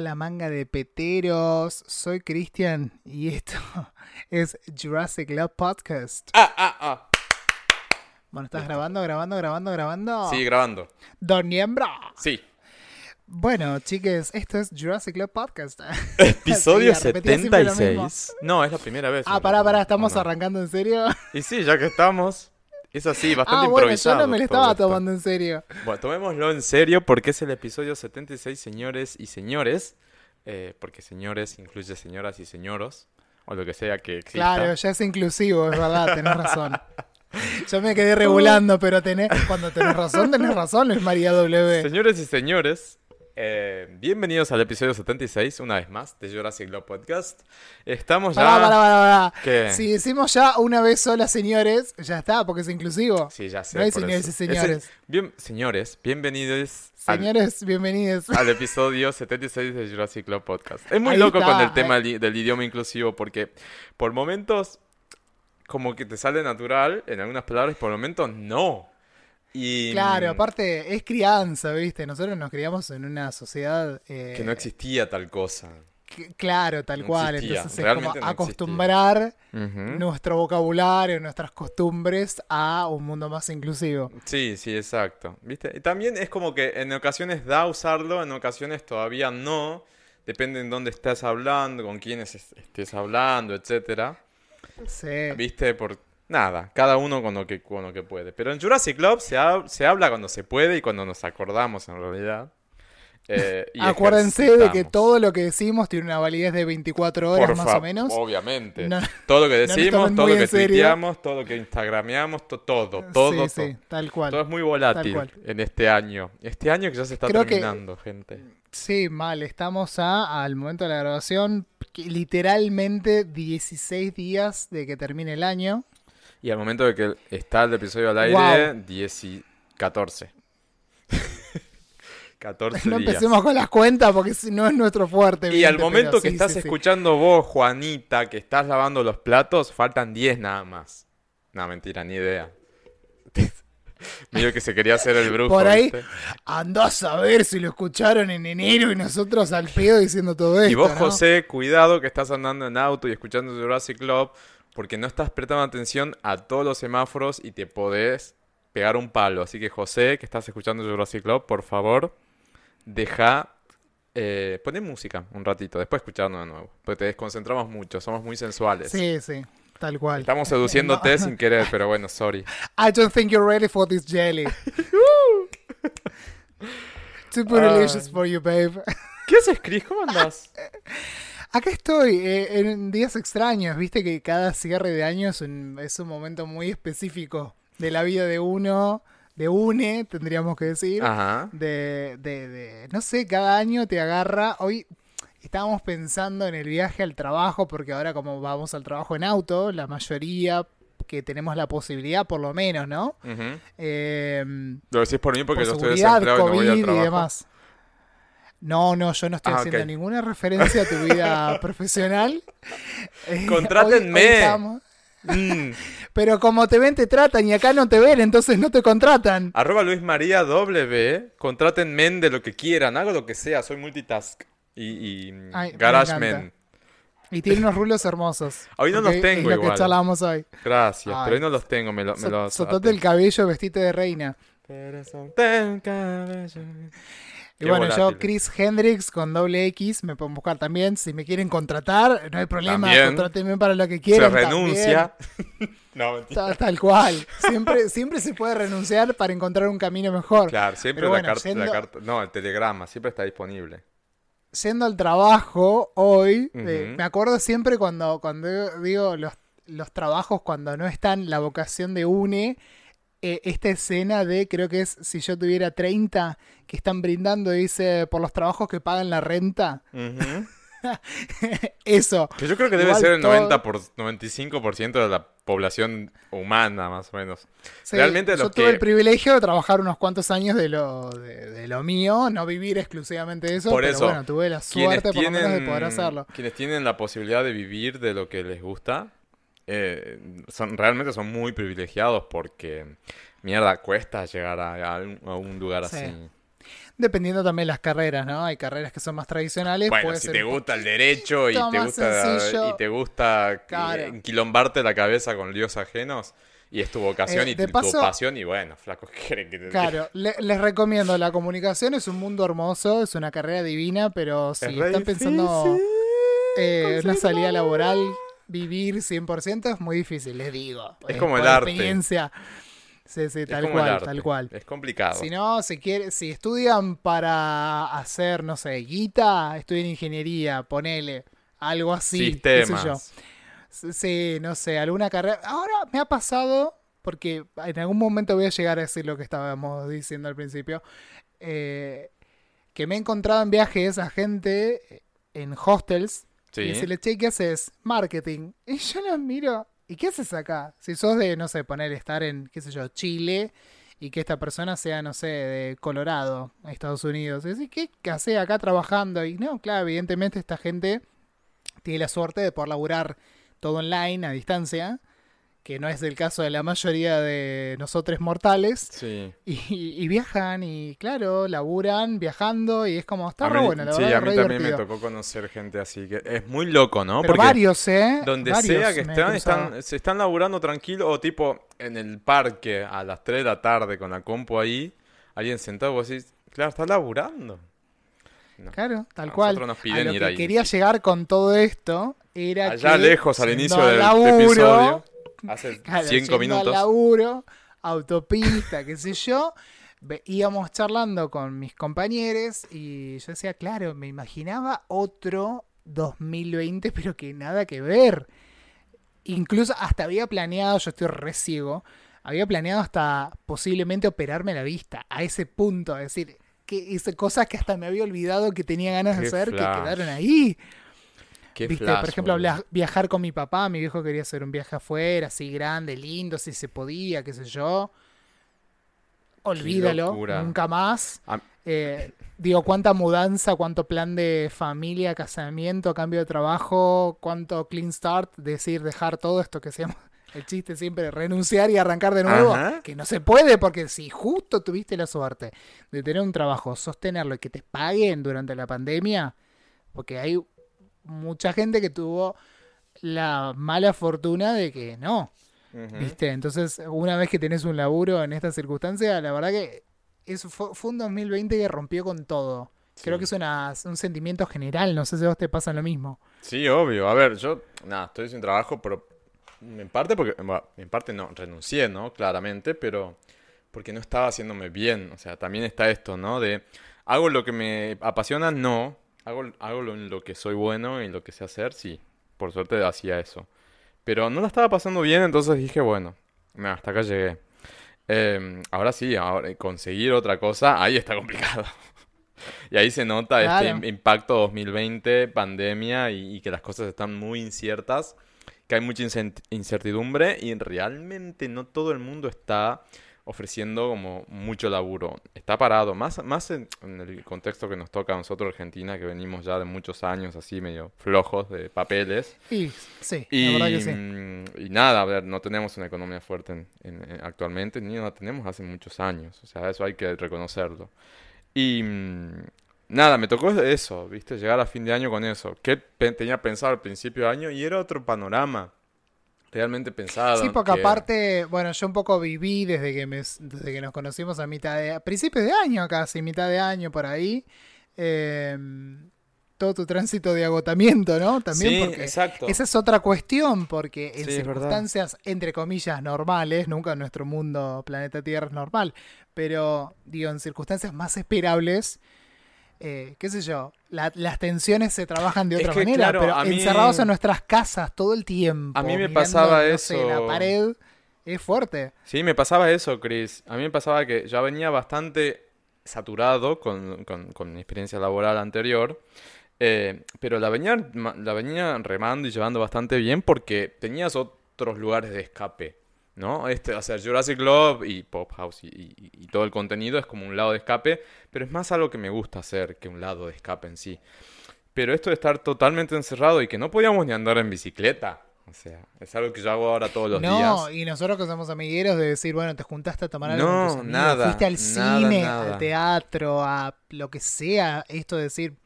Hola, manga de peteros. Soy Cristian y esto es Jurassic Love Podcast. Ah, ah, ah. Bueno, ¿estás grabando, grabando, grabando, grabando? Sigue grabando. Don. Sí. Bueno, chiques, esto es Jurassic Love Podcast. Episodio Sí, repetía siempre lo mismo. 76. No, es la primera vez. Ah, pará, pará, ¿estamos arrancando en serio? Y sí, ya que estamos. Es así, bastante Ah, bueno, yo improvisado. no me lo estaba esto. tomando en serio. Bueno, tomémoslo en serio porque es el episodio 76, señores y señores. Eh, porque señores incluye señoras y señoros. O lo que sea que exista. Claro, ya es inclusivo, es verdad, tenés razón. Yo me quedé regulando, pero tenés, cuando tenés razón, tenés razón, es María W. Señores y señores, eh, bienvenidos al episodio 76, una vez más, de Jurassic Love Podcast. Estamos ya... Pará, pará, pará, pará. ¿Qué? Si decimos ya una vez sola, señores, ya está, porque es inclusivo. Sí, ya sé. No hay señores eso. y señores. Bien, señores, bienvenidos al- Señores, bienvenidos. al, episodio 76 de Jurassic Club Podcast. Es muy Ahí loco está, con el tema li- del idioma inclusivo porque por momentos como que te sale natural en algunas palabras y por momentos no. Y Claro, mm, aparte es crianza, ¿viste? Nosotros nos criamos en una sociedad... eh, que no existía tal cosa. que- Claro, tal no cual. existía, Entonces es realmente como no acostumbrar nuestro vocabulario, nuestras costumbres a un mundo más inclusivo. Sí, sí, exacto. ¿Viste? Y también es como que en ocasiones da usarlo, en ocasiones todavía no. Depende en dónde estés hablando, con quiénes es- estés hablando, etcétera. Sí. ¿Viste? Por nada, cada uno con lo que, con lo que puede. Pero en Jurassic Club se, ha- se habla cuando se puede y cuando nos acordamos en realidad. Eh, y Acuérdense de que todo lo que decimos tiene una validez de 24 horas más o menos. Obviamente. No- todo lo que decimos, todo lo que tuiteamos, todo lo que instagrameamos, to- todo, todo, sí, todo. sí, tal cual. Todo es muy volátil en este año. Este año que ya se está Creo que- terminando, gente. Sí, mal. Estamos a, al momento de la grabación, literalmente 16 días de que termine el año. Y al momento de que está el episodio al aire, Wow. 10 y 14. 14 No días. empecemos con las cuentas porque si no es nuestro fuerte. Y al momento que sí, estás sí, sí. escuchando vos, Juanita, que estás lavando los platos, faltan 10 nada más. No, mentira, ni idea. Medio que se quería hacer el brujo. Por ahí, ¿viste? andás a ver si lo escucharon en enero y nosotros al pedo diciendo todo esto. Y vos, ¿no? José, cuidado que estás andando en auto y escuchando Jurassic Club, porque no estás prestando atención a todos los semáforos y te podés pegar un palo. Así que, José, que estás escuchando Jurassic Club, por favor, deja. Eh, poné música un ratito, después escucharnos de nuevo. Porque te desconcentramos mucho, somos muy sensuales. Sí, sí, tal cual. Estamos seduciéndote sin querer, pero bueno, sorry. I don't think you're ready for this jelly. Too delicious for you, babe. ¿Qué haces, Chris? ¿Cómo andás? Acá estoy, eh, en días extraños. Viste que cada cierre de año es un, es un momento muy específico de la vida de uno, de une, tendríamos que decir. Ajá. De, de, de- no sé, cada año te agarra. Hoy estábamos pensando en el viaje al trabajo, porque ahora como vamos al trabajo en auto, la mayoría que tenemos la posibilidad, por lo menos, ¿no? Eh, Lo decís por mí porque por yo estoy desempleado y no voy al y demás. No, no, yo no estoy Ah, haciendo ninguna referencia a tu vida profesional. Eh, Contrátenme. hoy- hoy estamos- Mm. Pero como te ven, te tratan y acá no te ven, entonces no te contratan. Arroba Luis María W. Contraten men de lo que quieran, hago lo que sea, soy multitask. Y, y Ay, encanta. Men. Y tiene unos rulos hermosos. Hoy no los Es tengo lo igual. que charlábamos hoy. Gracias, Ay. pero hoy no los tengo, me, lo, me So- los Sotate el cabello, vestite de reina. Pero el cabello. Y Qué bueno, yo. Chris Hendrix con doble X, me pueden buscar también. Si me quieren contratar, no hay problema. También. Contrátenme para lo que Se quieran. renuncia. no, mentira. Tal, tal cual. Siempre, siempre se puede renunciar para encontrar un camino mejor. Claro, siempre la, bueno, carta, la yendo- carta. No, el telegrama, siempre está disponible. Yendo al trabajo hoy, eh, me acuerdo siempre cuando, cuando digo los, los trabajos, cuando no están la vocación de UNE, eh, esta escena de, creo que es si yo tuviera 30, que están brindando, dice, por los trabajos que pagan la renta. Eso. Que yo creo que debe Igual ser el todo- 90 por, 95% de la población humana, más o menos. Sí, Realmente yo tuve que- el privilegio de trabajar unos cuantos años de lo, de, de lo mío, no vivir exclusivamente de eso, Por pero eso, bueno, tuve la suerte por lo menos de poder hacerlo. quienes tienen la posibilidad de vivir de lo que les gusta, eh, son, realmente son muy privilegiados porque, mierda, cuesta llegar a, a un, a un lugar Sí. así. Dependiendo también las carreras, ¿no? Hay carreras que son más tradicionales. Bueno, si te gusta el derecho y te gusta, y te gusta Claro. eh, enquilombarte la cabeza con líos ajenos y es tu vocación Eh, y tu, pasión y bueno, flaco, ¿qué quieren que te? Claro, le- les recomiendo, la comunicación es un mundo hermoso, es una carrera divina, pero si Es están pensando eh, una salida laboral, vivir 100% es muy difícil, les digo. Es como el arte. experiencia. Sí, sí, tal cual, tal cual. Es complicado. Si no, si quiere, si estudian para hacer, no sé, guita, estudien ingeniería, ponele, algo así, qué sé yo. Sistemas. Sí, no sé, alguna carrera. Ahora me ha pasado, porque en algún momento voy a llegar a decir lo que estábamos diciendo al principio, eh, que me he encontrado en viajes a gente en hostels Sí. y decirle, che, ¿qué haces? Marketing. Y yo los miro, ¿y qué haces acá? Si sos de, no sé, poner estar en, qué sé yo, Chile y que esta persona sea, no sé, de Colorado, Estados Unidos. Y decís, ¿qué, qué hace acá trabajando? Y no, claro, evidentemente esta gente tiene la suerte de poder laburar todo online, a distancia, que no es el caso de la mayoría de nosotros mortales. Sí. Y, y viajan y, claro, laburan viajando y es como, está A re bueno, la sí, verdad, a mí también me tocó conocer gente así, que es muy loco, ¿no? Pero Porque varios, ¿eh? donde Varios sea que están, están, se están laburando tranquilo o tipo en el parque a las 3 de la tarde con la compu ahí, alguien sentado, vos decís, claro, está laburando. No. Claro, tal A cual. nos A piden lo ir que ahí. quería llegar con todo esto era Allá que lejos, al inicio del laburo, episodio, hace claro, 5 yendo al minutos. laburo, autopista, qué sé yo, íbamos charlando con mis compañeros y yo decía, claro, me imaginaba otro 2020, pero que nada que ver. Incluso hasta había planeado, yo estoy re ciego, había planeado hasta posiblemente operarme la vista, a ese punto, es decir, que hice cosas que hasta me había olvidado que tenía ganas de hacer, que quedaron ahí. Qué Viste, flash, por ejemplo, boludo. via- viajar con mi papá, mi viejo quería hacer un viaje afuera, así grande, lindo, si se podía, qué sé yo. Olvídalo, nunca más. Eh, digo, cuánta mudanza, cuánto plan de familia, casamiento, cambio de trabajo, cuánto clean start, decir, dejar todo esto que hacíamos. El chiste siempre, renunciar y arrancar de nuevo, Ajá. que no se puede porque si justo tuviste la suerte de tener un trabajo, sostenerlo y que te paguen durante la pandemia, porque hay mucha gente que tuvo la mala fortuna de que no. ¿viste? Entonces, una vez que tenés un laburo en esta circunstancia, la verdad que eso fue, fue un 2020 que rompió con todo. Creo que es una- un sentimiento general, no sé si a vos te pasa lo mismo. Sí, obvio. A ver, yo, nada, estoy sin trabajo, pero en parte porque, bueno, en parte no, renuncié, ¿no? Claramente, pero porque no estaba haciéndome bien. O sea, también está esto, ¿no? De, hago lo que me apasiona, no. Hago, hago lo, en lo que soy bueno y lo que sé hacer, sí. Por suerte hacía eso. Pero no la estaba pasando bien, entonces dije, bueno, hasta acá llegué. Eh, ahora sí, ahora conseguir otra cosa, ahí está complicado. Y ahí se nota este Claro. im- impacto 2020, pandemia y, y que las cosas están muy inciertas, que hay mucha incertidumbre y realmente no todo el mundo está ofreciendo como mucho laburo. Está parado, más, más en, en el contexto que nos toca a nosotros Argentina, que venimos ya de muchos años así medio flojos de papeles. Y sí, Y, la verdad que sí. mm, y nada, a ver, no tenemos una economía fuerte en- en- en- actualmente, ni la tenemos hace muchos años. O sea, eso hay que reconocerlo. Y mm, nada, me tocó eso, ¿viste? Llegar a fin de año con eso. Que tenía pensado al principio de año y era otro panorama. Realmente pensado. Sí, porque que- aparte, bueno, yo un poco viví desde que, me, desde que nos conocimos a mitad de... A principios de año casi, mitad de año por ahí. eh, todo tu tránsito de agotamiento, ¿no? También Sí, porque exacto. esa es otra cuestión, porque en Sí, circunstancias, entre comillas, normales, nunca en nuestro mundo, planeta Tierra, es normal, pero digo, en circunstancias más esperables, eh, qué sé yo, la- las tensiones se trabajan de Es otra que, manera, claro, pero mí- encerrados en nuestras casas todo el tiempo. A mí me mirando, pasaba no sé, la eso. pared es fuerte. Sí, me pasaba eso, Chris. A mí me pasaba que ya venía bastante saturado con, con- con mi experiencia laboral anterior. Eh, pero la venía, la venía remando y llevando bastante bien porque tenías otros lugares de escape, ¿no? Este, o sea, Jurassic Club y Pop House y, y- y todo el contenido es como un lado de escape, pero es más algo que me gusta hacer que un lado de escape en sí. Pero esto de estar totalmente encerrado y que no podíamos ni andar en bicicleta, o sea, es algo que yo hago ahora todos los no, días. y nosotros que somos amigueros de decir, bueno, te juntaste a tomar algo No, con tus nada, fuiste al nada, cine, nada. al teatro, a lo que sea, esto de decir,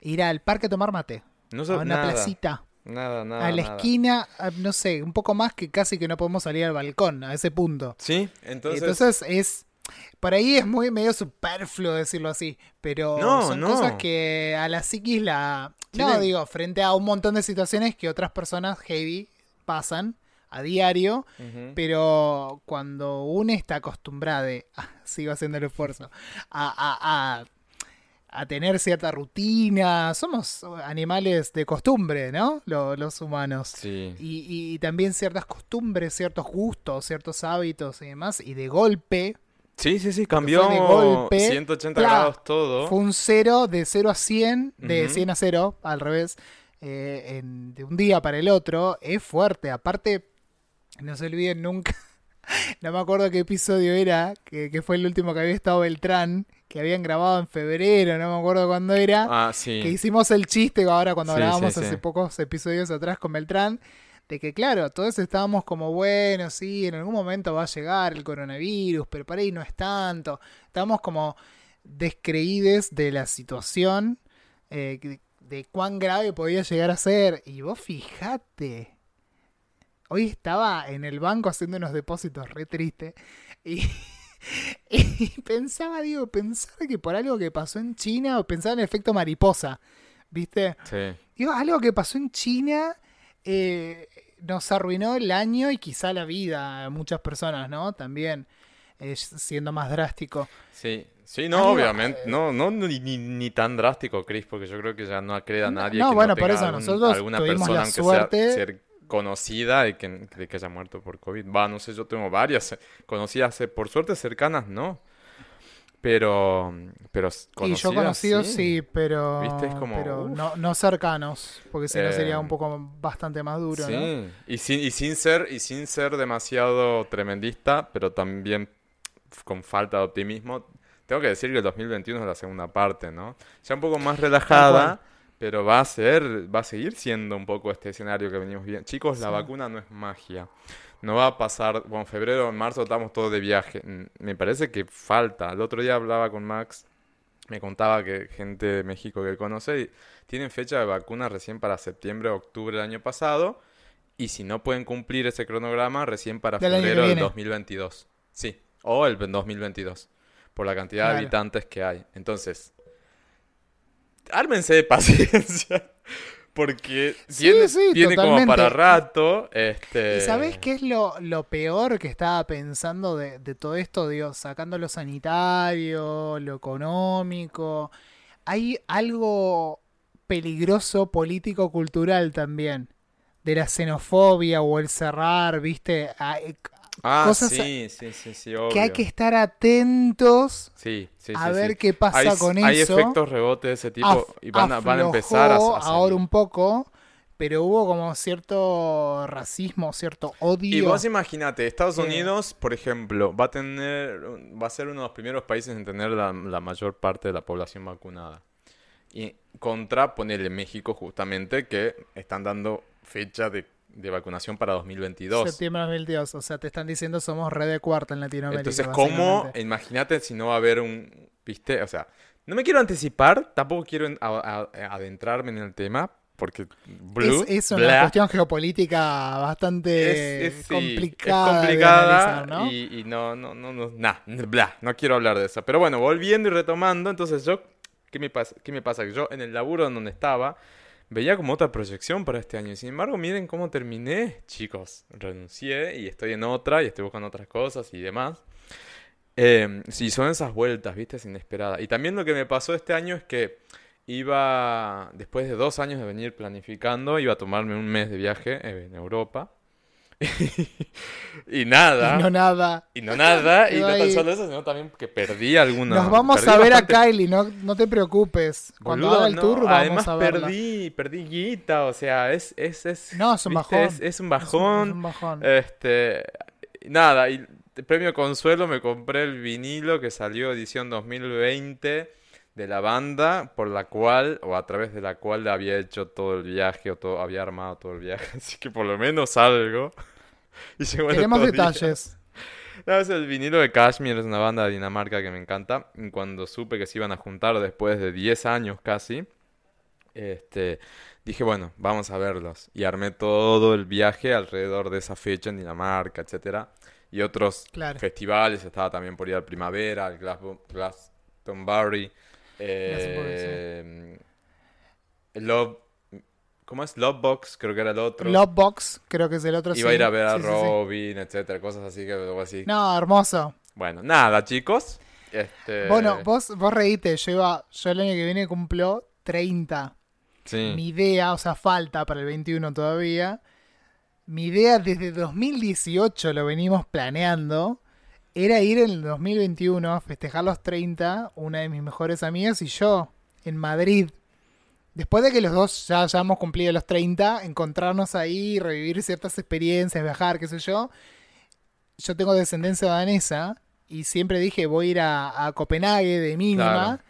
ir al parque a tomar mate, No a una nada, placita, nada, nada, a la nada. esquina, a- no sé, un poco más que casi que no podemos salir al balcón, a ese punto. Sí, entonces... Entonces, es. Por ahí es muy medio superfluo decirlo así, pero No, son no. cosas que a la psiquis la. No, digo, frente a un montón de situaciones que otras personas heavy pasan a diario, pero cuando uno está acostumbrado, ah, sigo haciendo el esfuerzo, a, a, a, a tener cierta rutina, somos animales de costumbre, ¿no? Lo- los humanos. Sí. Y, y también ciertas costumbres, ciertos gustos, ciertos hábitos y demás, y de golpe Sí, sí, sí, cambió de golpe, 180 ¡plá! grados todo. fue un cero de 0 a 100, de Ujú. 100 a 0, al revés, eh, en- de un día para el otro, es fuerte. Aparte, no se olviden nunca, no me acuerdo qué episodio era, que, que fue el último que había estado Beltrán, que habían grabado en febrero, no me acuerdo cuándo era. Ah, que sí. hicimos el chiste ahora cuando Sí, grabamos sí, hace pocos episodios atrás con Beltrán, de que claro, todos estábamos como, bueno, sí, en algún momento va a llegar el coronavirus, pero por ahí no es tanto. Estábamos como descreídes de la situación, eh, de, de cuán grave podía llegar a ser. Y vos fijate, hoy estaba en el banco haciendo unos depósitos re triste y... Y pensaba, digo, pensaba que por algo que pasó en China, o pensaba en el efecto mariposa, ¿viste? Sí. Digo, algo que pasó en China eh, nos arruinó el año y quizá la vida a muchas personas, ¿no? También, eh, siendo más drástico. Sí, sí, no, Algo, obviamente, eh, no, no ni, ni, tan drástico, Chris, porque yo creo que ya no queda No, nadie no, que bueno, no por tenga eso algún- nosotros alguna tuvimos persona, la suerte- sea conocida y que, de que haya muerto por COVID. Va, no sé, yo tengo varias eh, conocidas, eh, por suerte cercanas, no, pero, pero s- y yo conocidas, conocidos sí, pero, ¿Viste? Es como, pero no, no cercanos, porque si no Eh, sería un poco bastante más duro, Sí, ¿no? y sin, y sin ser, y sin ser demasiado tremendista, pero también con falta de optimismo, tengo que decir que el 2021 es la segunda parte, ¿no? Ya un poco más relajada, pero va a ser, va a seguir siendo un poco este escenario que venimos viendo. Chicos, la vacuna no es magia. No va a pasar, bueno, en febrero, en marzo estamos todos de viaje. Mm, Me parece que falta. El otro día hablaba con Max, me contaba que gente de México que conoce y tienen fecha de vacuna recién para septiembre o octubre del año pasado. Y si no pueden cumplir ese cronograma, recién para Del febrero del viene. 2022. Sí, o el 2022, por la cantidad de habitantes que hay. Entonces, ármense de paciencia, porque tiene, sí, tiene como para rato. Este... ¿Y sabés qué es lo, lo peor que estaba pensando de, de todo esto? Digo, sacando lo sanitario, lo económico. Hay algo peligroso político-cultural también. De la xenofobia o el cerrar, ¿viste? Ah, cosas sí, sí, sí, sí, que hay que estar atentos Sí, sí, a ver qué pasa Hay, con hay eso. efectos rebote de ese tipo Af- y van a, van a empezar a, a ahora un poco, pero hubo como cierto racismo, cierto odio. Y vos imagínate, Estados Unidos, por ejemplo, va a tener, va a ser uno de los primeros países en tener la, la mayor parte de la población vacunada. Y contra, ponerle México justamente, que están dando fecha de, de vacunación para 2022. Septiembre de 2022. O sea, te están diciendo somos red de cuarta en Latinoamérica. Entonces, ¿cómo? Imagínate si no va a haber un, ¿viste? O sea, no me quiero anticipar, tampoco quiero adentrarme en el tema, porque blue, es, es una bla, cuestión geopolítica bastante es, es- sí, complicada, de analizar, ¿no? y, y no, no, no, no, nah, bla, no quiero hablar de eso. Pero bueno, volviendo y retomando, entonces yo, ¿qué me pasa? ¿Qué me pasa? Que yo en el laburo en donde estaba, veía como otra proyección para este año. Sin embargo, miren cómo terminé, chicos. Renuncié y estoy en otra y estoy buscando otras cosas y demás. Eh, sí, son esas vueltas, viste, es inesperada. Y también lo que me pasó este año es que iba, después de dos años de venir planificando, iba a tomarme un mes de viaje eh, en Europa. y nada. Y no nada. Y no nada, y no tan ahí. solo eso, sino también que perdí algunos. Nos vamos perdí a ver bastante- a Kylie, no, no te preocupes. Cuando Boludo, haga el no, tour vamos Además a verla. perdí, perdí guita, o sea, es, es, es, No, es un ¿viste? bajón. Es, es un bajón. es un bajón. Este, nada, y premio consuelo me compré el vinilo que salió edición 2020 de la banda por la cual, o a través de la cual había hecho todo el viaje, o todo, había armado todo el viaje, así que por lo menos algo. Y en Queremos detalles. No, es el vinilo de Kashmir, es una banda de Dinamarca que me encanta. Y cuando supe que se iban a juntar después de 10 años casi, este, dije, bueno, vamos a verlos. Y armé todo el viaje alrededor de esa fecha en Dinamarca, etcétera. Y otros Claro. festivales, estaba también por ir al Primavera, al Glastonbury, eh, Love, ¿cómo es? Lovebox, creo que era el otro. Lovebox, creo que es el otro. Iba a sí. ir a ver a Sí, sí, sí. Robin, etcétera, cosas así que algo así. No, hermoso. Bueno, nada, chicos. Este, Bueno, vos, vos reíte, yo, iba, yo el año que viene cumplo 30. sí. Mi idea, o sea, falta para el 21 todavía. Mi idea desde 2018 lo venimos planeando. Era ir en el 2021 a festejar los 30, una de mis mejores amigas y yo, en Madrid. Después de que los dos ya hayamos cumplido los 30, encontrarnos ahí, revivir ciertas experiencias, viajar, qué sé yo. Yo tengo descendencia danesa y siempre dije voy a ir a, a Copenhague de mínima Claro.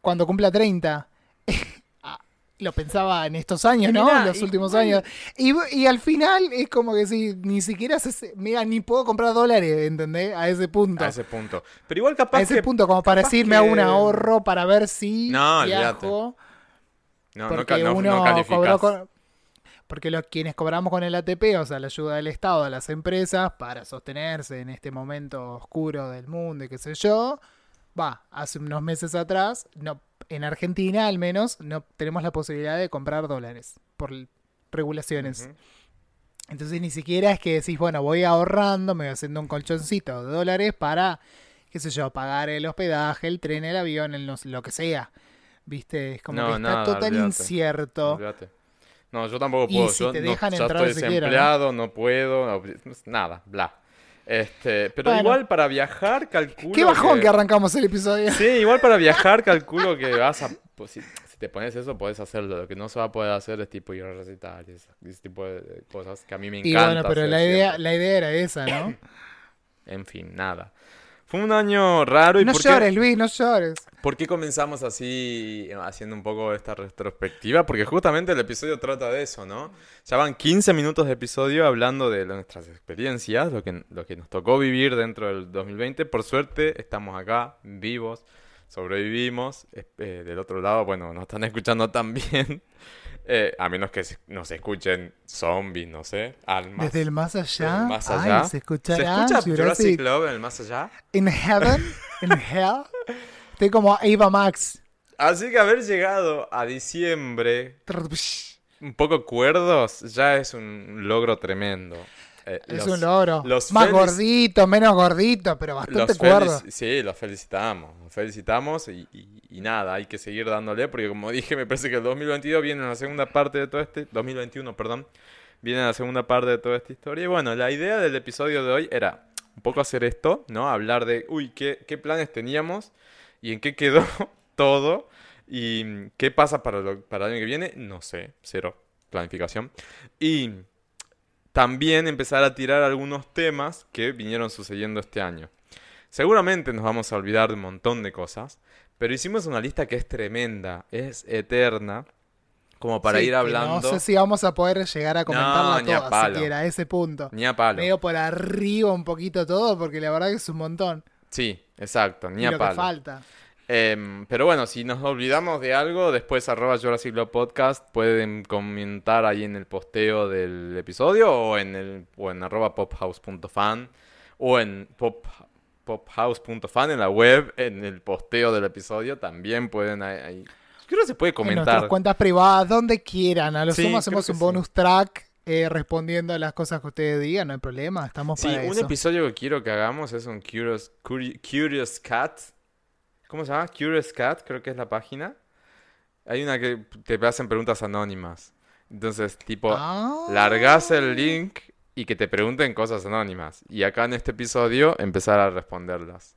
cuando cumpla 30. Ah, Lo pensaba en estos años, ¿no? En los últimos años. Y, y al final es como que si ni siquiera se, mira, ni puedo comprar dólares, ¿entendés? A ese punto. A ese punto. Pero igual capaz A ese que... punto, como para capaz decir, me hago un que- ahorro para ver si No, viajo. No, porque no, no uno calificas. cobró con- Porque los quienes cobramos con el ATP, o sea, la ayuda del Estado a las empresas para sostenerse en este momento oscuro del mundo y qué sé yo, va, hace unos meses atrás, no, en Argentina al menos, no tenemos la posibilidad de comprar dólares por regulaciones. Entonces ni siquiera es que decís, bueno, voy ahorrando, me voy haciendo un colchoncito de dólares para, qué sé yo, pagar el hospedaje, el tren, el avión, el no lo que sea. ¿Viste? Es como No, que está nada, olvídate. incierto. No, yo tampoco Y puedo. si yo te no- dejan ya entrar estoy siquiera, ¿no? desempleado, no puedo, nada, bla. Este, pero Bueno. igual para viajar calculo Qué bajón que... que... arrancamos el episodio. Sí, igual para viajar calculo que vas a... Pues, si, si te pones eso, puedes hacerlo. Lo que no se va a poder hacer es tipo ir a recitales, ese tipo de cosas que a mí me Y encanta bueno, pero la idea, siempre. la idea era esa, ¿no? En fin, nada. Fue un año raro y No ¿por qué- llores, Luis, no llores. ¿Por qué comenzamos así, haciendo un poco esta retrospectiva? Porque justamente el episodio trata de eso, ¿no? Ya van 15 minutos de episodio hablando de nuestras experiencias, lo que, lo que nos tocó vivir dentro del 2020. Por suerte, estamos acá, vivos, sobrevivimos. Eh, del otro lado, bueno, nos están escuchando también. Eh, a menos que se- nos escuchen zombies, no sé, almas. Desde el más allá. Del más Ay, allá. se ¿Se escuchará escucha Jurassic Jurassic Love en el más allá? in heaven, in hell. Estoy como Ava Max. Así que haber llegado a diciembre un poco cuerdos ya es un logro tremendo. Eh, Es los- un logro. los Más gordito, menos gordito, pero bastante cuerdo. Sí, los felicitamos. Los felicitamos y, y- y nada, hay que seguir dándole porque como dije, me parece que el 2022 viene en la segunda parte de todo este... 2021, perdón. Viene en la segunda parte de toda esta historia. Y bueno, la idea del episodio de hoy era un poco hacer esto, ¿no? Hablar de, uy, ¿qué, qué planes teníamos? ¿Y en qué quedó todo? ¿Y qué pasa para, lo- para el año que viene? No sé, cero planificación. Y también empezar a tirar algunos temas que vinieron sucediendo este año. Seguramente nos vamos a olvidar de un montón de cosas, pero hicimos una lista que es tremenda, es eterna, como para Sí, ir hablando. No sé si vamos a poder llegar a comentarla No, ni a toda palo. siquiera a ese punto. Ni a palo. Medio por arriba un poquito todo, porque la verdad que es un montón. Sí, exacto, ni y a lo palo. que falta. Em, pero bueno, si nos olvidamos de algo, después arroba Jurassic Love Podcast pueden comentar ahí en el posteo del episodio o en el o en arroba pophouse.fan o en pop, pophouse.fan en la web, en el posteo del episodio también pueden ahí, creo que se puede En nuestras comentar. cuentas privadas, donde quieran. A lo Sí, sumo hacemos un sí. bonus track eh, respondiendo a las cosas que ustedes digan, no hay problema, estamos Sí, para un eso. episodio que quiero que hagamos es un Curious, Curi- Curious Cat. ¿Cómo se llama? Curious Cat, creo que es la página. Hay una que te hacen preguntas anónimas. Entonces, tipo, Ah. largas el link y que te pregunten cosas anónimas. Y acá en este episodio empezar a responderlas.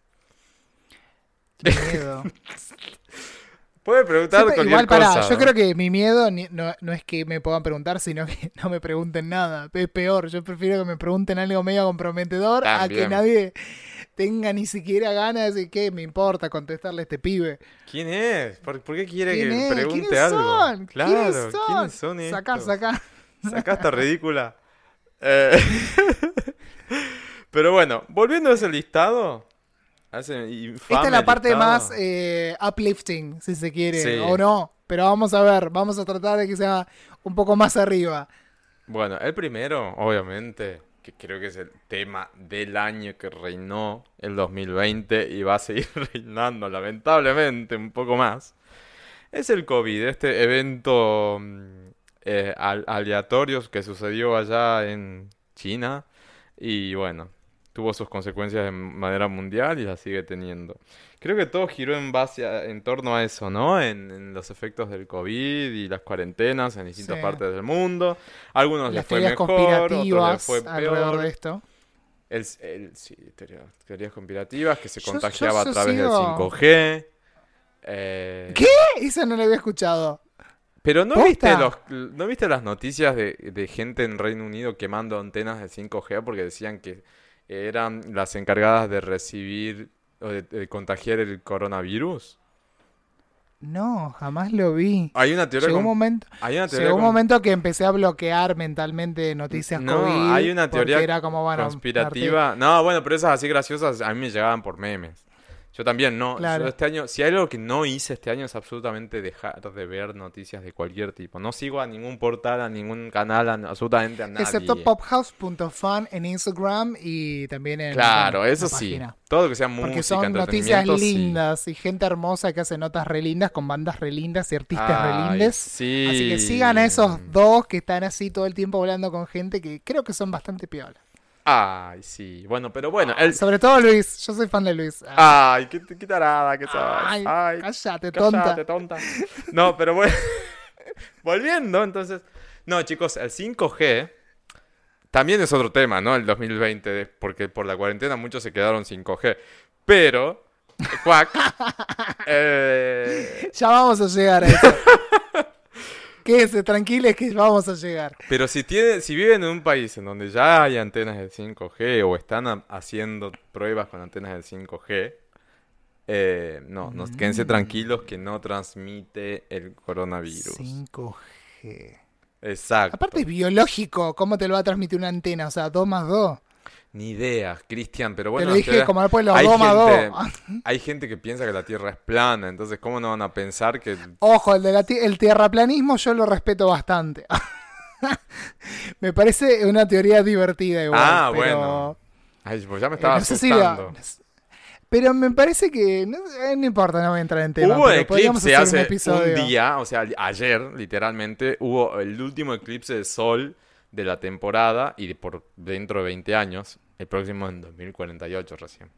Qué miedo. Puede preguntar Siempre- cualquier igual, pará, cosa. yo ¿no? creo que mi miedo no, no es que me puedan preguntar, sino que no me pregunten nada. Es peor, yo prefiero que me pregunten algo medio comprometedor a que nadie tenga ni siquiera ganas de decir que me importa contestarle a este pibe. ¿Quién es? ¿Por, por qué quiere ¿Quién que es? pregunte ¿Quiénes algo? son? Claro, ¿Quiénes son? ¿quiénes son estos? Sacá, sacá. Sacá esta ridícula. Eh, Pero bueno, volviendo a ese listado. a ese infame Esta es la parte listado. más eh, uplifting, si se quiere, Sí. o no. Pero vamos a ver, vamos a tratar de que sea un poco más arriba. Bueno, el primero, obviamente, que creo que es el tema del año que reinó el 2020 y va a seguir reinando, lamentablemente, un poco más, es el COVID, este evento mm, eh, al- aleatorio que sucedió allá en China y bueno, tuvo sus consecuencias de manera mundial y la sigue teniendo. Creo que todo giró en base a- en torno a eso, ¿no? En, en los efectos del COVID y las cuarentenas en distintas Sí. partes del mundo. Algunos les Las fue teorías mejor, otros les fue alrededor peor. de esto. El, el- sí, teoría- teorías conspirativas, que se Yo- contagiaba yo a través del sigo- 5G. eh, ¿Qué? Esa no la había escuchado. Pero ¿no ¿Posta? viste, los, ¿no viste las noticias de, de gente en Reino Unido quemando antenas de 5G porque decían que eran las encargadas de recibir o de, de contagiar el coronavirus? No, jamás lo vi. Hay una teoría, Llegó un con- momento, hay una teoría llegó un con- momento que empecé a bloquear mentalmente noticias No, COVID. hay una teoría era como, bueno, conspirativa. No, bueno, pero esas así graciosas a mí me llegaban por memes. Yo también, no. Claro. Yo este año, si hay algo que no hice este año es absolutamente dejar de ver noticias de cualquier tipo. No sigo a ningún portal, a ningún canal, a- absolutamente a nadie. Excepto pophouse.fan en Instagram y también en Claro, eso sí. página. Todo lo que sea música, Porque son noticias sí. lindas y gente hermosa que hace notas re lindas con bandas re lindas y artistas Ay, re lindes. sí. Así que sigan a esos dos que están así todo el tiempo hablando con gente que creo que son bastante piola. Ay, sí. Bueno, pero bueno, el... Sobre todo Luis, yo soy fan de Luis. Ah, Ay, qué, qué tarada que sos. Ay, Ay, cállate, tonta. cállate, tonta. No, pero bueno. Volviendo, entonces. No, chicos, el 5G también es otro tema, ¿no? El 2020, de- porque por la cuarentena muchos se quedaron 5G. Pero, cuac. eh, Ya vamos a llegar a eso. Quédense tranquilos que vamos a llegar. pero si tiene, si viven en un país en donde ya hay antenas del 5G o están haciendo pruebas con antenas del 5G, eh, no, no, quédense Mm. tranquilos que no transmite el coronavirus. 5G. Exacto. Aparte es biológico, ¿cómo te lo va a transmitir una antena? O sea, 2 más 2. Ni idea, Cristian, pero te bueno. lo dije te- como después los hay 2 más 2. gente- Hay gente que piensa que la Tierra es plana, entonces ¿cómo no van a pensar que... Ojo, el, de la el tierraplanismo yo lo respeto bastante. Me parece una teoría divertida igual. Ah, pero, bueno. Ay, pues ya me eh, estaba no sé si la- asustando. pero me parece que... No, eh, no importa, no voy a entrar en tema. Hubo eclipse hacer un hace episodio. un día, o sea, ayer, literalmente, hubo el último eclipse de sol de la temporada y por dentro de 20 años, el próximo en 2048 recién.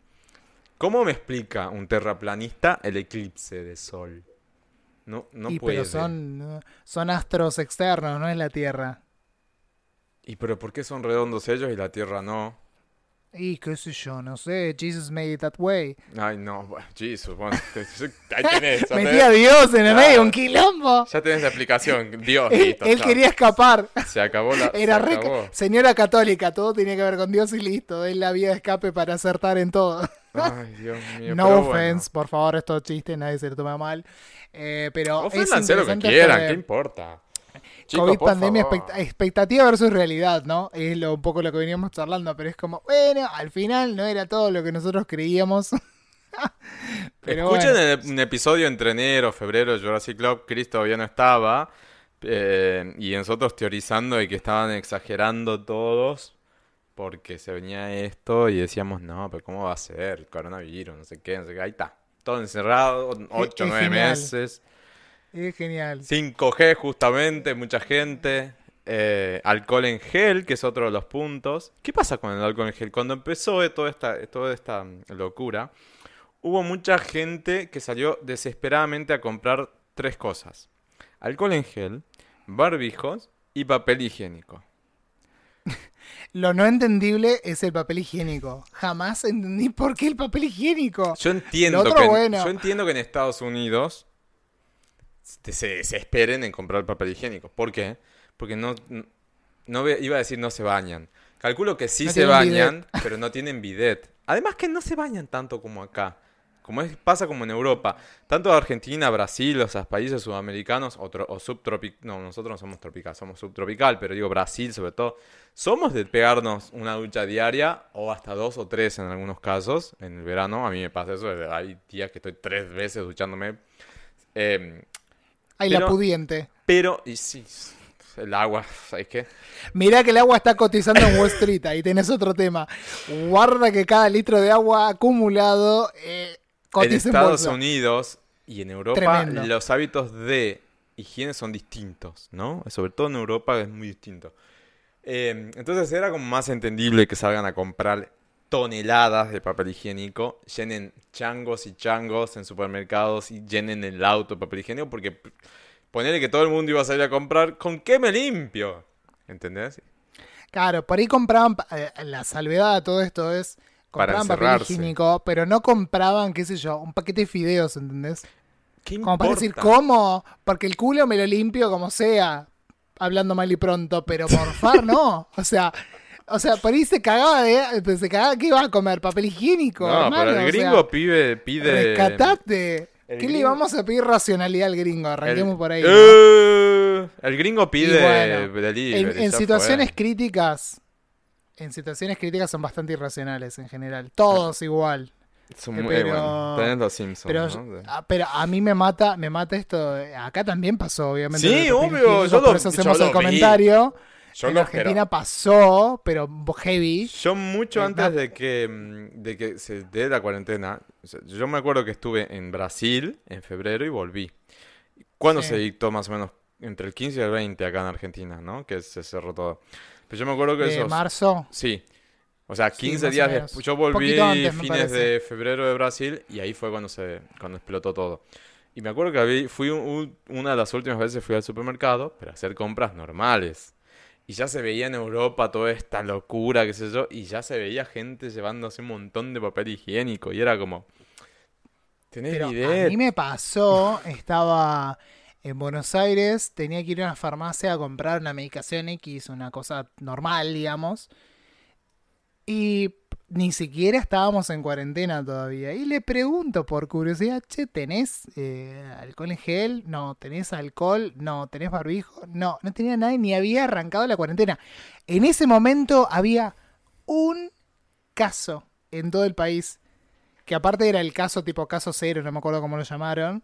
¿Cómo me explica un terraplanista el eclipse de sol? No, no Y, puede. pero son, son astros externos, no es la Tierra. ¿Y pero por qué son redondos ellos y la Tierra no? Y qué sé yo, no sé. Jesus made it that way. Ay, no, bueno, Jesus, bueno, te- ahí tenés, ya Metía a Dios en el Claro. medio, un quilombo. ya tenés la explicación. Dios, Él, listo, él quería escapar. Se acabó la... Era se re- acabó. señora católica, todo tenía que ver con Dios y listo. Él la vía de escape para acertar en todo. Ay, Dios mío, no pero offense, por favor, esto es chiste, nadie se lo toma mal. Eh, pero Bueno. es Oféndanse lo que quieran, ¿qué importa? Chicos, COVID, pandemia, expect- expectativa versus realidad, ¿no? Es lo, un poco lo que veníamos charlando, pero es como, bueno, al final no era todo lo que nosotros creíamos. pero Escuchen bueno. el- un episodio entre enero, febrero de Jurassic Club, Chris todavía no estaba, eh, y nosotros teorizando de que estaban exagerando todos, porque se venía esto, y decíamos, no, pero ¿cómo va a ser? El coronavirus, no sé qué, no sé qué, ahí está. Todo encerrado, 8 o es 9 genial. meses. Es genial. 5G justamente, mucha gente. Eh, alcohol en gel, que es otro de los puntos. ¿Qué pasa con el alcohol en gel? Cuando empezó toda esta, toda esta locura, hubo mucha gente que salió desesperadamente a comprar tres cosas. Alcohol en gel, barbijos y papel higiénico. Lo no entendible es el papel higiénico. Jamás entendí por qué el papel higiénico. Yo entiendo, que, en- bueno. yo entiendo que en Estados Unidos se, se- se esperen en comprar papel higiénico. ¿Por qué? Porque no, no iba a decir no se bañan. Calculo que sí No se bañan, pero no tienen bidet. Además que no se bañan tanto como acá. Como es, pasa como en Europa. Tanto Argentina, Brasil, o sea, países sudamericanos o, o subtropical. No, nosotros no somos tropical, somos subtropical, pero digo Brasil sobre todo. Somos de pegarnos una ducha diaria o hasta dos o tres en algunos casos. En el verano a mí me pasa eso. Hay días que estoy tres veces duchándome. Eh, Ay, la Pero- pudiente. pero, y sí, el agua, ¿sabes qué? Mirá que el agua está cotizando en Wall Street. Ahí tenés otro tema. Guarda que cada litro de agua acumulado eh, En cotiza en Estados bolsa. Unidos y en Europa Tremendo. los hábitos de higiene son distintos, ¿no? Sobre todo en Europa es muy distinto. Eh, entonces era como más entendible que salgan a comprar toneladas de papel higiénico, llenen changos y changos en supermercados y llenen el auto de papel higiénico porque p- ponele que todo el mundo iba a salir a comprar, ¿con qué me limpio? ¿Entendés? Claro, por ahí compraban, eh, la salvedad a todo esto es, Para compraban papel higiénico, pero no compraban, qué sé yo, un paquete de fideos, ¿entendés? ¿Qué Como para decir? ¿cómo? Porque el culo me lo limpio como sea, hablando mal y pronto, pero morfar no. O sea, o sea, por ahí se cagaba de, se cagaba, ¿qué iba a comer? Papel higiénico, No, hermano, pero el o sea, gringo pide, pide... rescatate. el ¿Qué le vamos a pedir racionalidad al gringo? Arranquemos El- por ahí. ¿no? ¡Eh! El gringo pide bueno, delivery, En, situaciones fue. críticas, en situaciones críticas son bastante irracionales en general. Todos igual. Son eh, muy- pero- bueno, tenés los Simpsons, Pero, ¿no? De- ah, pero a mí me mata, me mata esto. eh, Acá también pasó, obviamente. Sí, obvio, yo por lo- eso yo hacemos lo el vi. comentario. Yo en lo- Argentina pasó, pero heavy. Yo mucho Eh, antes de que, mm, de que se dé la cuarentena, o sea, yo me acuerdo que estuve en Brasil en febrero y volví. ¿Cuándo Sí. se dictó más o menos? Entre el 15 y el 20 acá en Argentina, ¿no? Que se cerró todo. Pero yo me acuerdo que De esos... marzo. Sí. O sea, Sí, 15 más o días después. Yo volví antes, fines de febrero de Brasil y ahí fue cuando se cuando explotó todo. Y me acuerdo que fui un- un- una de las últimas veces fui al supermercado para hacer compras normales. Y ya se veía en Europa toda esta locura, qué sé yo, y ya se veía gente llevándose un montón de papel higiénico y era como ¿Tenés Pero bidet? a mí me pasó, estaba en Buenos Aires, tenía que ir a una farmacia a comprar una medicación X, una cosa normal, digamos. Y ni siquiera estábamos en cuarentena todavía. Y le pregunto por curiosidad, che, ¿tenés eh, alcohol en gel? No, ¿tenés alcohol? No, ¿tenés barbijo? No, no tenía nadie, ni había arrancado la cuarentena. En ese momento había un caso en todo el país, que aparte era el caso tipo caso cero, no me acuerdo cómo lo llamaron,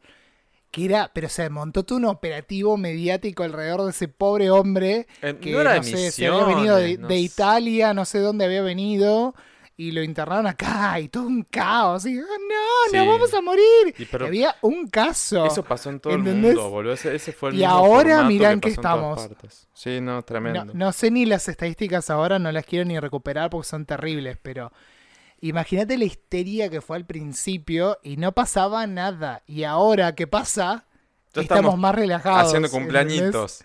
que era, pero se montó todo un operativo mediático alrededor de ese pobre hombre Eh, que no era no sé, se había venido de, no de sé. Italia, no sé dónde había venido, y lo internaron acá, y todo un caos, y "Ah, no, Sí. nos vamos a morir. Y pero- había un caso. Eso pasó en todo ¿entendés? el mundo, boludo. Ese, ese fue el Y mismo ahora mirá que qué estamos. Sí, no, tremendo. No, no sé ni las estadísticas ahora, no las quiero ni recuperar porque son terribles, pero imagínate la histeria que fue al principio y no pasaba nada. Y ahora que pasa, estamos, estamos más relajados. Haciendo ¿entendés?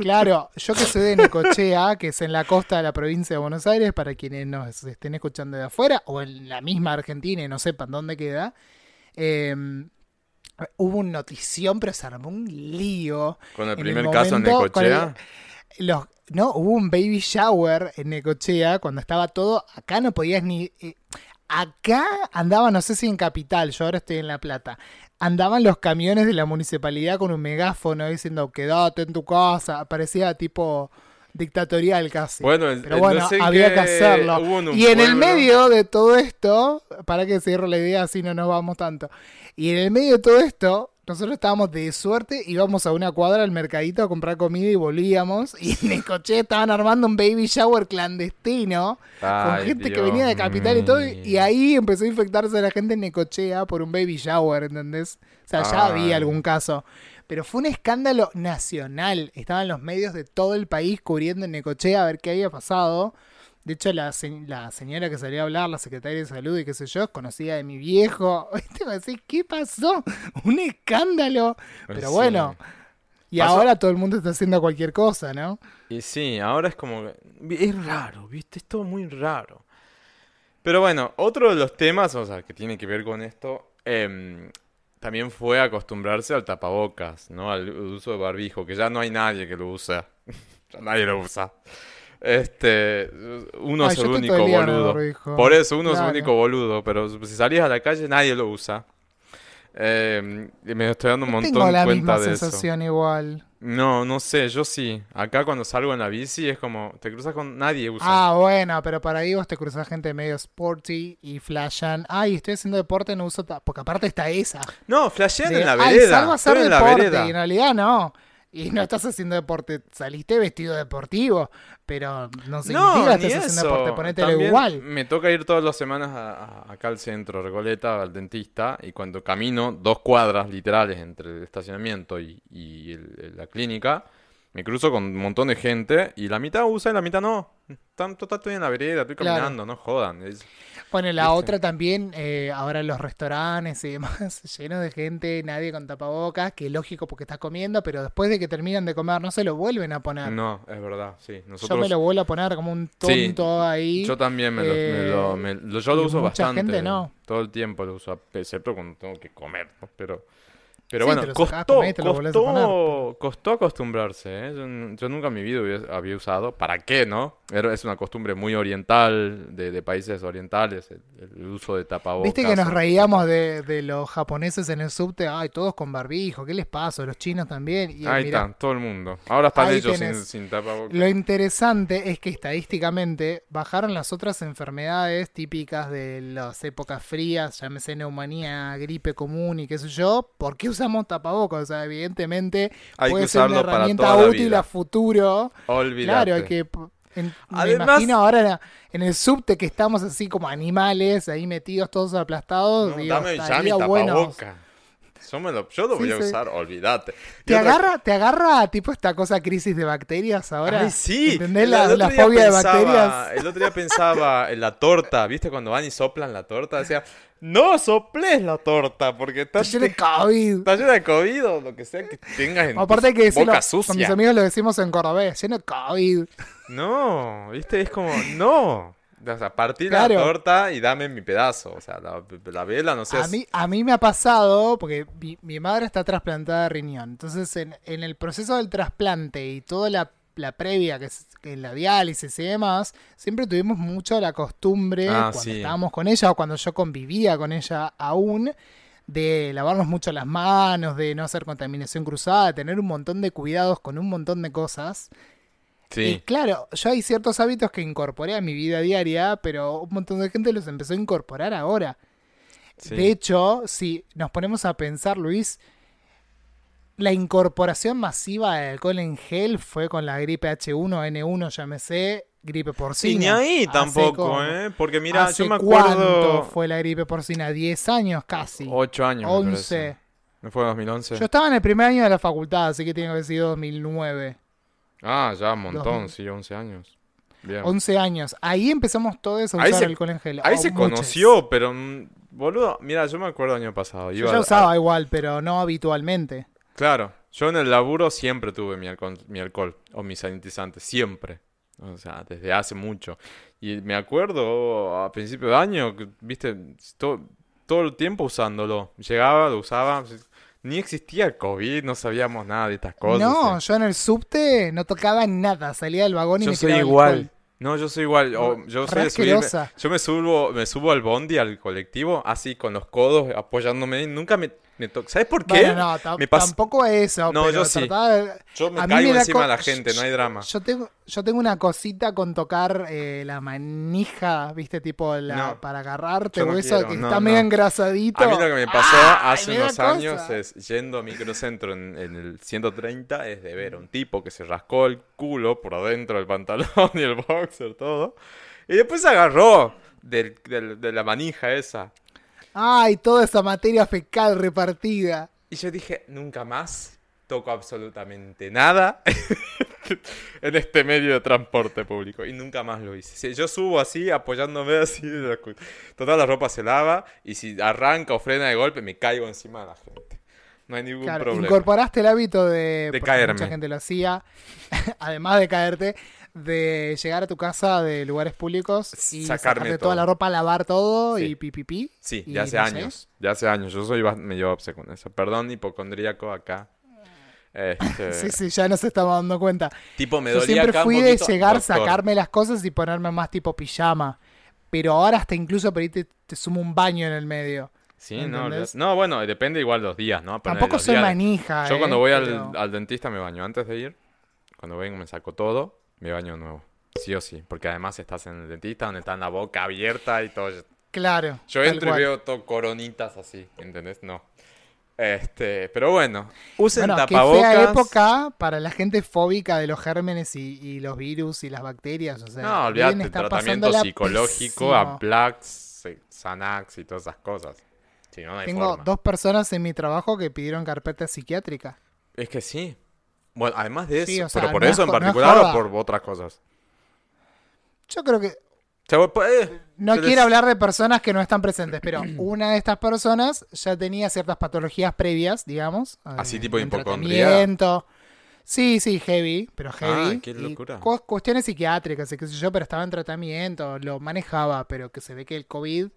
Claro, yo que soy de Necochea, que es en la costa de la provincia de Buenos Aires, para quienes nos estén escuchando de afuera, o en la misma Argentina y no sepan dónde queda, eh, hubo una notición, pero se armó un lío. Con el en primer caso en Necochea. Los, no, hubo un baby shower en Necochea cuando estaba todo. Acá no podías ni. eh, acá andaba, no sé si en Capital, yo ahora estoy en La Plata. Andaban los camiones de la municipalidad con un megáfono diciendo quédate en tu casa. Parecía tipo dictatorial casi. Bueno, Pero bueno, no sé había que hacerlo. en Y en el medio de todo esto, para que cierre la idea, así no nos vamos tanto. Y en el medio de todo esto, nosotros estábamos de suerte, íbamos a una cuadra al mercadito a comprar comida y volvíamos. Y en el coche estaban armando un baby shower clandestino con gente que venía de capital y todo. Y ahí empezó a infectarse la gente en Necochea por un baby shower, ¿entendés? O sea, ya Ay. había algún caso. Pero fue un escándalo nacional. Estaban los medios de todo el país cubriendo en Necochea a ver qué había pasado. De hecho, la, la señora que salió a hablar, la secretaria de salud y qué sé yo, conocida de mi viejo. ¿Viste? Decís, ¿qué pasó? Un escándalo. Pero sí. bueno, Y Pasó- ahora todo el mundo está haciendo cualquier cosa, ¿no? Y sí, ahora es como... Es raro, ¿viste? Es todo muy raro. Pero bueno, otro de los temas, o sea, que tiene que ver con esto, em, también fue acostumbrarse al tapabocas, ¿no? Al uso de barbijo, que ya no hay nadie que lo usa. Ya nadie lo usa. Este, uno Ay, es el único boludo. Por eso, uno es el único boludo, pero si salís a la calle nadie lo usa. Y me estoy dando un montón Tengo la cuenta misma de eso. sensación igual. No, no sé, yo sí. Acá cuando salgo en la bici es como, te cruzas con nadie usa. Ah, bueno, pero para ahí vos te cruzas gente medio sporty y flashan. Ay, estoy haciendo deporte, no uso... ta-". Porque aparte está esa. No, flashean de, en la "Ay, vereda. salgo a hacer estoy en la deporte", vereda. Y en realidad no. Y no estás haciendo deporte. Saliste vestido deportivo, pero no significa No, que ni estés haciendo deporte. Ponételo También igual. Me toca ir todas las semanas a- a- acá al centro, Recoleta, al dentista, y cuando camino dos cuadras literales entre el estacionamiento y, y el- la clínica, me cruzo con un montón de gente y la mitad usa y la mitad no. Están total estoy en la vereda, estoy Claro. caminando, no jodan. Es- Bueno, la ¿Viste? otra también, eh, ahora los restaurantes y demás, llenos de gente, nadie con tapabocas, que lógico porque estás comiendo, pero después de que terminan de comer no se lo vuelven a poner. No, es verdad, sí. Yo Nosotros, me lo vuelvo a poner como un Sí, tonto ahí. Yo también me lo, me lo- Eh, me- lo- yo lo uso mucha bastante. gente no. Todo el tiempo lo uso, excepto cuando tengo que comer, ¿no? Pero, pero Sí, bueno, te costó, te costó, costó acostumbrarse, ¿eh? Yo, nunca en mi vida había usado. ¿Para qué, no? Era- es una costumbre muy oriental, de, de países orientales, el, el uso de tapabocas. Viste que nos reíamos de, de los japoneses en el subte, ay, todos con barbijo, ¿qué les pasa? Los chinos también. Y Ahí mirá, está, todo el mundo. Ahora están ellos sin, tapabocas. Lo interesante es que estadísticamente bajaron las otras enfermedades típicas de las épocas frías, llámese neumonía, gripe común y qué sé yo. ¿Por qué usamos tapabocas? O sea, evidentemente Hay puede que ser una para herramienta toda útil vida. a futuro. Claro, hay que... en- me Además- imagino ahora en, el subte que estamos así como animales, ahí metidos todos aplastados. No, digo, dame ya mi. Yo, me lo, yo lo Sí, voy a sí. usar, olvídate. ¿Te otra- agarra, ¿Te agarra tipo esta cosa crisis de bacterias ahora? Ay, sí. ¿Entendés la, fobia de bacterias? El otro día pensaba en la torta, ¿viste? Cuando van y soplan la torta, decía, no soples la torta porque está, Está lleno de COVID. está llena de COVID o lo que sea que tengas en Aparte hay que decirlo, boca con mis sucia. amigos lo decimos en cordobés, lleno de COVID. No, ¿viste? Es como, no. O sea, partí Claro. la torta y dame mi pedazo. O sea, la, la vela, no sé. A mí, a mí me ha pasado, porque mi, mi madre está trasplantada de riñón, entonces en, en el proceso del trasplante y toda la, la previa, que es que la diálisis y demás, siempre tuvimos mucho la costumbre, Ah, cuando sí. estábamos con ella o cuando yo convivía con ella aún, de lavarnos mucho las manos, de no hacer contaminación cruzada, de tener un montón de cuidados con un montón de cosas. Y Sí, claro, yo hay ciertos hábitos que incorporé a mi vida diaria, pero un montón de gente los empezó a incorporar ahora. sí. De hecho, si nos ponemos a pensar, Luis, la incorporación masiva de alcohol en gel fue con la gripe H1N1, llámese gripe porcina. Y ni ahí tampoco, como- ¿eh? Porque mira, ¿Hace yo me cuánto acuerdo... fue la gripe porcina? 10 años casi. Ocho años, me 11. parece. ¿No fue 2011? Yo estaba en el primer año de la facultad, así que tiene que haber sido 2009. Ah, ya, un montón, 2000. sí, 11 años. Bien. 11 años. Ahí empezamos todos a usar se- alcohol en gel. Ahí se muchos. conoció, pero... mm, Boludo, mira, yo me acuerdo el año pasado. Yo ya a- usaba igual, pero no habitualmente. Claro, yo en el laburo siempre tuve mi alcohol, mi alcohol o mi sanitizante, siempre. O sea, desde hace mucho. Y me acuerdo a principio de año, viste, to- todo el tiempo usándolo. Llegaba, lo usaba. Ni existía el COVID, no sabíamos nada de estas cosas. no, eh. yo en el subte no tocaba nada, salía del vagón y Yo me soy igual. No, yo soy igual. o- yo soy de subirme-. Yo me subo, me subo al bondi, al colectivo, así con los codos apoyándome. y Nunca me, ¿Sabes por qué? Bueno, no, ta- Me tampoco eso. No, pero yo sí. de- Yo me a mí caigo me da encima de la gente, no hay drama. Yo tengo, yo tengo una cosita con tocar eh, la manija, viste, tipo la, No, para agarrarte o eso quiero, que no, está no. medio engrasadito. A mí lo que me pasó ¡Ay, hace unos cosa! años es yendo a microcentro en, en el 130 es de ver a un tipo que se rascó el culo por adentro del pantalón y el boxer, todo. Y después se agarró del- del- de la manija esa. Ay, toda esa materia fecal repartida. Y yo dije, nunca más toco absolutamente nada en este medio de transporte público. Y nunca más lo hice. Si yo subo así, apoyándome así. en la ropa se lava. Y si arranca o frena de golpe, me caigo encima de la gente. No hay ningún Claro, problema. incorporaste el hábito de, De caerme. Mucha gente lo hacía, además de caerte, de llegar a tu casa de lugares públicos y Sacarme toda la ropa, lavar todo Sí. y pipipi. Sí, ya hace no sé. años. Ya hace años. Yo soy medio obse con eso. Perdón, hipocondríaco acá. Este, Sí, sí, ya nos estamos dando cuenta. Tipo, me Yo dolía siempre acá un fui de llegar, Doctor. sacarme las cosas y ponerme más tipo pijama. Pero ahora hasta incluso por ahí te, te sumo un baño en el medio. Sí, no, no, bueno, depende igual los días, ¿no? Tampoco soy días- manija. Yo eh, cuando voy al, pero- al dentista me baño antes de ir. Cuando vengo me saco todo, me baño nuevo. Sí o sí, porque además estás en el dentista donde está la boca abierta y todo. Claro. Yo entro y veo todo coronitas así, ¿entendés? No. Este, pero bueno, usen Bueno, tapabocas. fea época para la gente fóbica de los gérmenes y, y los virus y las bacterias. O sea, No, olvídate, tratamiento psicológico, pésimo. Amplax, Xanax y todas esas cosas. Si no, no hay Tengo forma. dos personas en mi trabajo que pidieron carpeta psiquiátrica. Es que sí. Bueno, además de eso, Sí, o sea, pero por no es eso en no particular o por otras cosas. Yo creo que vos- eh, no les- quiero hablar de personas que no están presentes, pero una de estas personas ya tenía ciertas patologías previas, digamos. Así eh, tipo en hipocondría. Sí, sí, heavy, pero heavy. Ah, qué y locura. cu- cuestiones psiquiátricas y qué sé yo, pero estaba en tratamiento, lo manejaba, pero que se ve que el COVID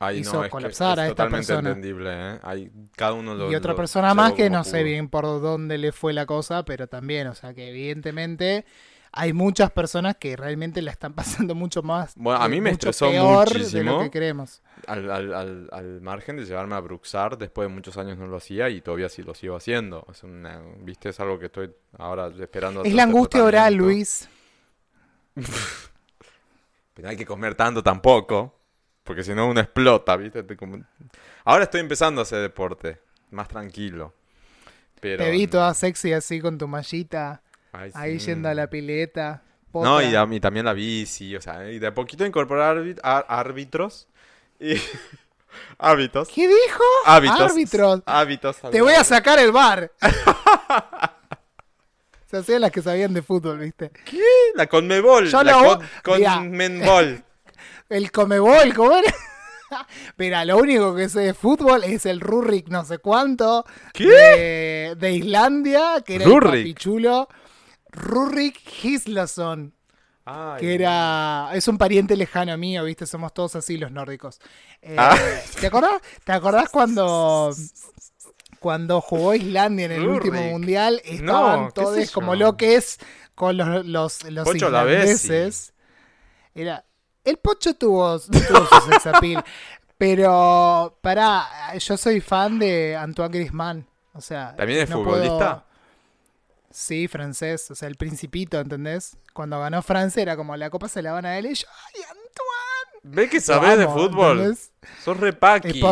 Ay, hizo no, es que colapsar es a esta totalmente persona. entendible, ¿eh? Hay, cada uno lo y otra lo persona más que no sé bien por dónde le fue la cosa, pero también, o sea que evidentemente hay muchas personas que realmente la están pasando mucho más. Bueno, a eh, mí me estresó peor de muchísimo. lo que creemos. Al, al, al, al margen de llevarme a Bruxar, después de muchos años no lo hacía y todavía sí lo sigo haciendo. Es una, ¿viste? Es algo que estoy ahora esperando. Es la angustia oral. Luis. Pero hay que comer tanto tampoco, porque si no uno explota, ¿viste? Te como- Ahora estoy empezando a hacer deporte, más tranquilo. Pero... Te vi toda sexy así con tu mallita, Ay, ahí sí. yendo a la pileta. No, y, a- y también la bici, o sea, y de a poquito incorporar árbitros y hábitos. ¿Qué dijo? Hábitos. Árbitros. Hábitos. Te voy a sacar el bar. Se hacían las que sabían de fútbol, ¿viste? La Conmebol. Yo la lo- con. Conmenbol. El Comebol, ¿cómo era? Mira, lo único que sé de fútbol es el Rurrik no sé cuánto ¿Qué? De, de Islandia, que era Rurrik. el papichulo. Rurrik Gislason, Ay, que era... Es un pariente lejano mío, ¿viste? Somos todos así los nórdicos. Eh, Ah. ¿Te acordás? ¿Te acordás cuando... Cuando jugó Islandia en el último mundial, estaban No, todos como yo. lo que es con los, los, los islandeses. Era. El Pocho tuvo, tuvo su sex appeal. Pero, pará, yo soy fan de Antoine Griezmann. O sea, ¿También es no futbolista? puedo- Sí, francés. O sea, el Principito, ¿entendés? Cuando ganó Francia era como la copa se la van a él y yo, ¡ay, Antoine! Ve que sabés de fútbol. ¿entendés? Sos repaqui.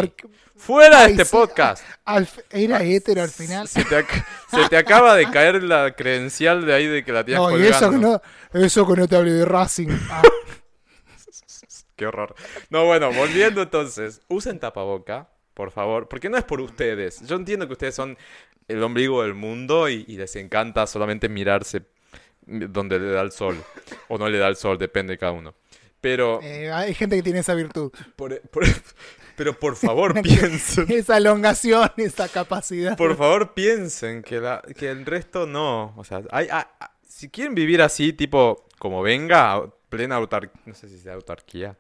Fuera de este sí, podcast. al era hétero al final. Se te, ac- se te acaba de caer la credencial de ahí de que la tienes No, y eso que colgando. no, eso que no te hable de Racing. Ah, Qué horror. No, bueno, volviendo entonces. Usen tapaboca, por favor. Porque no es por ustedes. Yo entiendo que ustedes son el ombligo del mundo y, y les encanta solamente mirarse donde le da el sol. O no le da el sol, depende de cada uno. Pero, eh, hay gente que tiene esa virtud. por, por- pero por favor piensen. Esa elongación, esa capacidad. Por favor piensen que, la, que el resto no. O sea, hay, si quieren vivir así, tipo, como venga, plena autarquía, no sé si sea autarquía,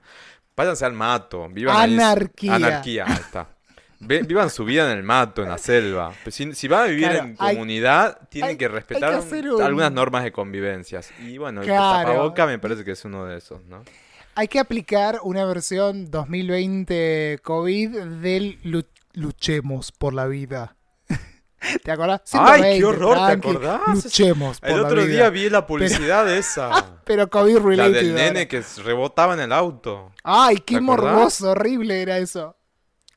váyanse al mato, vivan ahí- Anarquía. anarquía, ahí está. Vivan su vida en el mato, en la selva. Pues si, si van a vivir Claro, en comunidad, tienen hay- que hay que respetar un- algunas normas de convivencias. Y bueno, el Claro. tapaboca me parece que es uno de esos, ¿no? Hay que aplicar una versión 2020 COVID del lu- Luchemos por la vida. ¿Te acordás? ¡Ay, 120, qué horror! ¿Te acordás? Luchemos por El la otro vida. día vi la publicidad de esa. Pero COVID La related. del ahora. nene que rebotaba en el auto. Ay, qué morboso, horrible era eso.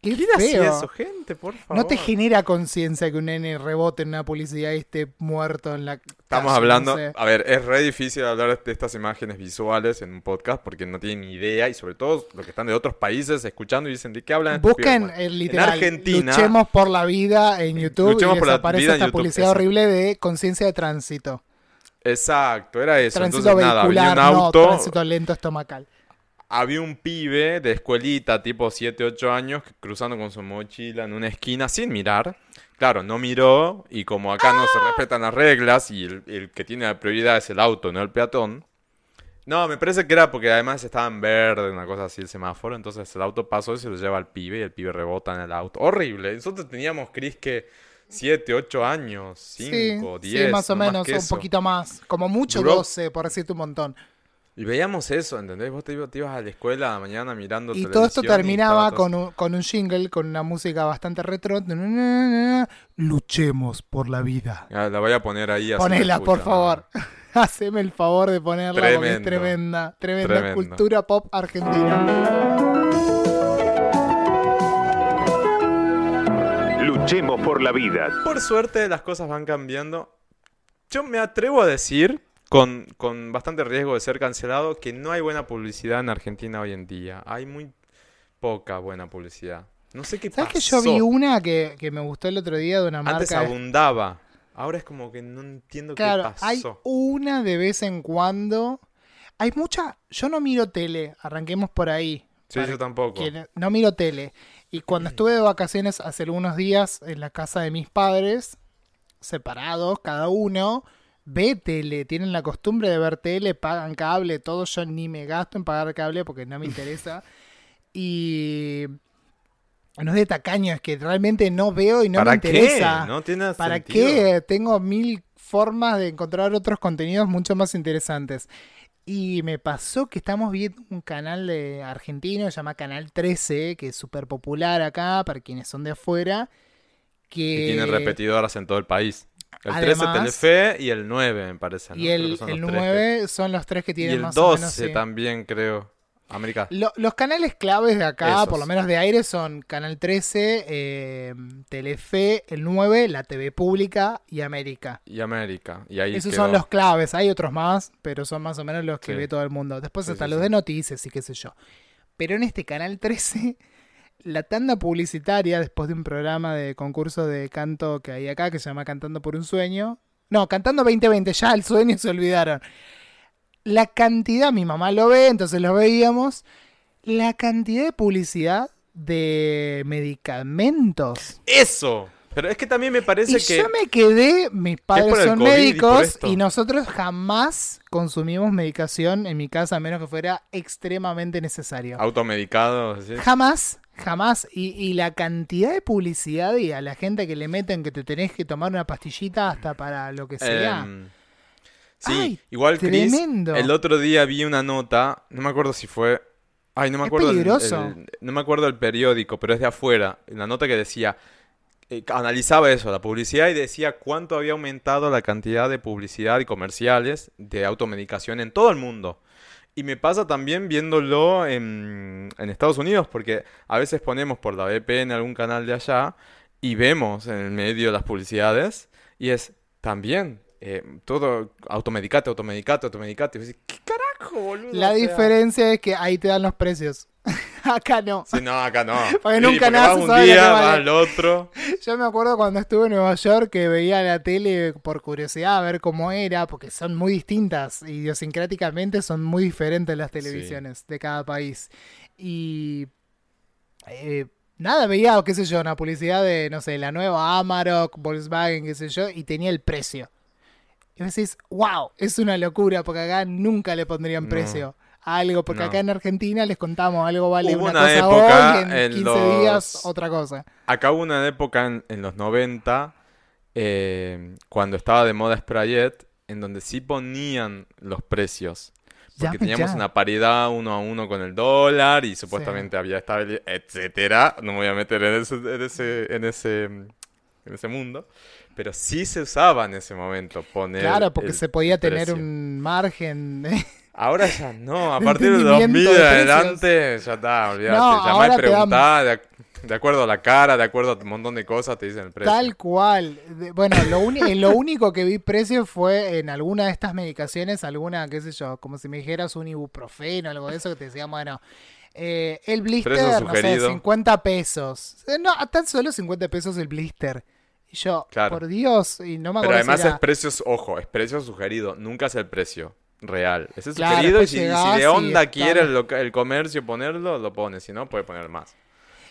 Qué ¿Quién hacía feo. eso, gente? Por favor. No te genera conciencia que un nene rebote en una publicidad y esté muerto en la Estamos hablando. A ver, es re difícil hablar de estas imágenes visuales en un podcast porque no tienen ni idea y sobre todo los que están de otros países escuchando y dicen de qué hablan. Busquen el Bueno, literal. En Argentina. Luchemos por la vida en YouTube Luchemos y por la aparece vida en esta YouTube, publicidad exacto. horrible de conciencia de tránsito. Exacto, era eso. Tránsito Entonces, nada, vehicular, venía un no auto. tránsito lento estomacal. había un pibe de escuelita, tipo 7, 8 años, cruzando con su mochila en una esquina sin mirar. Claro, no miró y como acá no se respetan las reglas y el, el que tiene la prioridad es el auto, no el peatón. No, me parece que era porque además estaba en verde, una cosa así el semáforo. Entonces el auto pasó y se lo lleva al pibe y el pibe rebota en el auto. Horrible. Nosotros teníamos, Cris, que 7, 8 años, 5, sí, 10. Sí, más o no menos, un poquito más. Como mucho Duró- 12, por decirte un montón. Y veíamos eso, ¿entendés? Vos te, ibas- te ibas a la escuela a la mañana mirando Y todo esto terminaba todo con un, con un jingle, con una música bastante retro. Luchemos por la vida. Ah, La voy a poner ahí. así Ponela, por favor. Haceme el favor de ponerla porque es Tremendo. tremenda. Tremenda Tremendo. cultura pop argentina. Luchemos por la vida. Por suerte las cosas van cambiando. Yo me atrevo a decir, con, con bastante riesgo de ser cancelado, que no hay buena publicidad en Argentina hoy en día. Hay muy poca buena publicidad. No sé qué ¿Sabes pasó. que yo vi una que, que me gustó el otro día de una Antes marca? abundaba. Ahora es como que no entiendo Claro, qué hay pasó. una de vez en cuando. Hay mucha. Yo no miro tele, arranquemos por ahí. Sí, yo tampoco. no miro tele. Y cuando estuve de vacaciones hace algunos días en la casa de mis padres, separados, cada uno, ve tele, tienen la costumbre de ver tele, pagan cable, todo. Yo ni me gasto en pagar cable porque no me interesa. y no es de tacaño, es que realmente no veo y no ¿Para me interesa. qué? No tiene ¿Para sentido. qué? Tengo mil formas de encontrar otros contenidos mucho más interesantes. Y me pasó que estamos viendo un canal de argentino, se llama Canal 13, que es súper popular acá para quienes son de afuera. Que... Y tiene repetidoras en todo el país. El Además- 13 Telefe y el 9, me parece. ¿no? Y el, son el los tres 9 son los tres que que- Y tienen el más 12 o menos. sí. también, creo. América. Lo- los canales claves de acá, Esos. por lo menos de aire, son Canal 13, eh, Telefe, el 9, la TV Pública y América. Y América. Y ahí Esos quedó. son los claves, hay otros más, pero son más o menos los que Sí. ve todo el mundo. Después Sí, hasta los de noticias y qué sé yo. Pero en este canal 13, la tanda publicitaria, después de un programa de concurso de canto que hay acá, que se llama Cantando por un Sueño. No, Cantando 2020, ya el sueño se olvidaron. La cantidad, mi mamá lo ve, entonces lo veíamos. La cantidad de publicidad de medicamentos. ¡Eso! Pero es que también me parece Y que. yo me quedé, mis padres son y médicos y, nosotros jamás consumimos medicación en mi casa a menos que fuera extremadamente necesario. Automedicados. ¿sí? Jamás, jamás. Y, y la cantidad de publicidad y a la gente que le meten que te tenés que tomar una pastillita hasta para lo que sea. Em, sí, Ay, igual Chris, tremendo. el otro día vi una nota, no me acuerdo si fue, ay, no me acuerdo, el- no me acuerdo el periódico, pero es de afuera, una nota que decía, eh, analizaba eso, la publicidad y decía cuánto había aumentado la cantidad de publicidad y comerciales de automedicación en todo el mundo. Y me pasa también viéndolo en, en Estados Unidos, porque a veces ponemos por la VPN algún canal de allá y vemos en el medio las publicidades y es también eh, todo automedicate, automedicate, automedicate. Y decís, ¿qué carajo, boludo? La O sea, diferencia es que ahí te dan los precios. Acá no. Sí, no, acá no. Porque Sí, nunca porque nada vas se un sabe lo día, vas al otro. Yo me acuerdo cuando estuve en Nueva York que veía la tele por curiosidad a ver cómo era, porque son muy distintas, idiosincráticamente son muy diferentes las televisiones de cada país. Y eh, nada, veía, qué sé yo, una publicidad de, no sé, la nueva Amarok, Volkswagen, qué sé yo, y tenía el precio. Y vos decís, wow, es una locura, porque acá nunca le pondrían No. precio algo, porque No. acá en Argentina les contamos, algo vale Hubo una, una cosa época hoy, en en 15 los- días otra cosa. Acá hubo una época en, en los 90, eh, cuando estaba de moda Sprayet, en donde sí ponían los precios. Porque Llame teníamos ya. una paridad uno a uno con el dólar y supuestamente había estabilidad, etcétera. No me voy a meter en ese, en ese, en ese, en ese mundo. Pero sí se usaba en ese momento poner Claro, porque se podía tener precio. un margen. De- Ahora ya no, a de partir entendimiento 2000 de adelante ya está, olvídate. No, Llamá y preguntá de, ac- de acuerdo a la cara, de acuerdo a un montón de cosas, te dicen el precio. Tal cual. De- Bueno, lo, en lo único que vi precio fue en alguna de estas medicaciones, alguna, qué sé yo, como si me dijeras un ibuprofeno o algo de eso, que te decían, bueno, eh, el blister, no sé, sugerido. 50 pesos. Eh, No, tan solo 50 pesos el blister. Y yo, Claro. por Dios, y no me acuerdo Pero además si era- es precios, ojo, es precio sugerido, nunca es el precio. Real. Ese es Claro, sugerido y después si, si de y onda está- quiere el, comercio ponerlo, lo pone. Si no, puede poner más.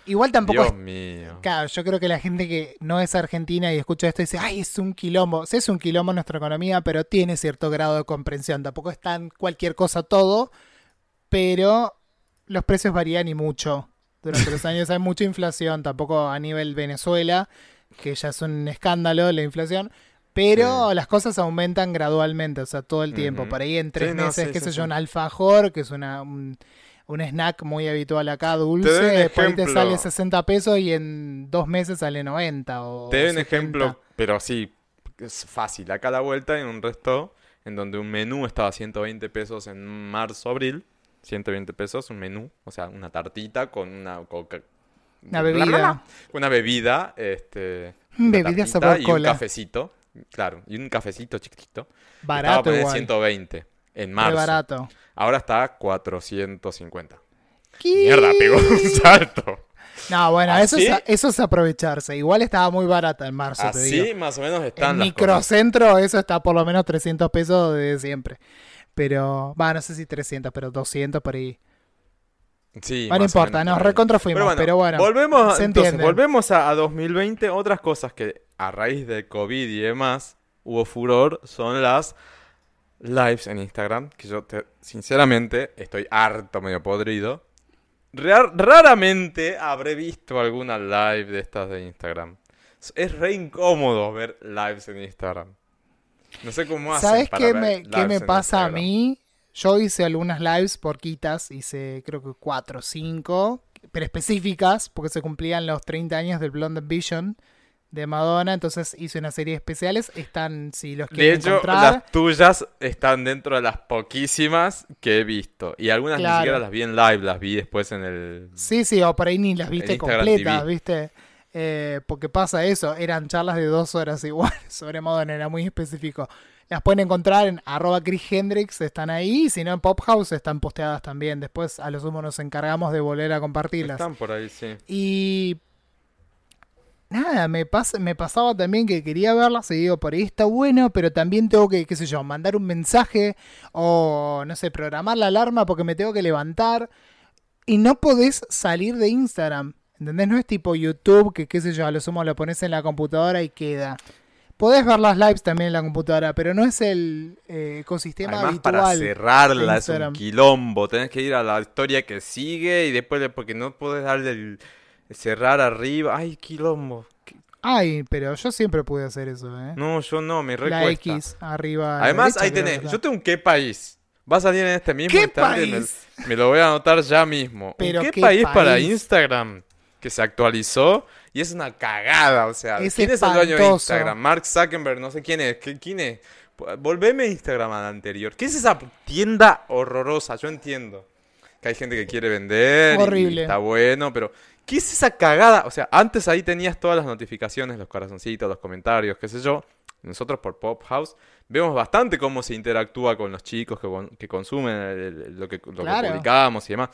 Igual tampoco Dios es mío. Claro, yo creo que la gente que no es argentina y escucha esto dice, ay, es un quilombo. Sí, es un quilombo nuestra economía, pero tiene cierto grado de comprensión. Tampoco es tan cualquier cosa todo, pero los precios varían y mucho. Durante los años hay mucha inflación, tampoco a nivel Venezuela, que ya es un escándalo la inflación. Pero Sí. las cosas aumentan gradualmente, o sea, todo el tiempo. Ujú. Por ahí en tres Sí, no, meses, sí, qué sé yo, un alfajor, que es una, un, un snack muy habitual acá, dulce, ahí te sale 60 pesos y en dos meses sale 90 o Te doy un 70. ejemplo, pero sí, es fácil. Acá a la vuelta en un resto en donde un menú estaba 120 pesos en marzo, abril. 120 pesos, un menú, o sea, una tartita con una coca. Una bebida. Una bebida, este. Bebida sabor y un cola. cafecito. Claro, y un cafecito chiquitito. Estaba Barato poniendo igual. 120 en marzo. barato. Ahora está 450. ¿Qué? Mierda, pegó un salto. No, bueno, eso ¿Así? es, eso es aprovecharse. Igual estaba muy barata en marzo, te digo. Así más o menos están En las cosas. microcentro eso está por lo menos 300 pesos de siempre. Pero, va, no sé si 300, pero 200 por ahí. Sí, Bueno, no importa, nos recontra fuimos, pero bueno. Volvemos, se entonces, entiende. volvemos a, a 2020. Otras cosas que a raíz de COVID y demás hubo furor son las lives en Instagram. Que yo, te- sinceramente, estoy harto, medio podrido. Rar- raramente habré visto alguna live de estas de Instagram. Es re incómodo ver lives en Instagram. No sé cómo ¿Sabes qué me, qué me pasa a mí? Yo hice algunas lives por quitas, hice creo que 4 o 5, pero específicas, porque se cumplían los 30 años del Blonde Vision de Madonna, entonces hice una serie de especiales, están, si los De quieren hecho, encontrar, las tuyas están dentro de las poquísimas que he visto. Y algunas ni siquiera las vi en live, las vi después en el... sí, sí, o por ahí ni las viste completas, TV. ¿viste? Eh, porque pasa eso, eran charlas de dos horas igual sobre Madonna, era muy específico. Las pueden encontrar en arroba Chris Hendrix, están ahí, si no en Pop House están posteadas también. Después a lo sumo nos encargamos de volver a compartirlas. Están por ahí, sí. Y nada, me, pas- me pasaba también que quería verlas y digo, por ahí está bueno, pero también tengo que, qué sé yo, mandar un mensaje o, no sé, programar la alarma porque me tengo que levantar. Y no podés salir de Instagram. ¿Entendés? No es tipo YouTube que, qué sé yo, a lo sumo lo pones en la computadora y queda. Podés ver las lives también en la computadora, pero no es el eh, ecosistema Además, habitual. para cerrarla es un quilombo. Tenés que ir a la historia que sigue y después, porque no podés darle el cerrar arriba. Ay, quilombo. Ay, pero yo siempre pude hacer eso, ¿eh? No, yo no, me la recuesta. X arriba. la Además, derecha, ahí tenés. Yo tengo un qué país. Va a salir en este mismo ¿Qué instante. país? Me, lo voy a anotar ya mismo. Pero ¿Un ¿Qué, qué país, para? Instagram? Que se actualizó y es una cagada. O sea, Es ¿quién es el dueño de. Instagram? Mark Zuckerberg, no sé quién es. ¿Qué- ¿Quién es? Volveme a Instagram al anterior. ¿Qué es esa tienda horrorosa? Yo entiendo que hay gente que quiere vender Horrible. y está bueno, pero ¿qué es esa cagada? O sea, antes ahí tenías todas las notificaciones, los corazoncitos, los comentarios, qué sé yo. Nosotros por Pop House vemos bastante cómo se interactúa con los chicos que, que consumen el- el- lo, que, lo que publicamos y demás.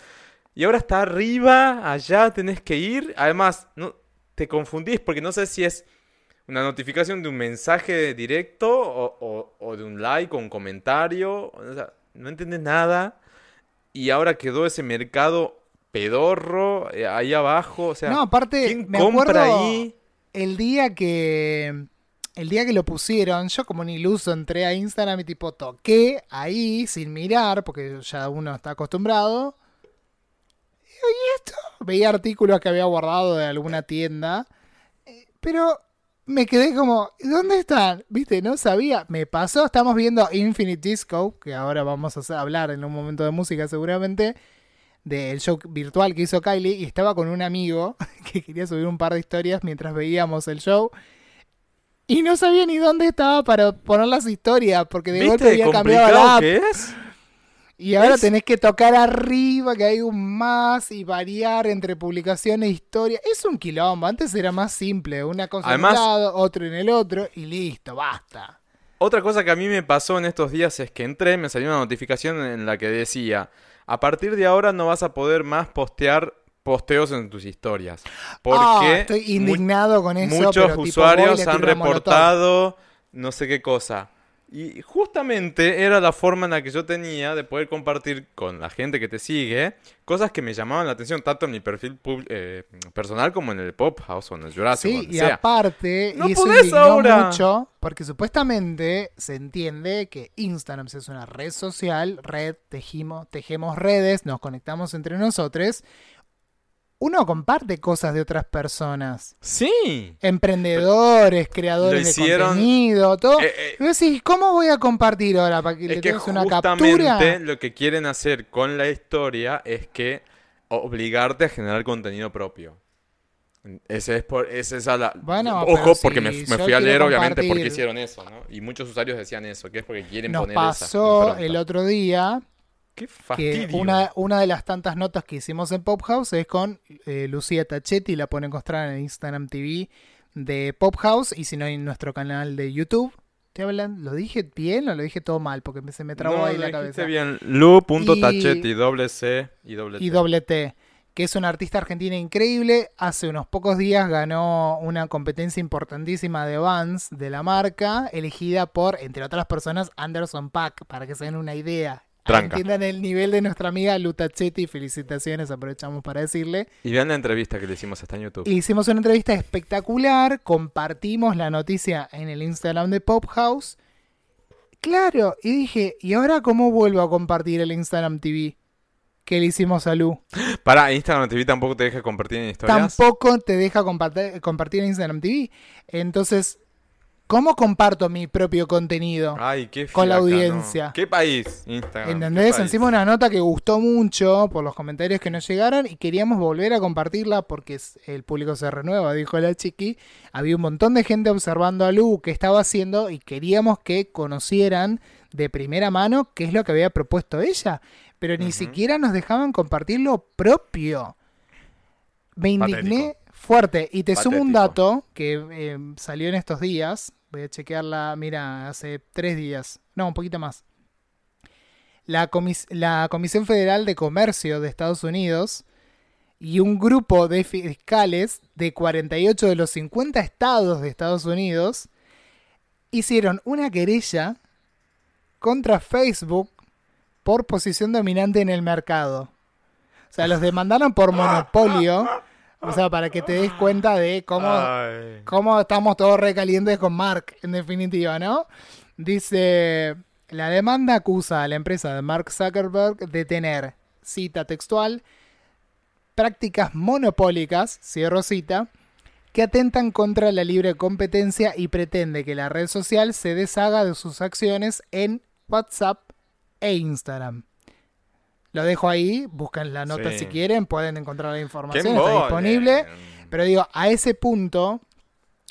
Y ahora está arriba, allá tenés que ir. Además, no te confundís porque no sé si es una notificación de un mensaje directo o, o- o de un like o un comentario. O sea, no entendés nada. Y ahora quedó ese mercado pedorro eh, ahí abajo. O sea, no, aparte, ¿quién me compra acuerdo ahí? el día que el día que lo pusieron, yo como un iluso entré a Instagram y tipo toqué ahí sin mirar, porque ya uno está acostumbrado. Y digo, ¿y esto? Veía artículos que había guardado de alguna tienda, eh, pero me quedé como, ¿dónde están? ¿Viste? No sabía. Me pasó, estamos viendo Infinite Disco, que ahora vamos a hablar en un momento de música seguramente, del show virtual que hizo Kylie, y estaba con un amigo que quería subir un par de historias mientras veíamos el show. Y no sabía ni dónde estaba para poner las historias, porque de golpe ¿Viste había cambiado la app. que es? Y ahora Es- tenés que tocar arriba, que hay un más y variar entre publicaciones e historia. Es un quilombo. Antes era más simple. Una cosa Además- en un lado, otro en el otro y listo, basta. Otra cosa que a mí me pasó en estos días es que entré, me salió una notificación en la que decía, a partir de ahora no vas a poder más postear posteos en tus historias. Ah, Porque estoy indignado con eso. muchos pero usuarios han reportado no sé qué cosa. Y justamente era la forma en la que yo tenía de poder compartir con la gente que te sigue cosas que me llamaban la atención, tanto en mi perfil eh, personal como en el Pop House o en el Jurassic. Sí, y sea. aparte, No y eso ahora. mucho, porque supuestamente se entiende que Instagram es una red social, red, tejimos, tejemos redes, nos conectamos entre nosotros. Uno comparte cosas de otras personas, Sí. emprendedores, creadores de contenido, todo. Eh, eh, Y vos decís, ¿cómo voy a compartir ahora para que le que una justamente captura? lo que quieren hacer con la historia es que obligarte a generar contenido propio. Ese es por, ese es a la... Bueno, Ojo, porque si me, fui a leer obviamente por qué compartir- hicieron eso, ¿no? Y muchos usuarios decían eso, que es porque quieren Nos poner esa pasó impronta. el otro día Qué que fastidio. una, una de las tantas notas que hicimos en Pop House es con eh, Lucía Tachetti, la pueden encontrar en Instagram TV de Pop House y si no en nuestro canal de YouTube. ¿Te hablan? ¿Lo dije bien o lo dije todo mal? Porque se me trabó no, ahí la cabeza. bien. Lu.tachetti, doble C y doble T. Y doble T, que es una artista argentina increíble. Hace unos pocos días ganó una competencia importantísima de Vans de la marca, elegida por, entre otras personas, Anderson Pack, para que se den una idea. Tranca. Entiendan el nivel de nuestra amiga Lutachetti. Felicitaciones, aprovechamos para decirle. Y vean la entrevista que le hicimos hasta en YouTube. Hicimos una entrevista espectacular, compartimos la noticia en el Instagram de Pop House. Claro, y dije, ¿y ahora cómo vuelvo a compartir el Instagram TV que le hicimos a Lu? Para, Instagram TV tampoco te deja compartir en historias. Tampoco te deja compartir, compartir en Instagram TV. Entonces, ¿cómo comparto mi propio contenido? Ay, qué Con la audiencia. ¿Qué país? Instagram. ¿Entendés? Encima una nota que gustó mucho por los comentarios que nos llegaron y queríamos volver a compartirla porque el público se renueva, dijo la chiqui. Había un montón de gente observando a Lu que estaba haciendo y queríamos que conocieran de primera mano qué es lo que había propuesto ella. Pero ni siquiera nos dejaban compartir lo propio. Me indigné Patético. Fuerte. Y te sumo un dato que eh, salió en estos días. Voy a chequearla, mira, hace tres días. No, un poquito más. La, comis- la Comisión Federal de Comercio de Estados Unidos y un grupo de fiscales de 48 de los 50 estados de Estados Unidos hicieron una querella contra Facebook por posición dominante en el mercado. O sea, los demandaron por monopolio. O sea, para que te des cuenta de cómo, Ay. cómo estamos todos recalientes con Mark, en definitiva, ¿no? Dice, la demanda acusa a la empresa de Mark Zuckerberg de tener, cita textual, prácticas monopólicas, cierro cita, que atentan contra la libre competencia y pretende que la red social se deshaga de sus acciones en WhatsApp e Instagram. Lo dejo ahí, buscan la nota Sí. si quieren, pueden encontrar la ¡Qué información, está disponible. Pero digo, a ese punto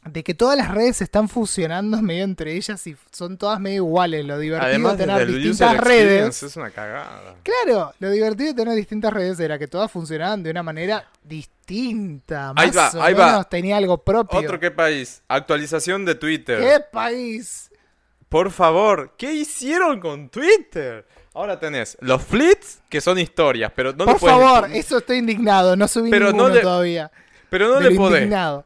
de que todas las redes se están fusionando medio entre ellas y son todas medio iguales. Lo divertido Además, de tener distintas redes. es una cagada. Claro, lo divertido de tener distintas redes era que todas funcionaban de una manera distinta. Ahí Más va, o ahí va. menos tenía algo propio. ¿Otro qué país? Actualización de Twitter. ¿Qué país? Por favor, ¿qué hicieron con Twitter? Ahora tenés los fleets, que son historias, pero no Por puedes- favor, eso estoy indignado. No subí Pero no ninguno le- todavía. Pero no de le podés. indignado.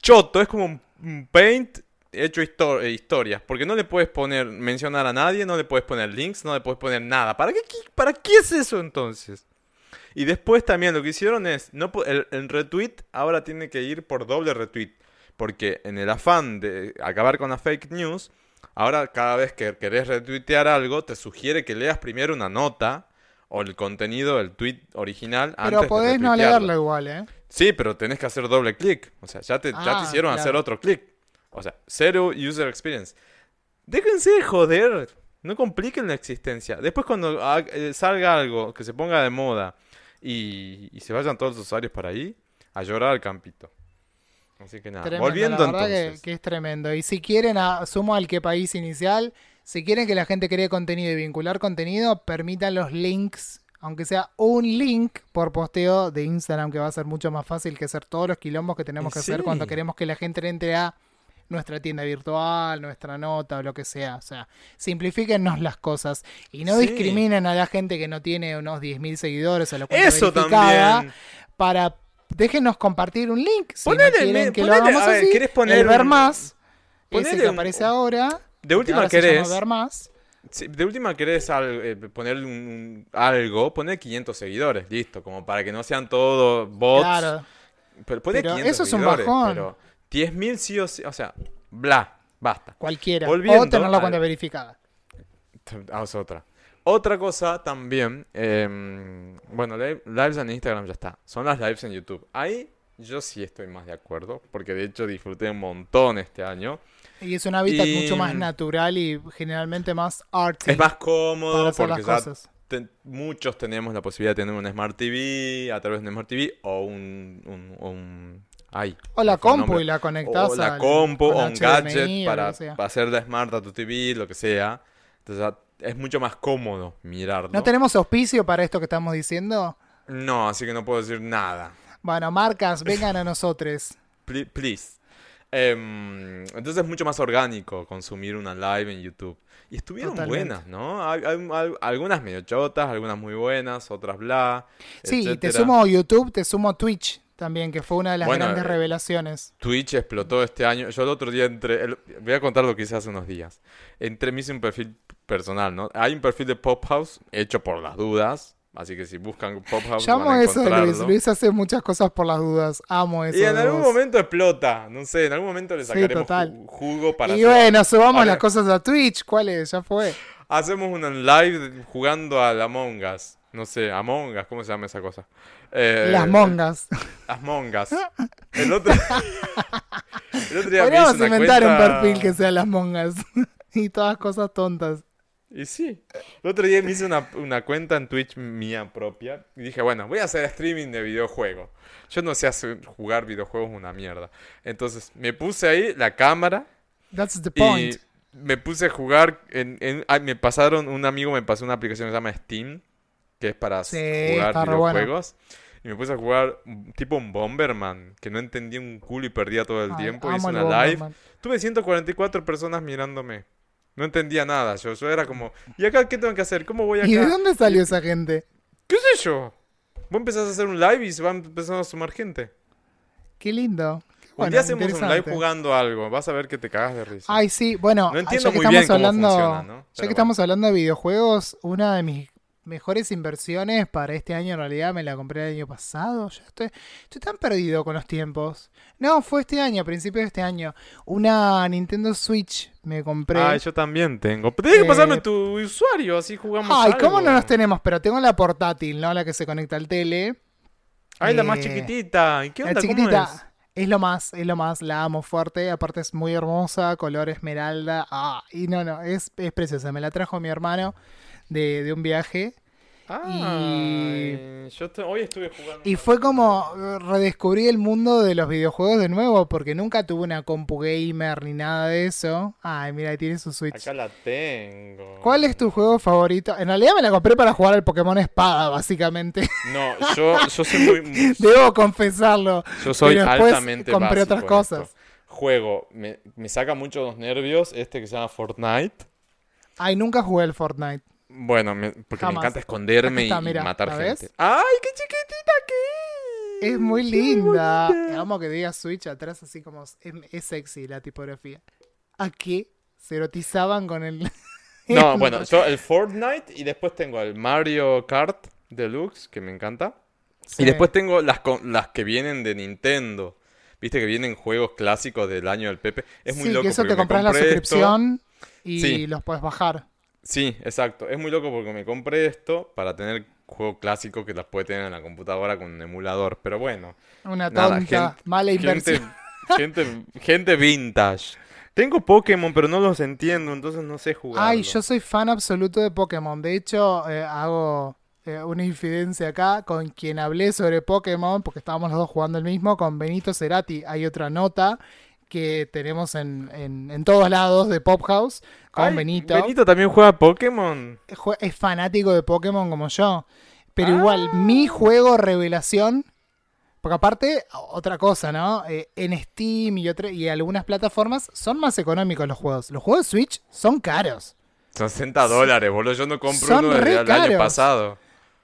Choto, es como un- paint hecho histo- eh, historias. Porque no le puedes poner, mencionar a nadie, no le puedes poner links, no le puedes poner nada. ¿Para qué, para qué es eso entonces? Y después también lo que hicieron es, no el, el retweet ahora tiene que ir por doble retweet. Porque en el afán de acabar con la fake news, ahora cada vez que querés retuitear algo, te sugiere que leas primero una nota o el contenido del tweet original antes Pero de podés no leerlo igual, ¿eh? Sí, pero tenés que hacer doble clic. O sea, ya te, ya Ah, te hicieron claro. hacer otro clic. O sea, cero user experience. Déjense de joder. No compliquen la existencia. Después cuando eh, salga algo que se ponga de moda y, y se vayan todos los usuarios para ahí, a llorar al campito. Así que nada. Tremendo, Volviendo la verdad entonces. Que, es tremendo. Y si quieren, a- sumo al que país inicial, si quieren que la gente cree contenido y vincular contenido, permitan los links, aunque sea un link por posteo de Instagram, que va a ser mucho más fácil que hacer todos los quilombos que tenemos que hacer cuando queremos que la gente entre a nuestra tienda virtual, nuestra nota o lo que sea. O sea, simplifíquennos las cosas y no Sí. discriminen a la gente que no tiene unos 10.000 seguidores a cuenta Eso también. para déjenos compartir un link si Ponele, no quieren que ponele, lo hagamos a ver, así. ¿querés poner el ver un- más ese que un- aparece ahora De última ahora se llama querés, ver más. sí, de última querés al- eh, ponerle un, un- algo, poner 500 seguidores, listo, como para que no sean todos bots. Claro. Pero, poné Pero 500 eso es un bajón. Pero 10.000 sí o sí, o sea, bla, basta. Cualquiera. Volviendo o tener la al- cuenta verificada. Vamos a otra. Otra cosa también, em, bueno, live- lives en Instagram ya está. Son las lives en YouTube. Ahí yo sí estoy más de acuerdo, porque de hecho disfruté un montón este año. Y es un hábitat Y- mucho más natural y generalmente más arty Es más para cómodo hacer porque las cosas. muchos tenemos la posibilidad de tener un Smart TV a través de un Smart TV o un... un, un- ay, O la compu y la conectás O la al- compu o un HDMI gadget para, para hacerle smart a tu TV, lo que sea. Entonces ya es mucho más cómodo mirarlo. ¿No tenemos auspicio para esto que estamos diciendo? No, así que no puedo decir nada. Bueno, marcas, vengan a nosotros. Ple- Please. Em, entonces es mucho más orgánico consumir una live en YouTube. Y estuvieron Totalmente. buenas, ¿no? Hay, hay- hay- algunas medio chotas, algunas muy buenas, otras bla. Sí, y te etcétera. sumo YouTube, te sumo Twitch también, que fue una de las Bueno, grandes eh, revelaciones. Twitch explotó este año. Yo el otro día entré. el- voy a contar lo que hice hace unos días. Entré, me hice un perfil personal, ¿no? Hay un perfil de Pop House hecho por las dudas. Así que si buscan Pop House, Llamo van a eso Luis. Luis hace muchas cosas por las dudas. Amo eso. Y en algún vos. momento explota. No sé, en algún momento le Sí, sacaremos ju- jugo para Y hacer- bueno, subamos las cosas a Twitch. ¿Cuál es? Ya fue. Hacemos un live jugando al Among Us. No sé, Among Us, ¿cómo se llama esa cosa? Eh, Las mongas. Among Us. El otro, el otro día me Podríamos hice una inventar un cuenta- perfil que sea las mongas. y todas cosas tontas. Y sí. El otro día me hice una, una cuenta en Twitch mía propia. Y dije, bueno, voy a hacer streaming de videojuegos. Yo no sé hacer, jugar videojuegos una mierda. Entonces me puse ahí la cámara That's the y point. me puse a jugar. En, en- ay, me pasaron, un amigo me pasó una aplicación que se llama Steam, que es para Sí, jugar bueno. videojuegos. Y me puse a jugar tipo un Bomberman, que no entendía un culo y perdía todo el Ay, tiempo. Hice una live. Bomberman. Tuve 144 personas mirándome. No entendía nada. Yo, yo era como, ¿y acá qué tengo que hacer? ¿Cómo voy acá? ¿Y de dónde salió esa gente? ¿Qué sé yo? Vos empezás a hacer un live y se va empezando a sumar gente. Qué lindo. Qué un bueno, día hacemos un live jugando algo. Vas a ver que te cagas de risa. Ay, sí, bueno, No ah, entiendo ya que muy bien estamos cómo hablando, funciona, ¿no? ya que estamos hablando de videojuegos, una de mis mejores inversiones para este año en realidad me la compré el año pasado. Ya estoy, estoy tan perdido con los tiempos. No, fue este año, a principios de este año. Una Nintendo Switch me compré. Ay, yo también tengo. Tienes que Eh, pasarme tu usuario, así jugamos Ay, algo. ¿cómo no los tenemos? Pero tengo la portátil, ¿no? La que se conecta al tele. Ay, la más Eh, chiquitita. ¿Y qué La onda? ¿Cómo chiquitita. es? Es lo más, es lo más, la amo fuerte, aparte es muy hermosa, color esmeralda, ah, y no, no, es, es preciosa, me la trajo mi hermano de, de un viaje Ay, yo te- hoy estuve jugando. y fue como eh, redescubrí el mundo de los videojuegos de nuevo, porque nunca tuve una compu gamer ni nada de eso. Ay, mira, ahí tiene su Switch. Acá la tengo. ¿Cuál es tu juego favorito? En realidad me la compré para jugar al Pokémon Espada, básicamente. No, yo, yo soy muy. Debo confesarlo. Yo soy Pero después altamente compré otras cosas. esto. Juego, me, me saca mucho los nervios este que se llama Fortnite. Ay, nunca jugué al Fortnite. Bueno, me- porque Jamás. me encanta esconderme está, y, mira, matar gente. ¡Ay, qué chiquitita que Es muy ¡Qué linda. Amo que diga Switch atrás así como es, es sexy la tipografía. ¿A qué? Se erotizaban con el... No, bueno, yo el Fortnite y después tengo el Mario Kart Deluxe, que me encanta. Sí. Y después tengo las, con- las que vienen de Nintendo. Viste que vienen juegos clásicos del año del Pepe. Es muy Sí, loco que eso te compras la esto. suscripción y Sí. los puedes bajar. Sí, exacto. Es muy loco porque me compré esto para tener juego clásico que las puede tener en la computadora con un emulador. Pero bueno, Una Nada, tonta, gente- mala gente, inversión. gente, gente vintage. Tengo Pokémon, pero no los entiendo, entonces no sé jugar. Ay, yo soy fan absoluto de Pokémon. De hecho, eh, hago eh, una infidencia acá con quien hablé sobre Pokémon, porque estábamos los dos jugando el mismo, con Benito Cerati. Hay otra nota que tenemos en, en, en todos lados de Pop House con Benito. Benito también juega Pokémon. es fanático de Pokémon como yo. Pero igual, mi juego revelación. Porque aparte, otra cosa, ¿no? Eh, en Steam y, otra- y algunas plataformas son más económicos los juegos. Los juegos de Switch son caros. Son 60 dólares, boludo. Yo no compro Son uno desde el año pasado.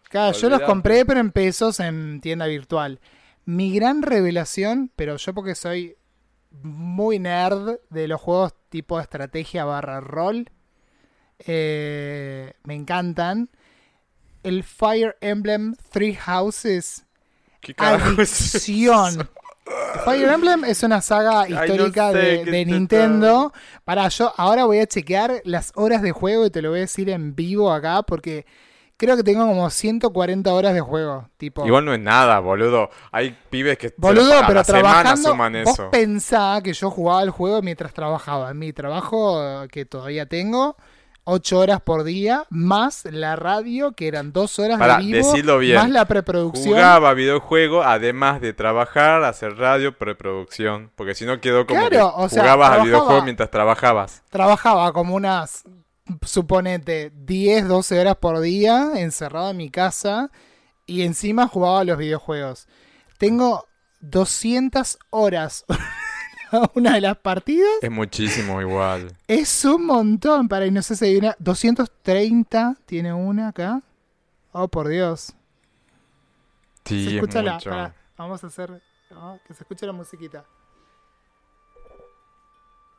Claro, yo los compré, pero en pesos en tienda virtual. Mi gran revelación, pero yo porque soy muy nerd de los juegos tipo estrategia barra rol. Eh, me encantan. El Fire Emblem Three Houses. ¿Qué es? Adicción. Fire Emblem es una saga histórica de, de te Nintendo. Para yo, ahora voy a chequear las horas de juego y te lo voy a decir en vivo acá porque creo que tengo como 140 horas de juego. Tipo, Igual no es nada, boludo. Hay pibes que Boludo, pero la trabajando. suman Vos eso. pensá que yo jugaba el juego mientras trabajaba. En mi trabajo, eh, que todavía tengo, 8 horas por día, más la radio, que eran 2 horas Pará, de vivo, bien. más la preproducción. Jugaba videojuego además de trabajar, hacer radio, preproducción. Porque si no quedó como Claro, que o sea, jugabas al videojuego mientras trabajabas. Trabajaba como unas, suponete, 10, 12 horas por día, encerrado en mi casa, y encima jugaba a los videojuegos. Tengo 200 horas. cada una de las partidas Es muchísimo igual. Es un montón. Para y no sé si hay una. 230 tiene una acá. Oh, por Dios. Sí, se es escucha la. mucho. vamos a hacer. que se escuche la musiquita.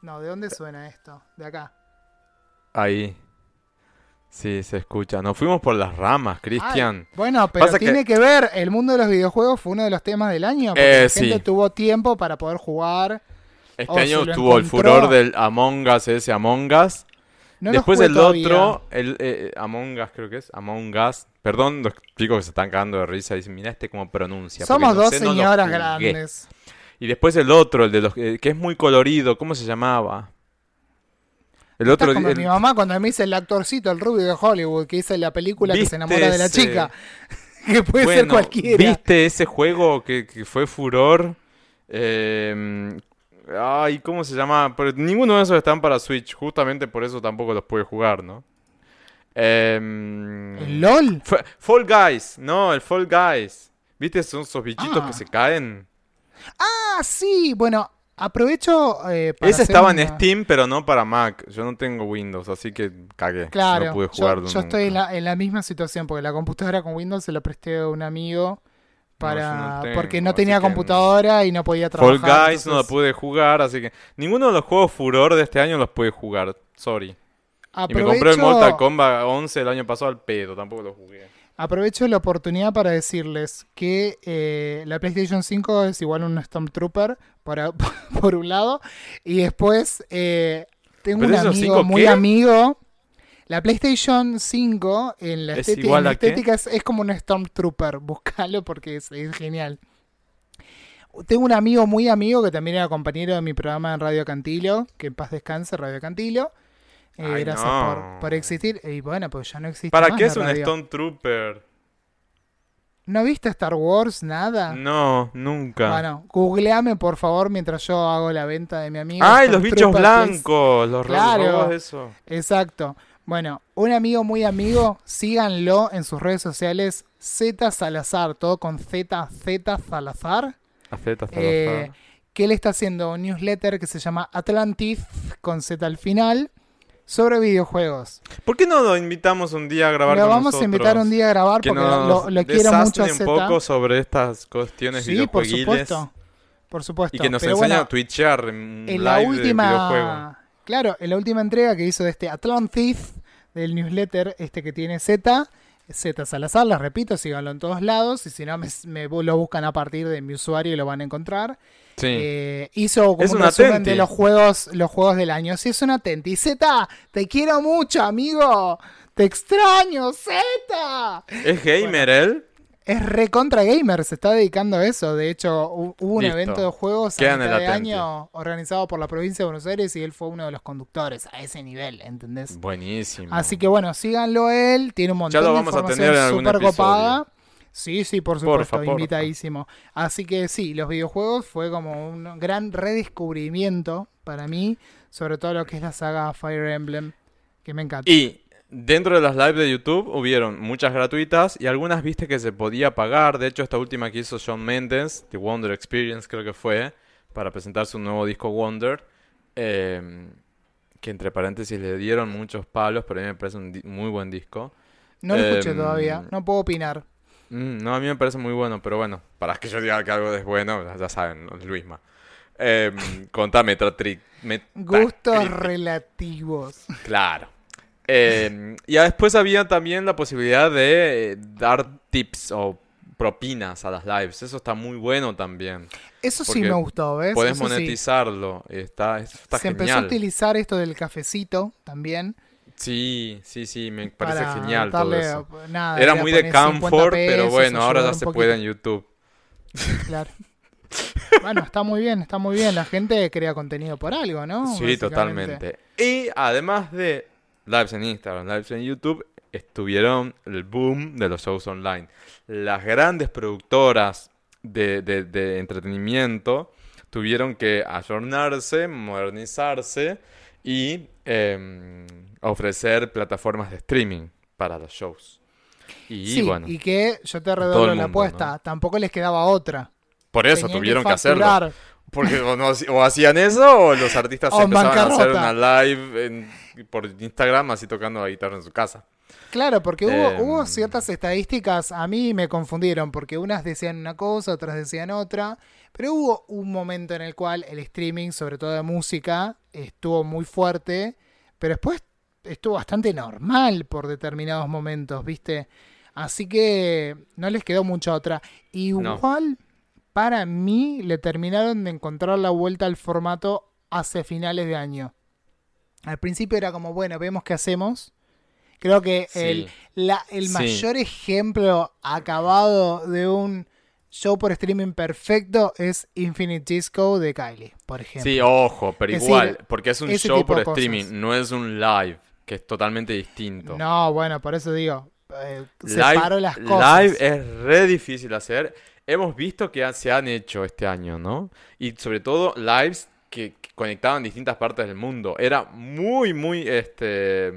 No, ¿de dónde suena esto? De acá. Ahí. Sí, se escucha. Nos fuimos por las ramas, Cristian. Ay, bueno, pero Pasa tiene que... ver. El mundo de los videojuegos fue uno de los temas del año. Porque Eh, la gente sí. tuvo tiempo para poder jugar. Este Oh, año tuvo el furor del Among Us, ese Among Us. No Después el todavía. otro, el eh, Among Us creo que es, Among Us. Perdón, los chicos que se están cagando de risa dicen, mira este cómo pronuncia. Somos no dos sé, señoras jugué". grandes. Y después el otro, el de los eh, que es muy colorido, ¿cómo se llamaba? El otro como el- mi mamá cuando me dice el actorcito, el rubio de Hollywood, que hizo la película que ¿Viste se enamora de la chica. que puede ser cualquiera. ¿Viste ese juego que, que fue furor? Eh, ay, ¿cómo se llama? Pero ninguno de esos están para Switch, justamente por eso tampoco los pude jugar, ¿no? Em, ¿El LOL? F- Fall Guys, no, el Fall Guys. ¿Viste? Son esos bichitos Ah. que se caen. Ah, sí. Bueno, aprovecho eh, para Ese estaba en Steam, pero no para Mac. Yo no tengo Windows, así que cagué. Claro, no pude yo- jugar yo, estoy en la, en la misma situación porque la computadora con Windows se la presté a un amigo para yo no tengo, porque no tenía computadora y no podía trabajar. Fall Guys no entonces pude jugar, así que ninguno de los juegos furor de este año los pude jugar. Sorry. Y me compré el Mortal Kombat 11 el año pasado al pedo, tampoco lo jugué. Aprovecho la oportunidad para decirles que eh, la PlayStation 5 es igual a un Stormtrooper, por, a- por un lado, y después eh, tengo un ¿PlayStation amigo 5 muy amigo. La PlayStation 5 en la ¿Es estética, en la es, es como un Stormtrooper, buscalo porque es, es genial. Tengo un amigo muy amigo que también era compañero de mi programa en Radio Cantilo, que en paz descanse Radio Cantilo. Eh, Ay, gracias no. por, por existir. Y bueno, pues ya no existe. ¿Para más qué es un radio. Stone Trooper? ¿No viste Star Wars? Nada. No, nunca. Bueno, googleame por favor mientras yo hago la venta de mi amigo. ¡Ay, los bichos blancos! Los ro- Claro. eso. Exacto. Bueno, un amigo muy amigo, síganlo en sus redes sociales, Z Salazar, todo con Z, Z Salazar, Afeta hasta eh, la que él está haciendo un newsletter que se llama Atlantis, con Z al final, sobre videojuegos. ¿Por qué no lo invitamos un día a grabar Lo con vamos nosotros? a invitar un día a grabar Que porque lo, lo quiero mucho un poco sobre estas cuestiones Sí, por supuesto. Por supuesto. Y que nos Pero enseña bueno, a twitchear en, en la de videojuego. última claro en la última entrega que hizo de este Atlantis del newsletter este que tiene Z Z Salazar les repito síganlo en todos lados y si no me, me lo buscan a partir de mi usuario y lo van a encontrar. Sí. Eh, hizo como Es un un resumen de los juegos los juegos del año. Sí es un atenti Z te quiero mucho amigo. Te extraño Z. ¿Es gamer él? Es recontra gamer, se está dedicando a eso. De hecho, hu- hubo un Listo. evento de juegos a mitad de año organizado por la provincia de Buenos Aires y él fue uno de los conductores a ese nivel, ¿entendés? Buenísimo. Así que bueno, síganlo él, tiene un montón lo de vamos a información tener episodio. copada. Sí, sí, por supuesto, porfa. invitadísimo. Así que sí, los videojuegos fue como un gran redescubrimiento para mí, sobre todo lo que es la saga Fire Emblem, que me encanta. Y dentro de las lives de YouTube hubieron muchas gratuitas y algunas viste que se podía pagar. De hecho, esta última que hizo Shawn Mendes, The Wonder Experience creo que fue, para presentar su nuevo disco Wonder. eh, que entre paréntesis le dieron muchos palos, pero a mí me parece un muy buen disco. No lo escuché em, todavía, no puedo opinar. Mm, no, a mí me parece muy bueno, pero bueno, para que yo diga que algo es bueno, ya- saben. Luisma. Em, contame. Gustos relativos. Claro. Em, y después había también la posibilidad de eh, dar tips o propinas a las lives. Eso está muy bueno también. Eso sí me gustó, ¿ves? Puedes monetizarlo. Está, está Se empezó a utilizar esto del cafecito también. Sí, sí, sí, me parece genial todo eso. Era muy de comfort, pero bueno, ahora ya se puede en YouTube. Claro. bueno, está muy bien, está muy bien. La gente crea contenido por algo, ¿no? Sí, totalmente. Y además de lives en Instagram, lives en YouTube, estuvieron el boom de los shows online. Las grandes productoras de, de, entretenimiento tuvieron que ayornarse, modernizarse y em, ofrecer plataformas de streaming para los shows. Y sí, bueno. Y que yo te redoblo la apuesta, tampoco les quedaba otra. Por eso tuvieron que, hacerlo. Porque o, hacían eso o los artistas empezaban a hacer una live por Instagram así tocando la guitarra en su casa. Claro, porque hubo, hubo em. ciertas estadísticas, a mí me confundieron, porque unas decían una cosa, otras decían otra, pero hubo un momento en el cual el streaming, sobre todo de música, estuvo muy fuerte, pero después estuvo bastante normal por determinados momentos, ¿viste? Así que no les quedó mucha otra. Igual, para mí, le terminaron de encontrar la vuelta al formato hace finales de año. Al principio era como, bueno, vemos qué hacemos Creo que el, el mayor ejemplo acabado de un show por streaming perfecto es Infinite Disco de Kylie, por ejemplo. Sí, ojo, pero igual, porque es un show por streaming, no es un live, que es totalmente distinto. No, bueno, por eso digo, eh, separo las cosas. Live es re difícil hacer. Hemos visto que se han hecho este año, ¿no? Y sobre todo lives que conectaban distintas partes del mundo. Era muy, muy, este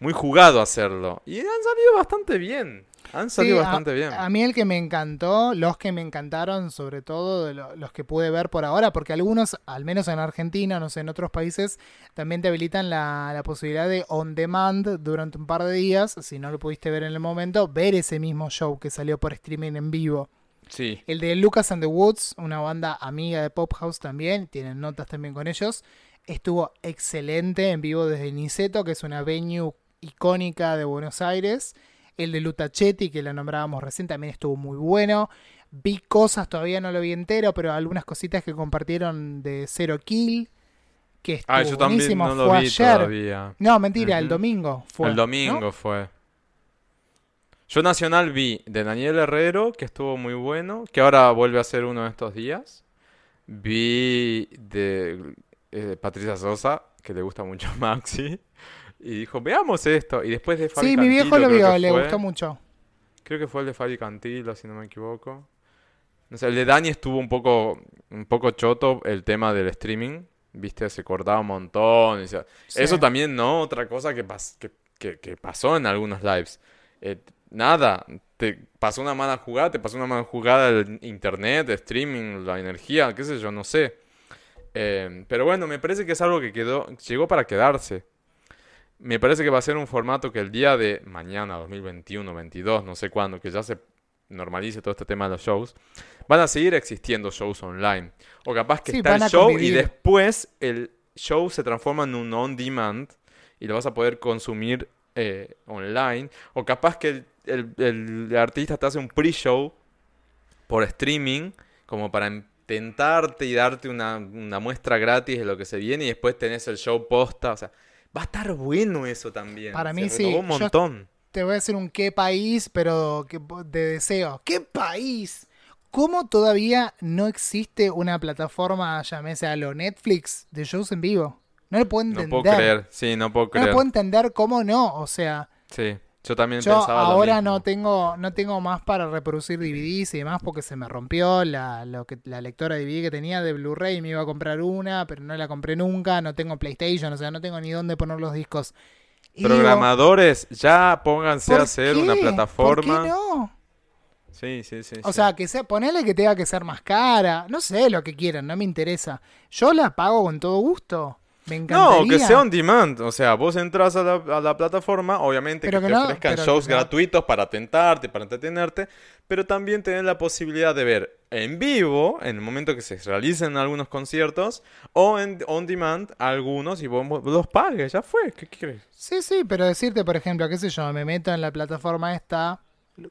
muy jugado hacerlo. Y han salido bastante bien. Han salido bastante bien. A mí el que me encantó, los que me encantaron, sobre todo de los que pude ver por ahora, porque algunos, al menos en Argentina, no sé, en otros países, también te habilitan la, la posibilidad de on demand durante un par de días, si no lo pudiste ver en el momento, ver ese mismo show que salió por streaming en vivo. Sí. El de Lucas and the Woods, una banda amiga de Pop House también, tienen notas también con ellos. Estuvo excelente en vivo desde Niceto, que es una venue icónica de Buenos Aires. El de Lutachetti, que lo nombrábamos recién, también estuvo muy bueno. Vi cosas, todavía no lo vi entero, pero algunas cositas que compartieron de Zero Kill. Que estuvo ah, yo también no lo vi Todavía. No, mentira, el domingo fue. El domingo fue. Yo Nacional vi de Daniel Herrero, que estuvo muy bueno, que ahora vuelve a ser uno de estos días. Vi de eh, Patricia Sosa, que le gusta mucho a Maxi. Y dijo, veamos esto. Y después de Fabi Sí, mi viejo lo vio, le gustó mucho. Creo que fue el de Fabi Cantilo, si no me equivoco. No sé, el de Dani estuvo un poco, un poco choto el tema del streaming. Viste, se cortaba un montón. Eso también, ¿no? Otra cosa que, que, que, pasó en algunos lives. Eh, nada, te pasó una mala jugada, te pasó una mala jugada el internet, el streaming, la energía, qué sé yo, no sé. Eh, pero bueno, me parece que es algo que quedó, llegó para quedarse me parece que va a ser un formato que el día de mañana, 2021, 22, no sé cuándo, que ya se normalice todo este tema de los shows, van a seguir existiendo shows online. O capaz que está el show y después el show se transforma en un on-demand y lo vas a poder consumir eh, online. O capaz que el, artista te hace un pre-show por streaming, como para intentarte y darte una, una muestra gratis de lo que se viene y después tenés el show posta. O sea, Va a estar bueno eso también. Para mí sí. Un montón. te voy a decir un qué país, pero de deseo. ¿Qué país? ¿Cómo todavía no existe una plataforma, llámese a lo Netflix, de shows en vivo? No lo puedo entender. No puedo creer, sí, no puedo creer. No puedo entender cómo no, o sea. Sí. Yo también Yo pensaba ahora lo no tengo no tengo más para reproducir DVDs y demás porque se me rompió la, lo que, la lectora DVD que tenía de Blu-ray. Me iba a comprar una, pero no la compré nunca. No tengo PlayStation, o sea, no tengo ni dónde poner los discos. Programadores, ya pónganse a hacer una plataforma. ¿Por qué no? Sí, sí, sí. O sea, que sea, ponele que tenga que ser más cara. No sé lo que quieran, no me interesa. Yo la pago con todo gusto. Me encantaría. No, que sea on demand. O sea, vos entras a la, a la plataforma, obviamente Pero que, que te ofrezcan shows no. gratuitos para tentarte, para entretenerte, pero también tener la posibilidad de ver en vivo, en el momento que se realicen algunos conciertos, o en on demand algunos y vos, los pagues, ya fue. ¿Qué quieres? Sí, sí, pero decirte, por ejemplo, qué sé yo, me meto en la plataforma esta,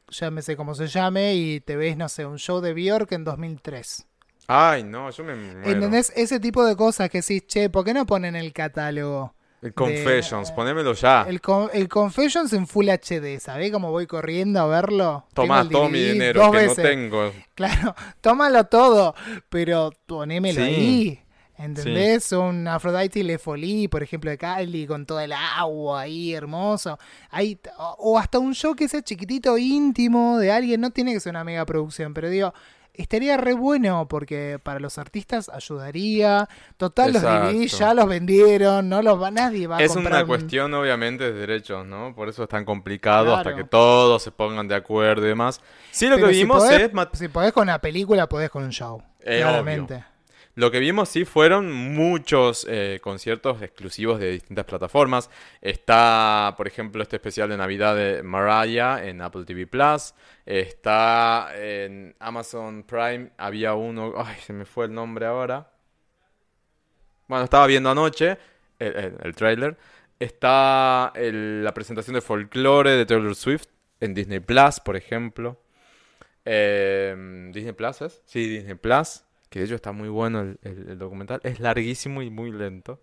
llámese como se llame, y te ves, no sé, un show de Bjork en 2003. Ay, no, yo me muero. ¿Entendés? Ese tipo de cosas que decís, che, ¿por qué no ponen el catálogo? El Confessions, ponémelo ya. El, el Confessions en Full HD, ¿sabés cómo voy corriendo a verlo? Tomá todo mi dinero, dos que veces. no tengo. Claro, tómalo todo, pero ponémelo Sí. ahí. ¿Entendés? Un Aphrodite Le Folie, por ejemplo, de Cali, con todo el agua ahí, hermoso. Ahí, o, o hasta un show que sea chiquitito, íntimo, de alguien. No tiene que ser una mega producción, pero digo, estaría re bueno porque para los artistas ayudaría. Total, los Exacto. DVD ya los vendieron, no los va, nadie va a Es comprar. una un- cuestión, obviamente, de derechos, ¿no? Por eso es tan complicado hasta que todos se pongan de acuerdo y demás. Sí, lo Pero que si vimos podés- es... Si podés con una película, podés con un show. Eh, claramente. Lo que vimos sí fueron muchos eh, conciertos exclusivos de distintas plataformas. Está, por ejemplo, este especial de Navidad de Mariah en Apple TV Plus. Está en Amazon Prime. Había uno. Ay, se me fue el nombre ahora. Bueno, estaba viendo anoche el, el, tráiler. Está la presentación de Folklore de Taylor Swift en Disney Plus, por ejemplo. Eh, Disney Plus es? Sí, Disney Plus. Que de hecho está muy bueno el, el- el documental. Es larguísimo y muy lento.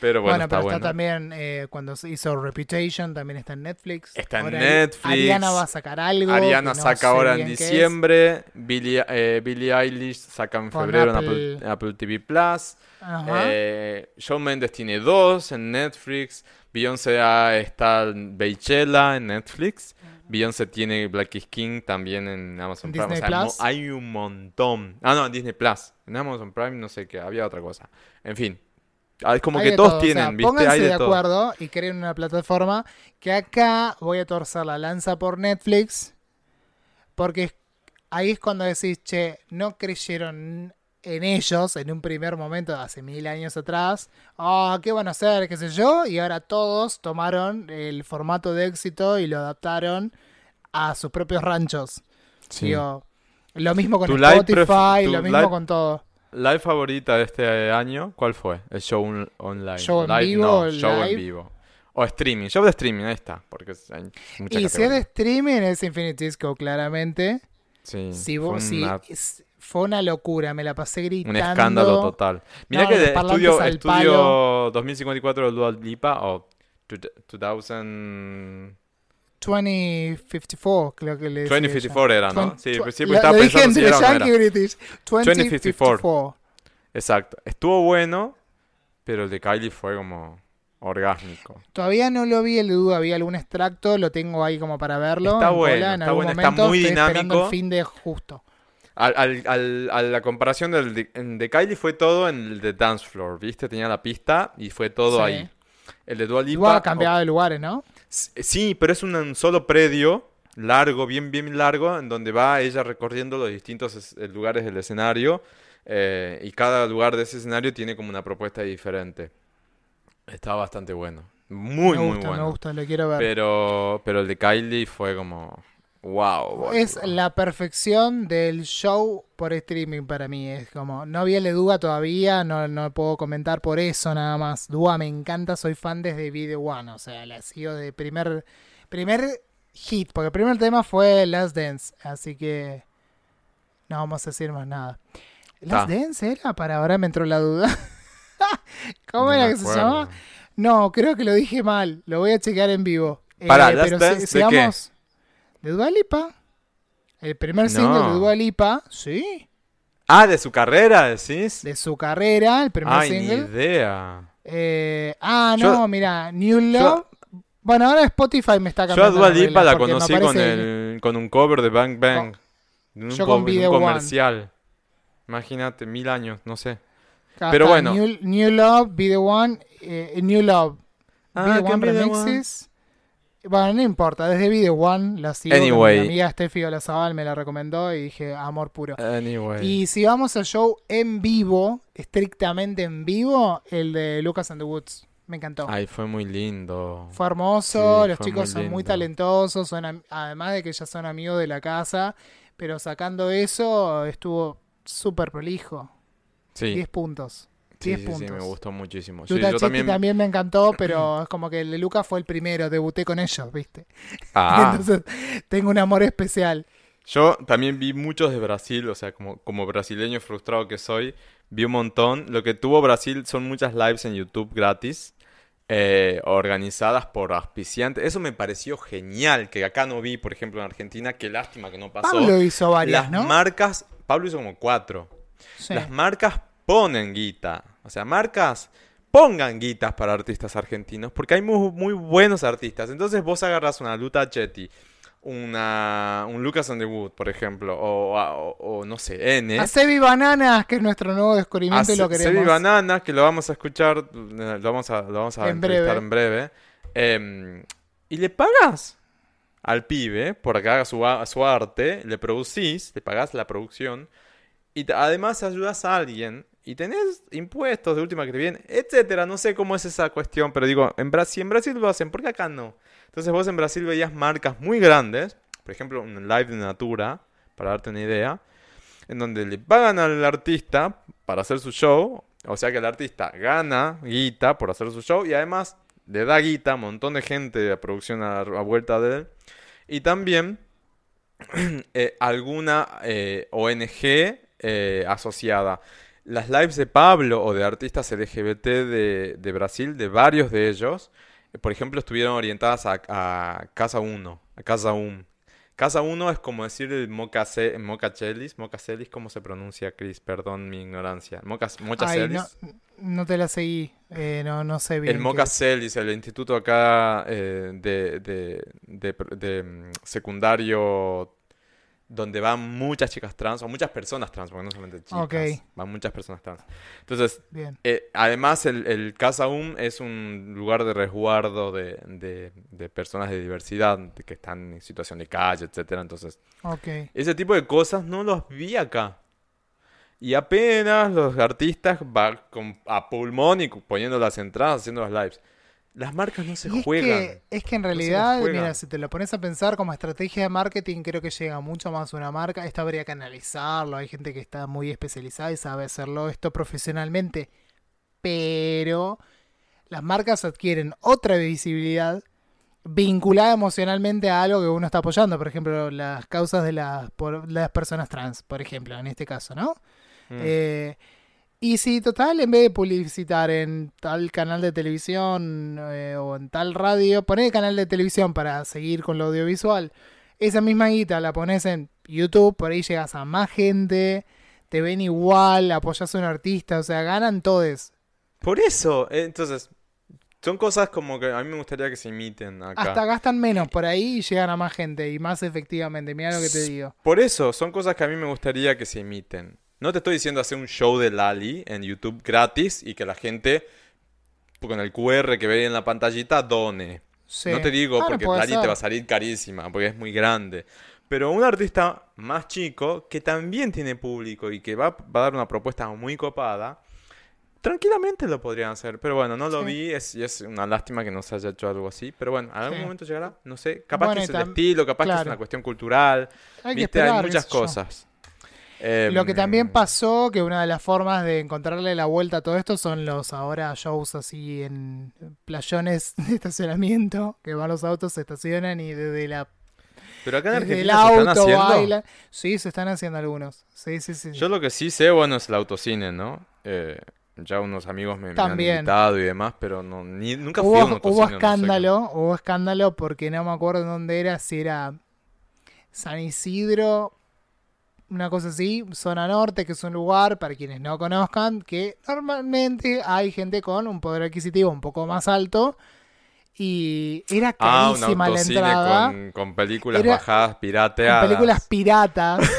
Pero bueno, Bueno, está pero bueno. está también eh, cuando se hizo Reputation, también está en Netflix. Está en Netflix. Ariana va a sacar algo. Ariana no saca ahora en diciembre. Billie, eh, Billie Eilish saca en Con febrero en Apple. TV Plus. Ajá. Eh, Shawn Mendes tiene dos en Netflix. Beyoncé está en Beychella en Netflix. Beyoncé tiene Black is King también en Amazon Prime. O sea, Plus. hay un montón. Ah, no, en Disney Plus. En Amazon Prime no sé qué, había otra cosa. En fin. Es como Hay que todos todo, o tienen, sea, ¿viste? Pónganse Hay de, de todo. acuerdo y creen una plataforma que acá voy a torcer la lanza por Netflix. Porque ahí es cuando decís, che, no creyeron en ellos en un primer momento, hace mil años atrás. Ah, ¿qué van a hacer? ¿Qué sé yo? Y ahora todos tomaron el formato de éxito y lo adaptaron a sus propios ranchos. Sí. Digo, lo mismo con Spotify, lo mismo con todo. ¿Live favorita de este año? ¿Cuál fue? El show on- online. ¿Show en Live, vivo no, show en vivo. O streaming. Show de streaming, ahí está. Porque hay muchas Y si es de streaming es Infinity Disco, claramente. Sí, Si vos, si- una- fue una locura, me la pasé un gritando. escándalo total. Mira No, que de estudio, estudio palo. 2054 de Dua Lipa o tu- 2000... 2054, creo que le decía 2054 era, ¿no? Twen- Sí, tw- pues lo- porque estaba pensando si era yankee era. y british. 2054. 2054. Exacto. Estuvo bueno, pero el de Kylie fue como orgásmico. Todavía no lo vi el de duda, había algún extracto, lo tengo ahí como para verlo. Está en bueno, en está algún bueno, está momento. muy Estoy esperando dinámico. el fin de justo. Al, al- al- a la comparación del de, de Kylie fue todo en el de Dance Floor, ¿viste? Tenía la pista y fue todo Sí. ahí. El de Dua Lipa... Igual ha cambiado de lugares, ¿no? Sí, pero es un, solo predio largo, bien, bien largo, en donde va ella recorriendo los distintos eh, lugares del escenario eh, y cada lugar de ese escenario tiene como una propuesta diferente. Está bastante bueno. Muy, me muy gusta, bueno. me gusta, lo quiero ver. Pero, pero el de Kylie fue como... ¡Wow! Es la perfección del show por streaming para mí. Es como, no vi el de Dua todavía, no, no puedo comentar por eso nada más. Dua me encanta, soy fan desde Video One, o sea, la sigo de primer, primer hit, porque el primer tema fue Last Dance, así que no vamos a decir más nada. ¿Last Ta. Dance era? Para ahora me entró la duda. ¿Cómo No era que se llamaba? No, creo que lo dije mal, lo voy a chequear en vivo. Eh, Pará, Last pero Dance, si- ¿de qué? ¿De Dua Lipa? El primer single de Dua Lipa, sí, Ah, de su carrera, decís. de su carrera, el primer Ay, ni single. idea. Eh, ah, Yo- no, mira, New Love. bueno, ahora Spotify me está Yo a cambiando. Dua Lipa la conocí con, el, con un cover de Bang Bang. De un, yo con un One. comercial. Imagínate, mil años, no sé. Acá pero está, bueno. New, New Love, Video One, eh, New Love. Ah, Video ¿qué One Video One? Bueno, no importa, desde Video One la sigo. Anyway. Mi amiga Steffi Olazabal me la recomendó y dije, amor puro. Anyway. Y si vamos al show en vivo, estrictamente en vivo, el de Lucas and the Woods. Me encantó. Ay, fue muy lindo. Fue hermoso, Sí, los fue chicos muy son muy talentosos, son además de que ya son amigos de la casa, pero sacando eso estuvo súper prolijo. Sí, 10 puntos. Sí, 10 sí, puntos. sí, me gustó muchísimo. Sí, yo también. también... me encantó, pero es como que el de Lucas fue el primero, debuté con ellos, ¿viste? Ah, Entonces tengo un amor especial. yo también vi muchos de Brasil, o sea, como, como brasileño frustrado que soy, vi un montón. Lo que tuvo Brasil son muchas lives en YouTube gratis, eh, organizadas por auspiciantes. Eso me pareció genial, que acá no vi, por ejemplo, en Argentina. Qué lástima que no pasó. Pablo hizo varias, Las ¿no? marcas, Pablo hizo como cuatro. Sí. Las marcas ponen guita. O sea, marcas pongan guitas para artistas argentinos. Porque hay muy, muy buenos artistas. Entonces vos agarras una Luta Chetti, una, un Lucas on the Wood, por ejemplo. O, o- o no sé, N. A Sebi Bananas, que es nuestro nuevo descubrimiento y lo queremos. Sebi Banana, que lo vamos a escuchar, eh, lo vamos a, lo vamos a En entrevistar breve. en breve. Em, y le pagas al pibe por que haga su, su arte, le producís, le pagás la producción, y además ayudas a alguien, y tenés impuestos de última que te vienen, etcétera. No sé cómo es esa cuestión, pero digo, en Brasil, en Brasil lo hacen, ¿por qué acá no? Entonces vos en Brasil veías marcas muy grandes, por ejemplo, un live de Natura, para darte una idea, en donde le pagan al artista para hacer su show, o sea que el artista gana guita por hacer su show y además le da guita a un montón de gente de producción a, vuelta de él. Y también eh, alguna eh, ONG eh, asociada. Las lives de Pablo o de artistas LGBT de, de Brasil, de varios de ellos, eh, por ejemplo, estuvieron orientadas a, a Casa 1, a Casa 1. Casa 1 es como decir el Mocace- Mocachelis. Mocachelis, ¿cómo se pronuncia, Chris? Perdón mi ignorancia. Mocas, Ay, Mochacelis. no, no te la seguí. Eh, no, no sé bien. El qué Moca es. Celis, el instituto acá eh, de, de, de- de, mm, secundario donde van muchas chicas trans, o muchas personas trans, porque no solamente chicas, Ok. van muchas personas trans. Entonces, eh, además el, el Casa UM es un lugar de resguardo de, de- de personas de diversidad que están en situación de calle, etcétera. Entonces, Ok. ese tipo de cosas no los vi acá. Y apenas los artistas van con, a pulmón y poniendo las entradas, haciendo las lives. Las marcas no se Y es juegan. que, es que en realidad, juegan. mira, si te lo pones a pensar como estrategia de marketing, creo que llega mucho más una marca. Esto habría que analizarlo. Hay gente que está muy especializada y sabe hacerlo esto profesionalmente. Pero las marcas adquieren otra visibilidad vinculada emocionalmente a algo que uno está apoyando. Por ejemplo, las causas de las, por, las personas trans, por ejemplo, en este caso, ¿no? Mm. Eh, y si total, en vez de publicitar en tal canal de televisión eh, o en tal radio, poner canal de televisión para seguir con lo audiovisual, esa misma guita la pones en YouTube, por ahí llegas a más gente, te ven igual, apoyas a un artista, o sea, ganan todos. Por eso, eh, entonces, son cosas como que a mí me gustaría que se imiten acá. Hasta gastan menos por ahí y llegan a más gente y más efectivamente. Mira lo que te digo. Por eso, son cosas que a mí me gustaría que se imiten. No te estoy diciendo hacer un show de Lali en YouTube gratis y que la gente, con el QR que ve en la pantallita, done. Sí. No te digo Ah, porque Lali ser. te va a salir carísima, porque es muy grande. Pero un artista más chico, que también tiene público y que va, va a dar una propuesta muy copada, tranquilamente lo podrían hacer. Pero bueno, no lo Sí. vi es, y es una lástima que no se haya hecho algo así. Pero bueno, en algún Sí. momento llegará, no sé. Capaz Bueno, que es el estilo, capaz que es una cuestión cultural. Hay que Viste, esperar, hay muchas yo. Cosas. Lo que Em, también pasó, que una de las formas de encontrarle la vuelta a todo esto son los ahora shows así en playones de estacionamiento, que van los autos, se estacionan y desde, la, Pero acá en desde el se están auto bailan. Sí, se están haciendo algunos. Sí, sí, sí. Yo lo que sí sé, bueno, es el autocine, ¿no? Eh, ya unos amigos me, me han invitado y demás, pero no, ni, nunca fui hubo, a un autocine. hubo no sé escándalo, hubo escándalo porque no me acuerdo dónde era, si era San Isidro, una cosa así, zona norte, que es un lugar, para quienes no conozcan, que normalmente hay gente con un poder adquisitivo un poco más alto y era Ah, un carísima la entrada. con, con películas Era- bajadas, con pirateadas. películas piratas.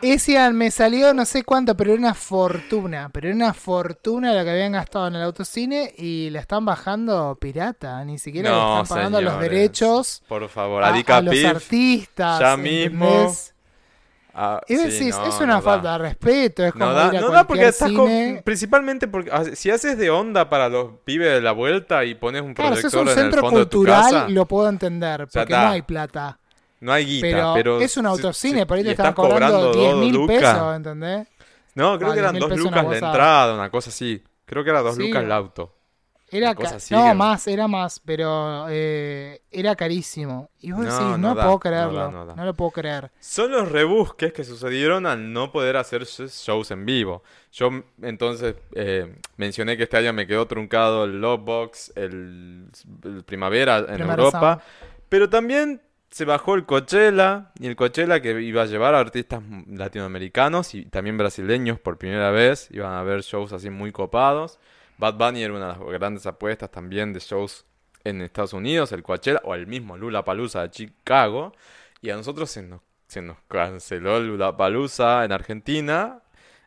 Decían, me salió no sé cuánto, pero era una fortuna. Pero era una fortuna lo que habían gastado en el autocine y la están bajando pirata. Ni siquiera le están pagando los derechos Por favor, a, a, los artistas. ya mismo. Ah, Y sí, decís, no, es una no falta da. de respeto. Es como No da, ir a no da porque estás con- principalmente porque ah, si haces de onda para los pibes de la vuelta y pones un Claro, si es proyector un en el centro fondo de tu cultural, casa, lo puedo entender, porque no hay plata. no hay guita, Pero, pero, es un autocine, si- por ahí te están cobrando dos 10 mil pesos, ¿entendés? No, creo Ah, que eran 10.000 dos lucas la entrada, una cosa así. Creo que era dos Sí. lucas el auto. Era así no, que- más, era más, pero eh, era carísimo. Y vos No, decís, no, no da, puedo no creerlo, da, no, no da. lo puedo creer. Son los rebusques que sucedieron al no poder hacer sh- shows en vivo. Yo entonces eh, mencioné que este año me quedó truncado el Lovebox, el, el Primavera en Primera Europa, pero también se bajó el Coachella y el Coachella que iba a llevar a artistas latinoamericanos y también brasileños por primera vez, iban a haber shows así muy copados. Bad Bunny era una de las grandes apuestas también de shows en Estados Unidos, el Coachella o el mismo Lollapalooza de Chicago. Y a nosotros se nos, se nos canceló el Lollapalooza en Argentina.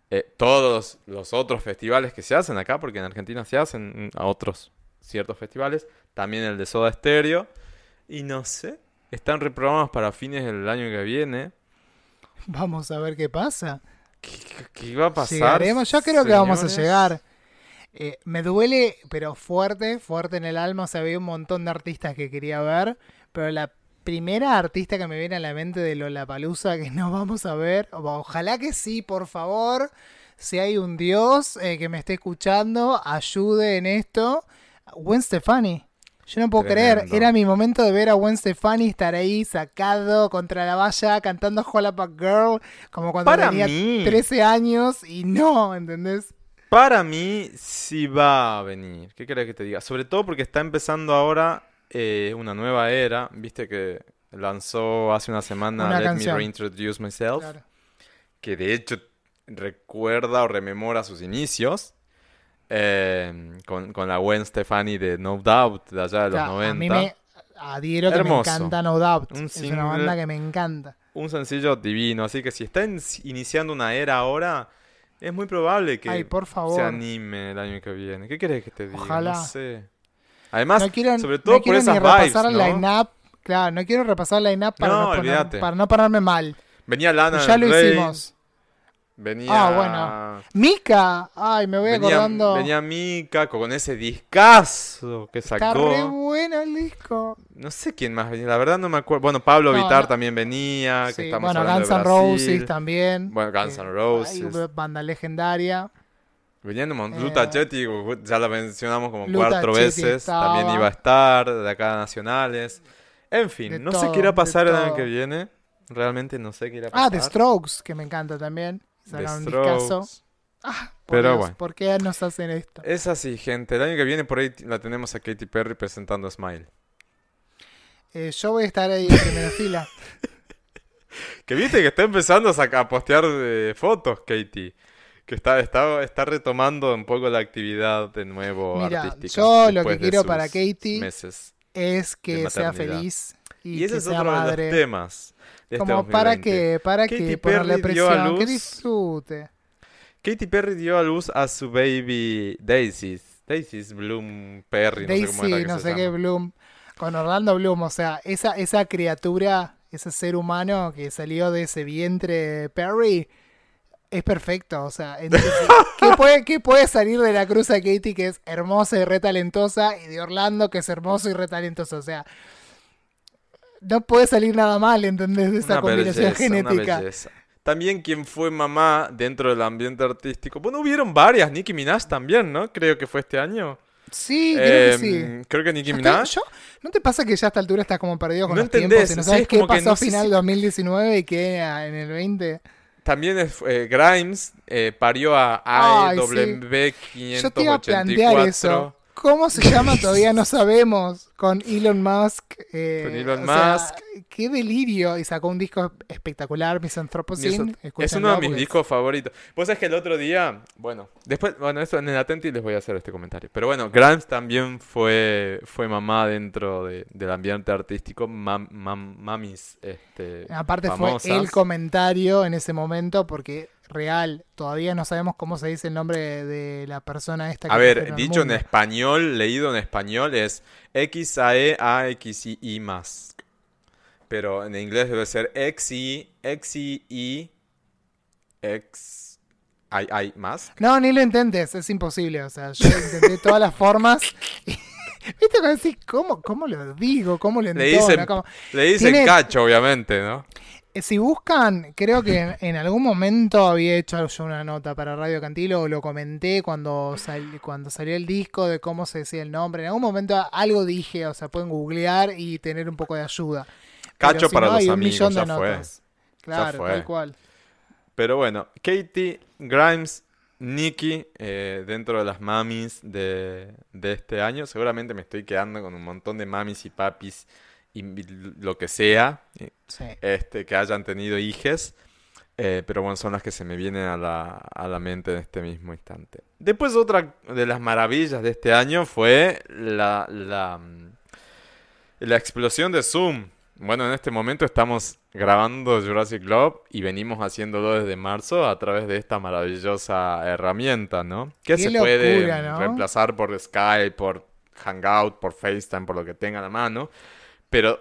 Eh, todos los otros festivales que se hacen acá, porque en Argentina se hacen mm, a otros ciertos festivales, también el de Soda Stereo. Y no sé, están reprogramados para fines del año que viene. Vamos a ver qué pasa. ¿Qué, qué- va a pasar? Llegaremos, yo creo que vamos a llegar. Eh, me duele, pero fuerte, fuerte en el alma. O sea, había un montón de artistas que quería ver, pero la primera artista que me viene a la mente de Lollapalooza que no vamos a ver, ojalá que sí, por favor. Si hay un Dios eh, que me esté escuchando, ayude en esto. Gwen Stefani. Yo no puedo creer, era mi momento de ver a Gwen Stefani estar ahí sacado contra la valla cantando Holla Back Girl, como cuando Para tenía mí. 13 años y no, ¿entendés? Para mí sí va a venir. ¿Qué querés que te diga? Sobre todo porque está empezando ahora eh, una nueva era. Viste que lanzó hace una semana Una Let canción. Me Reintroduce Myself. Claro. Que de hecho recuerda o rememora sus inicios. eh, con, con la Gwen Stefani de No Doubt de allá de los O sea, 90. A mí me adhiero que Hermoso. me encanta No Doubt. Un es single. una banda que me encanta. Un sencillo divino. Así que si está in- iniciando una era ahora, es muy probable que Ay, por favor. se anime el año que viene. ¿Qué querés que te diga? Ojalá. No sé. Además, no quiero, sobre no todo por esas ni repasar ¿no? line-up. Claro, no quiero repasar el line-up para, No, no poner- olvídate. para no ponerme mal. Venía Lana ya lo Rey, hicimos. Venía... Ah, bueno. Mika. Ay, me voy Venía, acordando. venía Mika con ese discazo que Está sacó. re bueno el disco. No sé quién más venía, la verdad no me acuerdo. Bueno, Pablo No, Vitar no. también venía, que estamos bueno, hablando Guns N'. Roses también. Bueno, Guns N' Roses. ay, banda legendaria. Venían un montón. Eh, Luta Chetti, ya la mencionamos como Luta cuatro Chetti veces. estaba. También iba a estar, de acá nacionales. En fin, De no sé qué irá a pasar el año que viene. Realmente no sé qué irá a pasar. Ah, The Strokes, que me encanta también. The Sacaron un. Ah, por Pero Dios, bueno. ¿por qué nos hacen esto? Es así, gente. El año que viene por ahí la tenemos a Katy Perry presentando Smile. Eh, yo voy a estar ahí en primera fila. Que viste que está empezando a, a postear eh, fotos, Katy. Que está, está, está retomando un poco la actividad de nuevo Mira, artística. yo lo que quiero para Katy meses. Es que sea feliz y, Y, que ese es sea otro de los temas. Este Como para 2020. que, para que ponerle presión, que disfrute. Katy Perry dio a luz a su baby Daisy. Daisy Bloom Perry, no sé cómo era Daisy, que no se sé qué. Bloom. Con Orlando Bloom, o sea, esa, esa criatura, ese ser humano que salió de ese vientre Perry, es perfecto. O sea, entonces, ¿qué, puede, qué puede salir de la cruz a Katy que es hermosa y retalentosa y de Orlando que es hermoso y retalentoso? O sea, no puede salir nada mal, ¿entendés? De esa Una combinación belleza, genética. También quien fue mamá dentro del ambiente artístico. Bueno, hubieron varias. Nicki Minaj también, ¿no? Creo que fue este año. Sí, creo que Em, sí. Creo que Nicki Minaj. yo- ¿No te pasa que ya a esta altura estás como perdido con No los entendés, tiempos y no sí, sabes es qué como que pasó no a final si- 2019 y qué en el 20? También es, eh, Grimes eh, parió a Ay, AEW Yo te iba a plantear 584. eso. ¿Cómo se llama? Todavía no sabemos. Con Elon Musk. eh, Con Elon sea, Musk. qué delirio. Y sacó un disco espectacular, Misanthropocene. Es uno de mis porque discos favoritos. Vos sabés que el otro día, bueno, después, bueno, eso en el Atenti les voy a hacer este comentario. Pero bueno, Grimes también fue, fue mamá dentro de- del ambiente artístico, mam- mam- mamis, este, Aparte famosas. fue el comentario en ese momento porque real, todavía no sabemos cómo se dice el nombre de, de la persona esta que A ver, dicho en español, leído en español es X A E A X I I más. Pero en inglés debe ser X I X I I X I I más. No, ni lo intentes, es imposible. O sea, yo intenté todas las formas. y- ¿Viste cuando decís, ¿cómo, ¿cómo lo digo? ¿Cómo lo Le entono? dicen, ¿Cómo? le dicen Tiene- cacho, obviamente, ¿no? Eh, Si buscan, creo que en, algún momento había hecho yo una nota para Radio Cantilo o lo comenté cuando, sal- cuando salió el disco de cómo se decía el nombre. En algún momento algo dije, o sea, pueden googlear y tener un poco de ayuda. Pero Cacho si para no, los hay un amigos, de ya fue. notas. Claro, fue. tal cual. Pero bueno, Katie, Grimes, Nicki, eh, dentro de las mamis de, de este año, seguramente me estoy quedando con un montón de mamis y papis lo que sea, eh, Sí. este, que hayan tenido hijes. Eh, pero bueno, son las que se me vienen a la, a la mente en este mismo instante. Después otra de las maravillas de este año fue la, la, mm, la explosión de Zoom. Bueno, en este momento estamos grabando Jurassic Club y venimos haciéndolo desde marzo a través de esta maravillosa herramienta, ¿no? Que se puede locura, ¿no? reemplazar por Skype, por Hangout, por FaceTime, por lo que tenga a la mano. Pero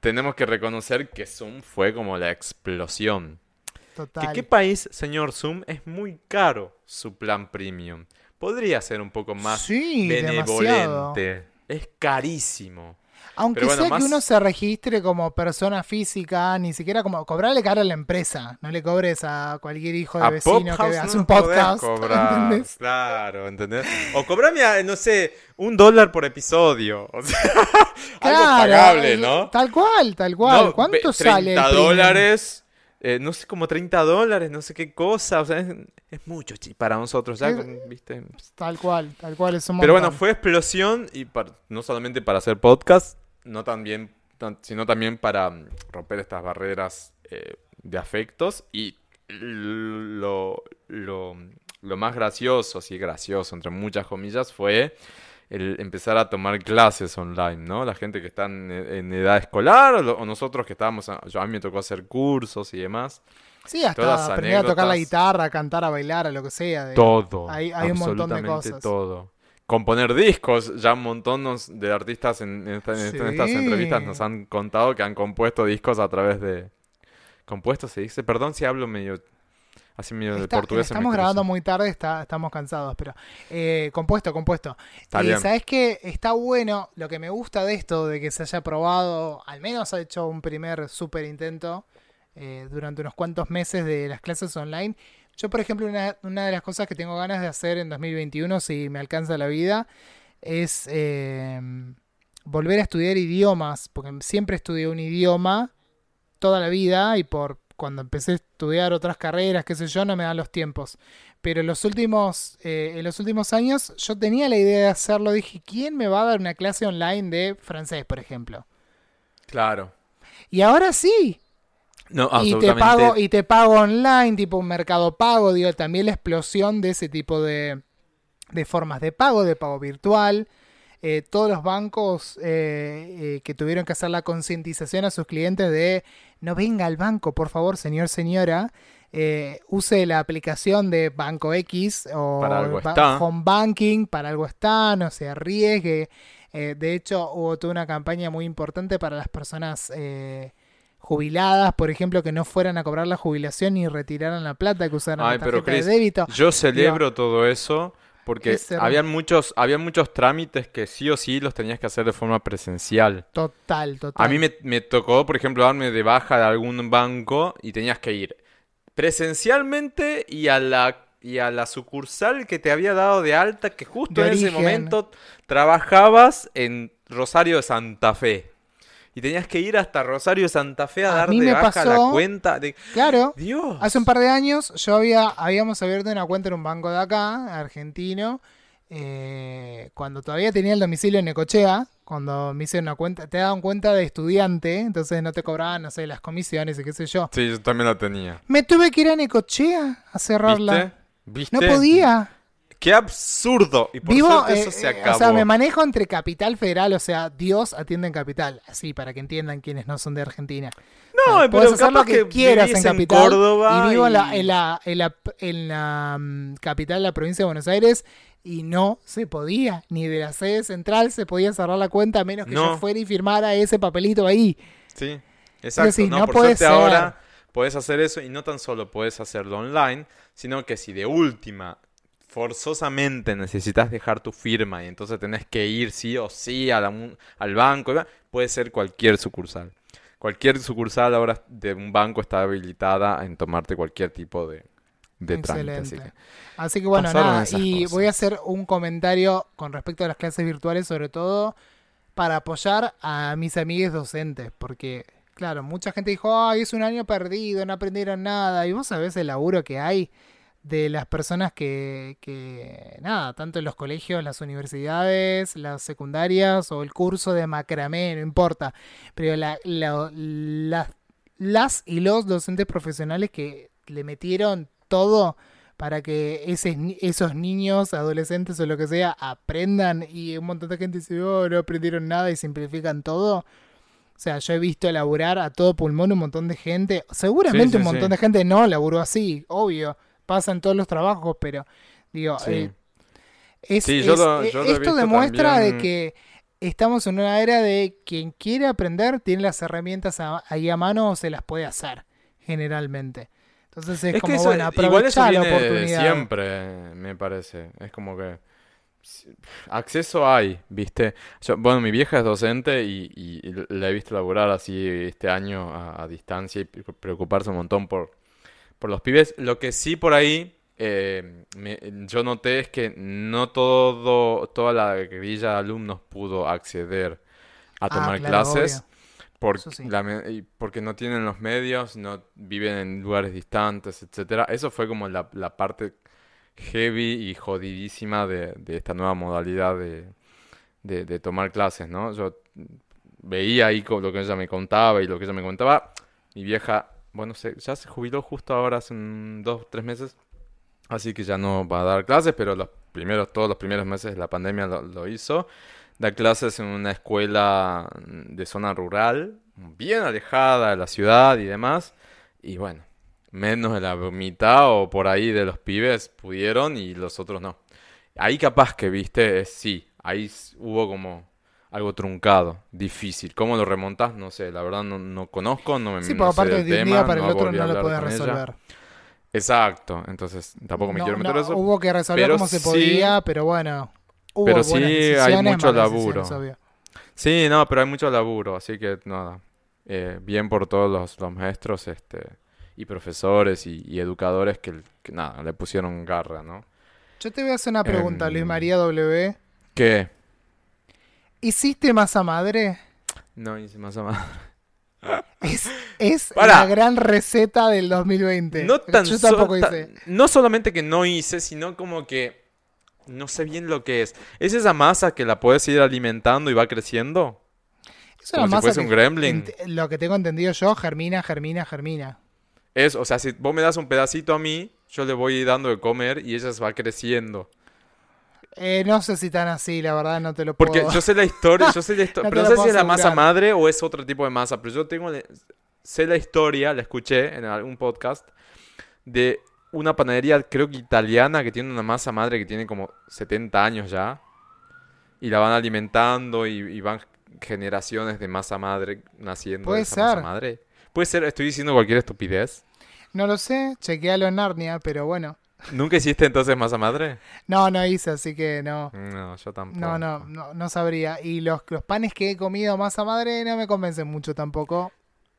tenemos que reconocer que Zoom fue como la explosión. ¿Que Total. qué país, señor Zoom, es muy caro su plan premium? Podría ser un poco más Sí, demasiado. benevolente. Es carísimo. Aunque bueno, sea más- que uno se registre como persona física, ni siquiera como cobrarle caro a la empresa. No le cobres a cualquier hijo de A vecino que hace no un podcast. cobrar, ¿entendés? Claro, ¿entendés? O cobrame, a, no sé, un dólar por episodio. O sea, algo pagable, ¿no? Tal cual, tal cual. No, ¿Cuánto sale? el 30 premium? dólares, eh, no sé, como 30 dólares, no sé qué cosa. O sea, es, es mucho para nosotros ya, Es- ¿viste? Tal cual, tal cual. Es un Pero bueno, fue explosión y no solamente para hacer podcast, no también, tan- sino también para mm, romper estas barreras eh, de afectos y lo, lo, lo más gracioso, sí gracioso, entre muchas comillas, fue el empezar a tomar clases online, ¿no? La gente que está en, en edad escolar o, lo- o nosotros que estábamos, a, yo, a mí me tocó hacer cursos y demás. Sí, hasta aprender a tocar la guitarra, a cantar, a bailar, a lo que sea. Todo. Hay- hay un montón de cosas. todo. Componer discos, ya un montón nos- de artistas en, en esta- en esta- en estas entrevistas nos han contado que han compuesto discos a través de... ¿Compuesto se dice? Perdón si hablo medio... Así medio de portugués. estamos grabando muy tarde, está, estamos cansados, pero eh, compuesto, compuesto. Está y bien. sabes que está bueno, lo que me gusta de esto, de que se haya probado, al menos ha hecho un primer super intento eh, durante unos cuantos meses de las clases online. Yo, por ejemplo, una, una de las cosas que tengo ganas de hacer en 2021, si me alcanza la vida, es eh, volver a estudiar idiomas, porque siempre estudié un idioma toda la vida y por cuando empecé a estudiar otras carreras, qué sé yo, no me dan los tiempos. Pero en los últimos, eh, en los últimos años yo tenía la idea de hacerlo. Dije, ¿quién me va a dar una clase online de francés, por ejemplo? Claro. Y ahora sí. No, Y te absolutamente. pago, y te pago online, tipo un mercado pago, digo, también la explosión de ese tipo de, de formas de pago, de pago virtual. Eh, todos los bancos eh, eh, que tuvieron que hacer la concientización a sus clientes de no venga al banco, por favor, señor, señora. eh, use la aplicación de Banco X o Para algo ba- está. Home Banking, para algo está, no se arriesgue. Eh, de hecho, hubo toda una campaña muy importante para las personas eh, jubiladas, por ejemplo, que no fueran a cobrar la jubilación y retiraran la plata, que usaran Ay, la pero tarjeta de débito. Yo celebro todo eso porque habían muchos, habían muchos trámites que sí o sí los tenías que hacer de forma presencial. Total, total. A mí me, me tocó, por ejemplo, darme de baja de algún banco y tenías que ir presencialmente y a la y a la sucursal que te había dado de alta, que justo De en ese momento trabajabas en Rosario de Santa Fe. Y tenías que ir hasta Rosario de Santa Fe a, A dar de me baja la pasó- cuenta de... Claro, Dios. hace un par de años yo había, habíamos abierto una cuenta en un banco de acá, argentino, eh, cuando todavía tenía el domicilio en Necochea, cuando me hice una cuenta, te daban cuenta de estudiante, entonces no te cobraban, no sé, las comisiones y qué sé yo. Sí, yo también la tenía. Me tuve que ir a Necochea a cerrarla. ¿Viste? No ¿Viste? podía. ¡Qué absurdo! Y por Vivo, suerte eso eh, se eh, acabó. o sea, me manejo entre Capital Federal, o sea, Dios atiende en Capital, así para que entiendan quienes no son de Argentina. No, Ah, pero Puedes hacer lo capaz que, quieras en Capital Córdoba y vivo en la, y- en la, en la, en la, mm, capital de la provincia de Buenos Aires y no se podía, ni de la sede central se podía cerrar la cuenta a menos que No. yo fuera y firmara ese papelito ahí. Sí, exacto. no, no por suerte ser. ahora puedes hacer eso y no tan solo puedes hacerlo online, sino que si de última forzosamente necesitas dejar tu firma y entonces tenés que ir sí o sí a la mu- al banco, puede ser cualquier sucursal. Cualquier sucursal ahora de un banco está habilitada en tomarte cualquier tipo de, de trámite. Así Excelente. que- Así que bueno, nada, y cosas. voy a hacer un comentario con respecto a las clases virtuales, sobre todo para apoyar a mis amigues docentes, porque claro, mucha gente dijo, ay, es un año perdido, no aprendieron nada, y vos sabés el laburo que hay de las personas que, que nada, tanto en los colegios, las universidades, las secundarias o el curso de macramé, no importa, pero la- la- la- las y los docentes profesionales que le metieron todo para que ese esos niños, adolescentes o lo que sea, aprendan y un montón de gente dice, oh, no aprendieron nada y simplifican todo. O sea, yo he visto laburar a todo pulmón un montón de gente. Seguramente Sí, sí, un montón sí. de gente no laburó así, obvio. Pasa en todos los trabajos, pero digo, Sí. eh, es, Sí, yo es- lo- eh, yo lo he esto demuestra también. de que estamos en una era de quien quiere aprender tiene las herramientas a- ahí a mano o se las puede hacer, generalmente. Entonces es, como, eso- bueno, igual eso aprovechar la viene de oportunidad. siempre, me parece. Es como que acceso hay, ¿viste? Yo- bueno, mi vieja es docente y, y la he visto laburar así este año a, a distancia y pre- preocuparse un montón por, por los pibes. Lo que sí por ahí eh, me- yo noté es que no todo, toda la grilla de alumnos pudo acceder a Ah, tomar claro, clases. obvio. Sí. la porque no tienen los medios, no viven en lugares distantes, etcétera. Eso fue como la, la parte heavy y jodidísima de, de esta nueva modalidad de, de, de tomar clases, ¿no? Yo veía ahí lo que ella me contaba y lo que ella me contaba. Mi vieja, bueno, se, ya se jubiló justo ahora hace dos, tres meses, así que ya no va a dar clases, pero los primeros, todos los primeros meses de la pandemia lo, hizo. Da clases en una escuela de zona rural, bien alejada de la ciudad y demás. Y bueno, menos de la mitad o por ahí de los pibes pudieron y los otros no. Ahí capaz que, viste, sí, ahí hubo como algo truncado, difícil. ¿Cómo lo remontás? No sé, la verdad no, no conozco, no me Sí, porque aparte de un día para el otro no lo podés ella. resolver. Exacto, entonces tampoco me quiero meter eso. Hubo que resolver como se sí- podía, pero bueno. Hubo pero sí hay mucho laburo. Sí, no, pero hay mucho laburo, así que nada. Eh, bien por todos los, los maestros este, y profesores y, y educadores que, que nada, le pusieron garra, ¿no? Yo te voy a hacer una pregunta, Em, Luis María W. ¿Qué? ¿Hiciste masa madre? No hice o menos. Es, es la gran receta del 2020. No tan Yo tampoco ta- hice. no solamente que no hice, sino como que no sé bien lo que es. ¿Es esa masa que la puedes ir alimentando y va creciendo? Es como una si masa fuese que, un gremlin. Lo que tengo entendido yo, germina, germina, germina. Es, o sea, si vos me das un pedacito a mí, yo le voy dando de comer y ella va creciendo. Eh, no sé si tan así, la verdad, no te lo Porque puedo. yo sé la historia, yo sé la historia, No pero no sé si es la masa madre o es otro tipo de masa, pero yo tengo, la- sé la historia, la escuché en algún podcast, de una panadería, creo que italiana, que tiene una masa madre que tiene como 70 años ya, y la van alimentando y, y van generaciones de masa madre naciendo Puede de esa masa ser. madre. Puede ser, estoy diciendo cualquier estupidez. No lo sé, chequealo en Narnia, pero bueno. ¿Nunca hiciste entonces masa madre? No, no hice, así que no. No, yo tampoco. No, no, no, no sabría. Y los, los panes que he comido masa madre no me convencen mucho tampoco.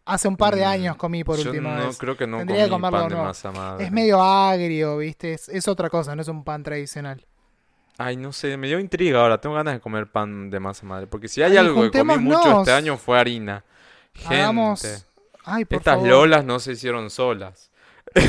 Hace un par de Mm, años comí por Yo última no vez. creo que no Tendría que comí pan de masa madre. Es medio agrio, ¿viste? Es, es otra cosa, no es un pan tradicional. Ay, no sé, me dio intriga ahora. Tengo ganas de comer pan de masa madre. Porque si hay Ay, algo que comí mucho este año fue harina. Gente, Hagamos. Ay, por estas favor. lolas no se hicieron solas.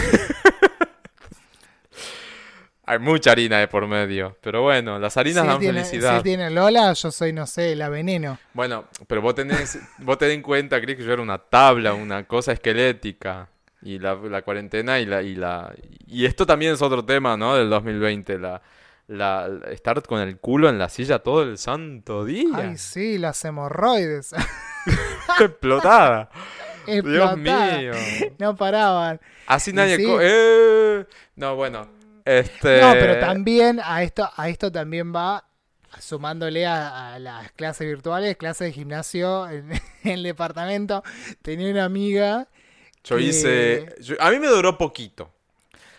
Hay mucha harina de por medio. Pero bueno, las harinas si dan tiene, felicidad. Si tiene Lola, yo soy, no sé, la veneno. Bueno, pero vos tenés, vos tenés en cuenta, Chris, que yo era una tabla, una cosa esquelética. Y la, la cuarentena y la, y la. Y esto también es otro tema, ¿no? Del 2020. La, la, la- estar con el culo en la silla todo el santo día. Ay, sí, las hemorroides. Explotada. Dios Explotadas. mío. No paraban. Así nadie. sí. ¡Eh! No, bueno. Este. No, pero también a esto, a esto también va sumándole a, a las clases virtuales, clases de gimnasio en, en el departamento. Tenía una amiga. Yo que- hice. yo- a mí me duró poquito.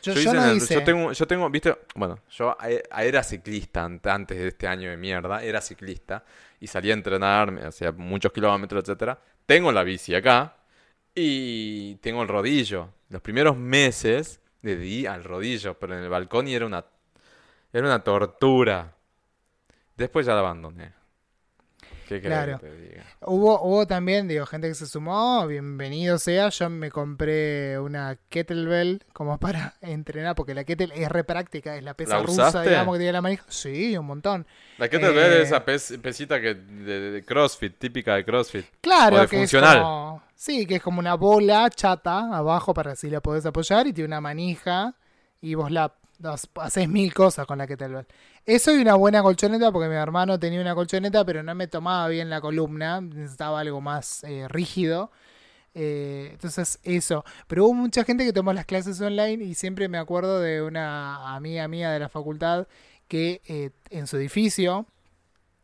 Yo, Yo, yo hice no en el- hice. yo tengo, yo tengo, viste, bueno, yo eh, era ciclista ant- antes de este año de mierda, era ciclista y salía a entrenar, hacía muchos kilómetros, etcétera. Tengo la bici acá y tengo el rodillo. Los primeros meses le di al rodillo, pero en el balcón y era una, era una tortura. Después ya la abandoné. ¿Qué Claro. que te diga? Hubo, hubo también, digo, gente que se sumó, bienvenido sea. Yo me compré una kettlebell como para entrenar, porque la kettle es re práctica, es la pesa ¿La rusa, digamos, que tiene la manija. Sí, un montón. La te ves Eh, esa pes- pesita que de, de CrossFit, típica de CrossFit. Claro, O de que funcional. es como. Sí, que es como una bola chata abajo para así la podés apoyar y tiene una manija y vos la haces mil cosas con la kettlebell. Eso y una buena colchoneta, porque mi hermano tenía una colchoneta, pero no me tomaba bien la columna, necesitaba algo más eh, rígido. Eh, entonces, eso. Pero hubo mucha gente que tomó las clases online y siempre me acuerdo de una amiga mía de la facultad que eh, en su edificio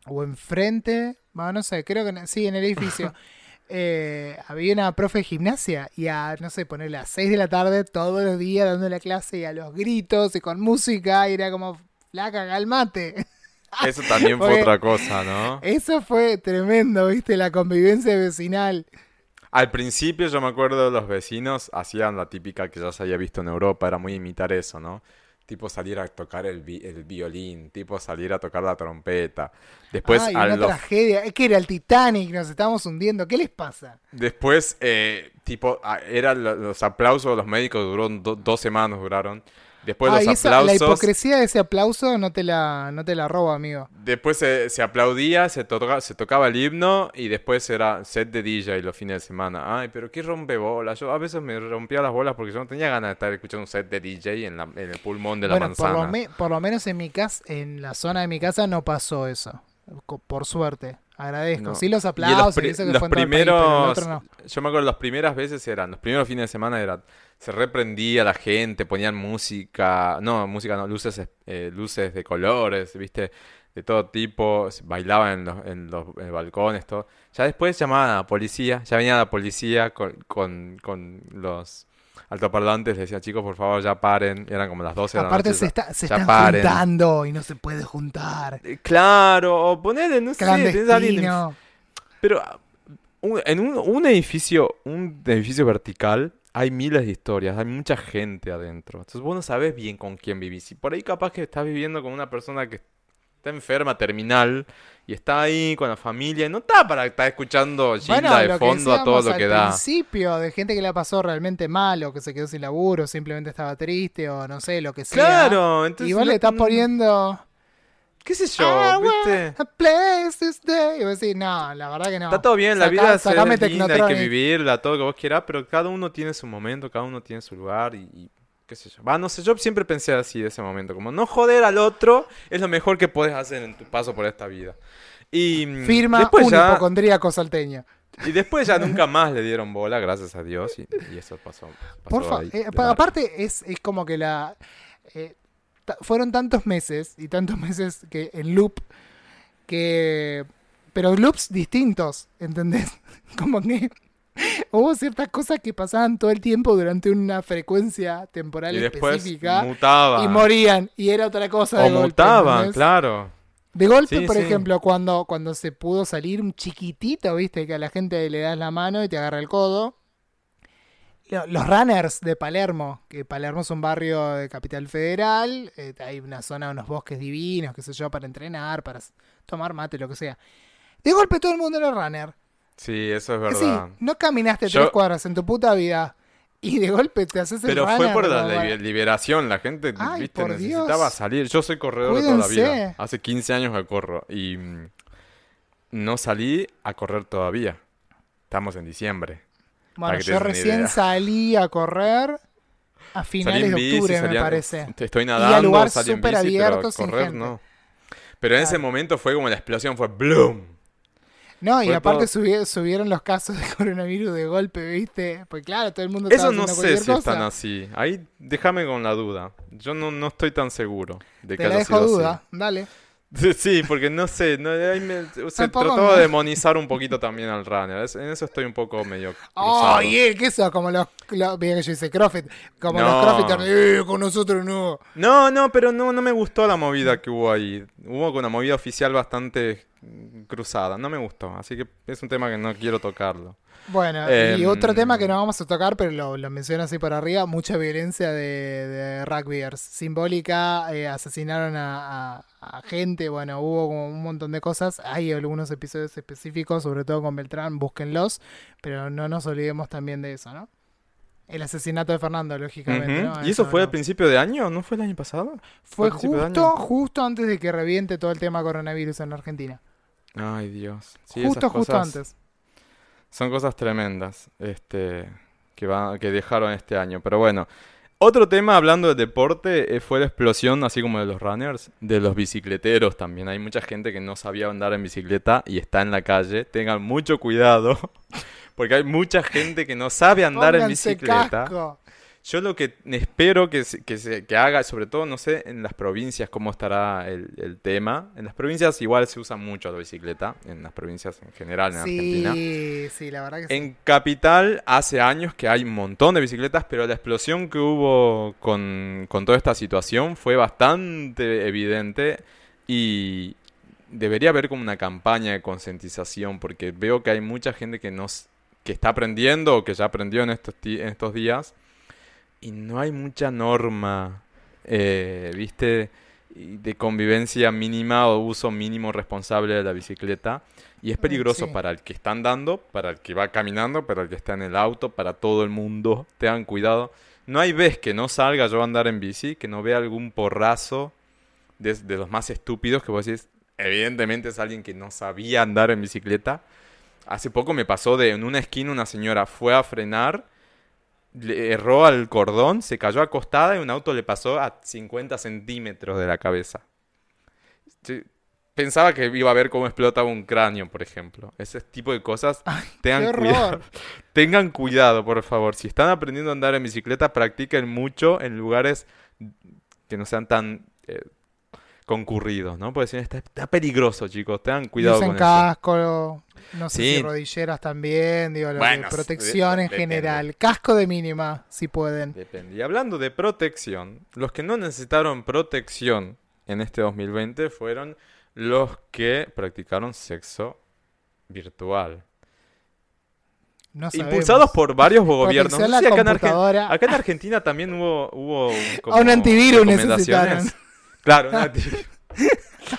o enfrente, bueno, no sé, creo que sí, en el edificio. eh, había una profe de gimnasia y a, no sé, ponerle a las 6 de la tarde todos los días dando la clase y a los gritos y con música y era como, flaca, calmate. Eso también fue otra cosa, ¿no? Eso fue tremendo, viste, la convivencia vecinal. Al principio yo me acuerdo los vecinos hacían la típica que ya se había visto en Europa, era muy imitar eso, ¿no? Tipo salir a tocar el, vi- el violín, tipo salir a tocar la trompeta. Después, Ay, a una los- tragedia. Es que era el Titanic, nos estamos hundiendo. ¿Qué les pasa? después eh, tipo, eran lo- los aplausos de los médicos, duró do- dos semanas duraron. Después Ay, los esa- la aplausos, hipocresía de ese aplauso no te la, no te la robo, amigo. después se, se aplaudía, se, toca- se tocaba el himno y después era set de DJ los fines de semana. Ay, pero qué rompe bolas. Yo a veces me rompía las bolas porque yo no tenía ganas de estar escuchando un set de DJ en, la- en el pulmón de la bueno, por manzana. lo, me- por lo menos en mi casa, en la zona de mi casa no pasó eso. Por suerte. Agradezco. No. Sí, los aplausos, y los país, el primeros, otro no. yo me acuerdo las primeras veces eran, los primeros fines de semana era, se reprendía la gente, ponían música, no, música no, luces, eh, luces de colores, viste, de todo tipo, bailaban en los, en los en balcones, todo. Ya después llamaban a la policía, ya venía la policía con, con, con los altoparlantes, decían chicos, por favor, ya paren, eran como las 12 de la Aparte se, está, se están paren. juntando y no se puede juntar. Eh, Claro, o ponele, no sé, tenés alguien. Pero un- en un, un edificio, un edificio vertical, hay miles de historias, hay mucha gente adentro. Entonces vos no sabes bien con quién vivís. Y por ahí capaz que estás viviendo con una persona que está enferma, terminal, y está ahí con la familia, y no está para estar escuchando Gilda de lo que fondo a todo lo que al da. principio, de gente que la pasó realmente mal, o que se quedó sin laburo, simplemente estaba triste, o no sé, lo que sea. Claro, entonces vos no- le estás poniendo. qué sé yo, "I ¿viste? a place to stay", Y vos decís, no, la verdad que no. Está todo bien, la Sacá- vida es linda, hay que vivirla, todo lo que vos quieras, pero cada uno tiene su momento, cada uno tiene su lugar y, y qué sé yo. Va, no sé, yo siempre pensé así de ese momento, como no joder al otro es lo mejor que puedes hacer en tu paso por esta vida. Y mm, Firma después un ya, hipocondríaco salteño. y después ya nunca más le dieron bola, gracias a Dios, y, y eso pasó. pasó Porfa, ahí eh, aparte es, es como que la... eh, fueron tantos meses y tantos meses que en loop que... Pero loops distintos, ¿entendés? Como que hubo ciertas cosas que pasaban todo el tiempo durante una frecuencia temporal y después específica y morían y era otra cosa de o golpe, mutaban, claro. De golpe, Sí, por sí. ejemplo, cuando, cuando se pudo salir un chiquitito, viste, que a la gente le das la mano y te agarra el codo. Lo- Los runners de Palermo, que Palermo es un barrio de Capital Federal, eh, hay una zona, unos bosques divinos, qué sé yo, para entrenar, para tomar mate, lo que sea. De golpe todo el mundo era runner. Sí, eso es Sí, verdad. no caminaste Yo- tres cuadras en tu puta vida Y de golpe te haces el Pero fue por la liberación, la gente, Ay, viste, necesitaba Dios. salir. Yo soy corredor de toda la vida. Cuídense. Hace 15 años que corro y mm, no salí a correr todavía. Estamos en diciembre. Bueno, yo recién salí a correr a finales de octubre, me a- parece. Estoy a nadando, lugar salí en pero abierto, sin correr gente. no. Pero en ese momento fue como la explosión, fue ¡bloom! No, y Fue aparte todo- subi- subieron los casos de coronavirus de golpe, ¿viste? Pues claro, todo el mundo Eso no sé si cosa. tan así. Ahí déjame con la duda. Yo no, no estoy tan seguro de que Te la haya dejo sido así. duda, dale. Sí, porque no sé, no, ahí me- se trataba me- de demonizar un poquito también al runner. Es- En eso estoy un poco medio cruzado. ¡Ay, eh! ¿Qué eso? Como los, los- Mira que yo hice CrossFit. Como No. los CrossFitters. ¡Eh! Con nosotros no. No, no, pero no, no me gustó la movida que hubo ahí. Hubo una movida oficial bastante cruzada. No me gustó, así que es un tema que no quiero tocarlo. Bueno, y Em, otro tema que no vamos a tocar, pero lo, lo menciono así por arriba, mucha violencia de, de rugbyers. Simbólica, eh, asesinaron a, a- a gente, bueno, hubo como un montón de cosas. Hay algunos episodios específicos, sobre todo con Beltrán, búsquenlos, pero no nos olvidemos también de eso, ¿no? El asesinato de Fernando, lógicamente. ¿Y eso fue al no. principio de año? ¿No fue el año pasado? Fue al justo, justo antes de que reviente todo el tema coronavirus en Argentina. Ay, Dios. Sí, justo, esas justo antes. Son cosas tremendas este, que, va, que dejaron este año. Pero bueno, otro tema hablando de deporte eh, fue la explosión, así como de los runners, de los bicicleteros también. Hay mucha gente que no sabía andar en bicicleta y está en la calle. Tengan mucho cuidado, porque hay mucha gente que no sabe andar en bicicleta. casco. Yo lo que espero que se, que se- que haga, sobre todo, no sé, en las provincias cómo estará el, el tema. En las provincias igual se usa mucho la bicicleta, en las provincias en general, en Argentina. Sí, sí, la verdad que sí. En Capital hace años que hay un montón de bicicletas, pero la explosión que hubo con, con toda esta situación fue bastante evidente y debería haber como una campaña de concientización porque veo que hay mucha gente que, nos, que está aprendiendo o que ya aprendió en estos, ti- en estos días y no hay mucha norma, eh, ¿viste? De convivencia mínima o uso mínimo responsable de la bicicleta. Y es peligroso sí. para el que está andando, para el que va caminando, para el que está en el auto, para todo el mundo. Tengan cuidado. No hay vez que no salga yo a andar en bici, que no vea algún porrazo de, de los más estúpidos que vos decís, evidentemente es alguien que no sabía andar en bicicleta. Hace poco me pasó de en una esquina una señora fue a frenar, le erró al cordón, se cayó acostada y un auto le pasó a 50 centímetros de la cabeza. Pensaba que iba a ver cómo explotaba un cráneo, por ejemplo. Ese tipo de cosas. ¡Qué Tengan cuidado. Tengan cuidado, por favor. Si están aprendiendo a andar en bicicleta, practiquen mucho en lugares que no sean tan eh, concurridos, ¿no? Porque si está, está peligroso, chicos. Tengan cuidado Usen con eso. casco, no sé Sí. si rodilleras también, digo, Bueno, protección de- en depende. general. Casco de mínima, si pueden. Depende. Y hablando de protección, los que no necesitaron protección en este 2020 fueron los que practicaron sexo virtual. No Impulsados por varios gobiernos. No sé acá en, acá Argentina también hubo, hubo como A un antivirus recomendaciones. Claro.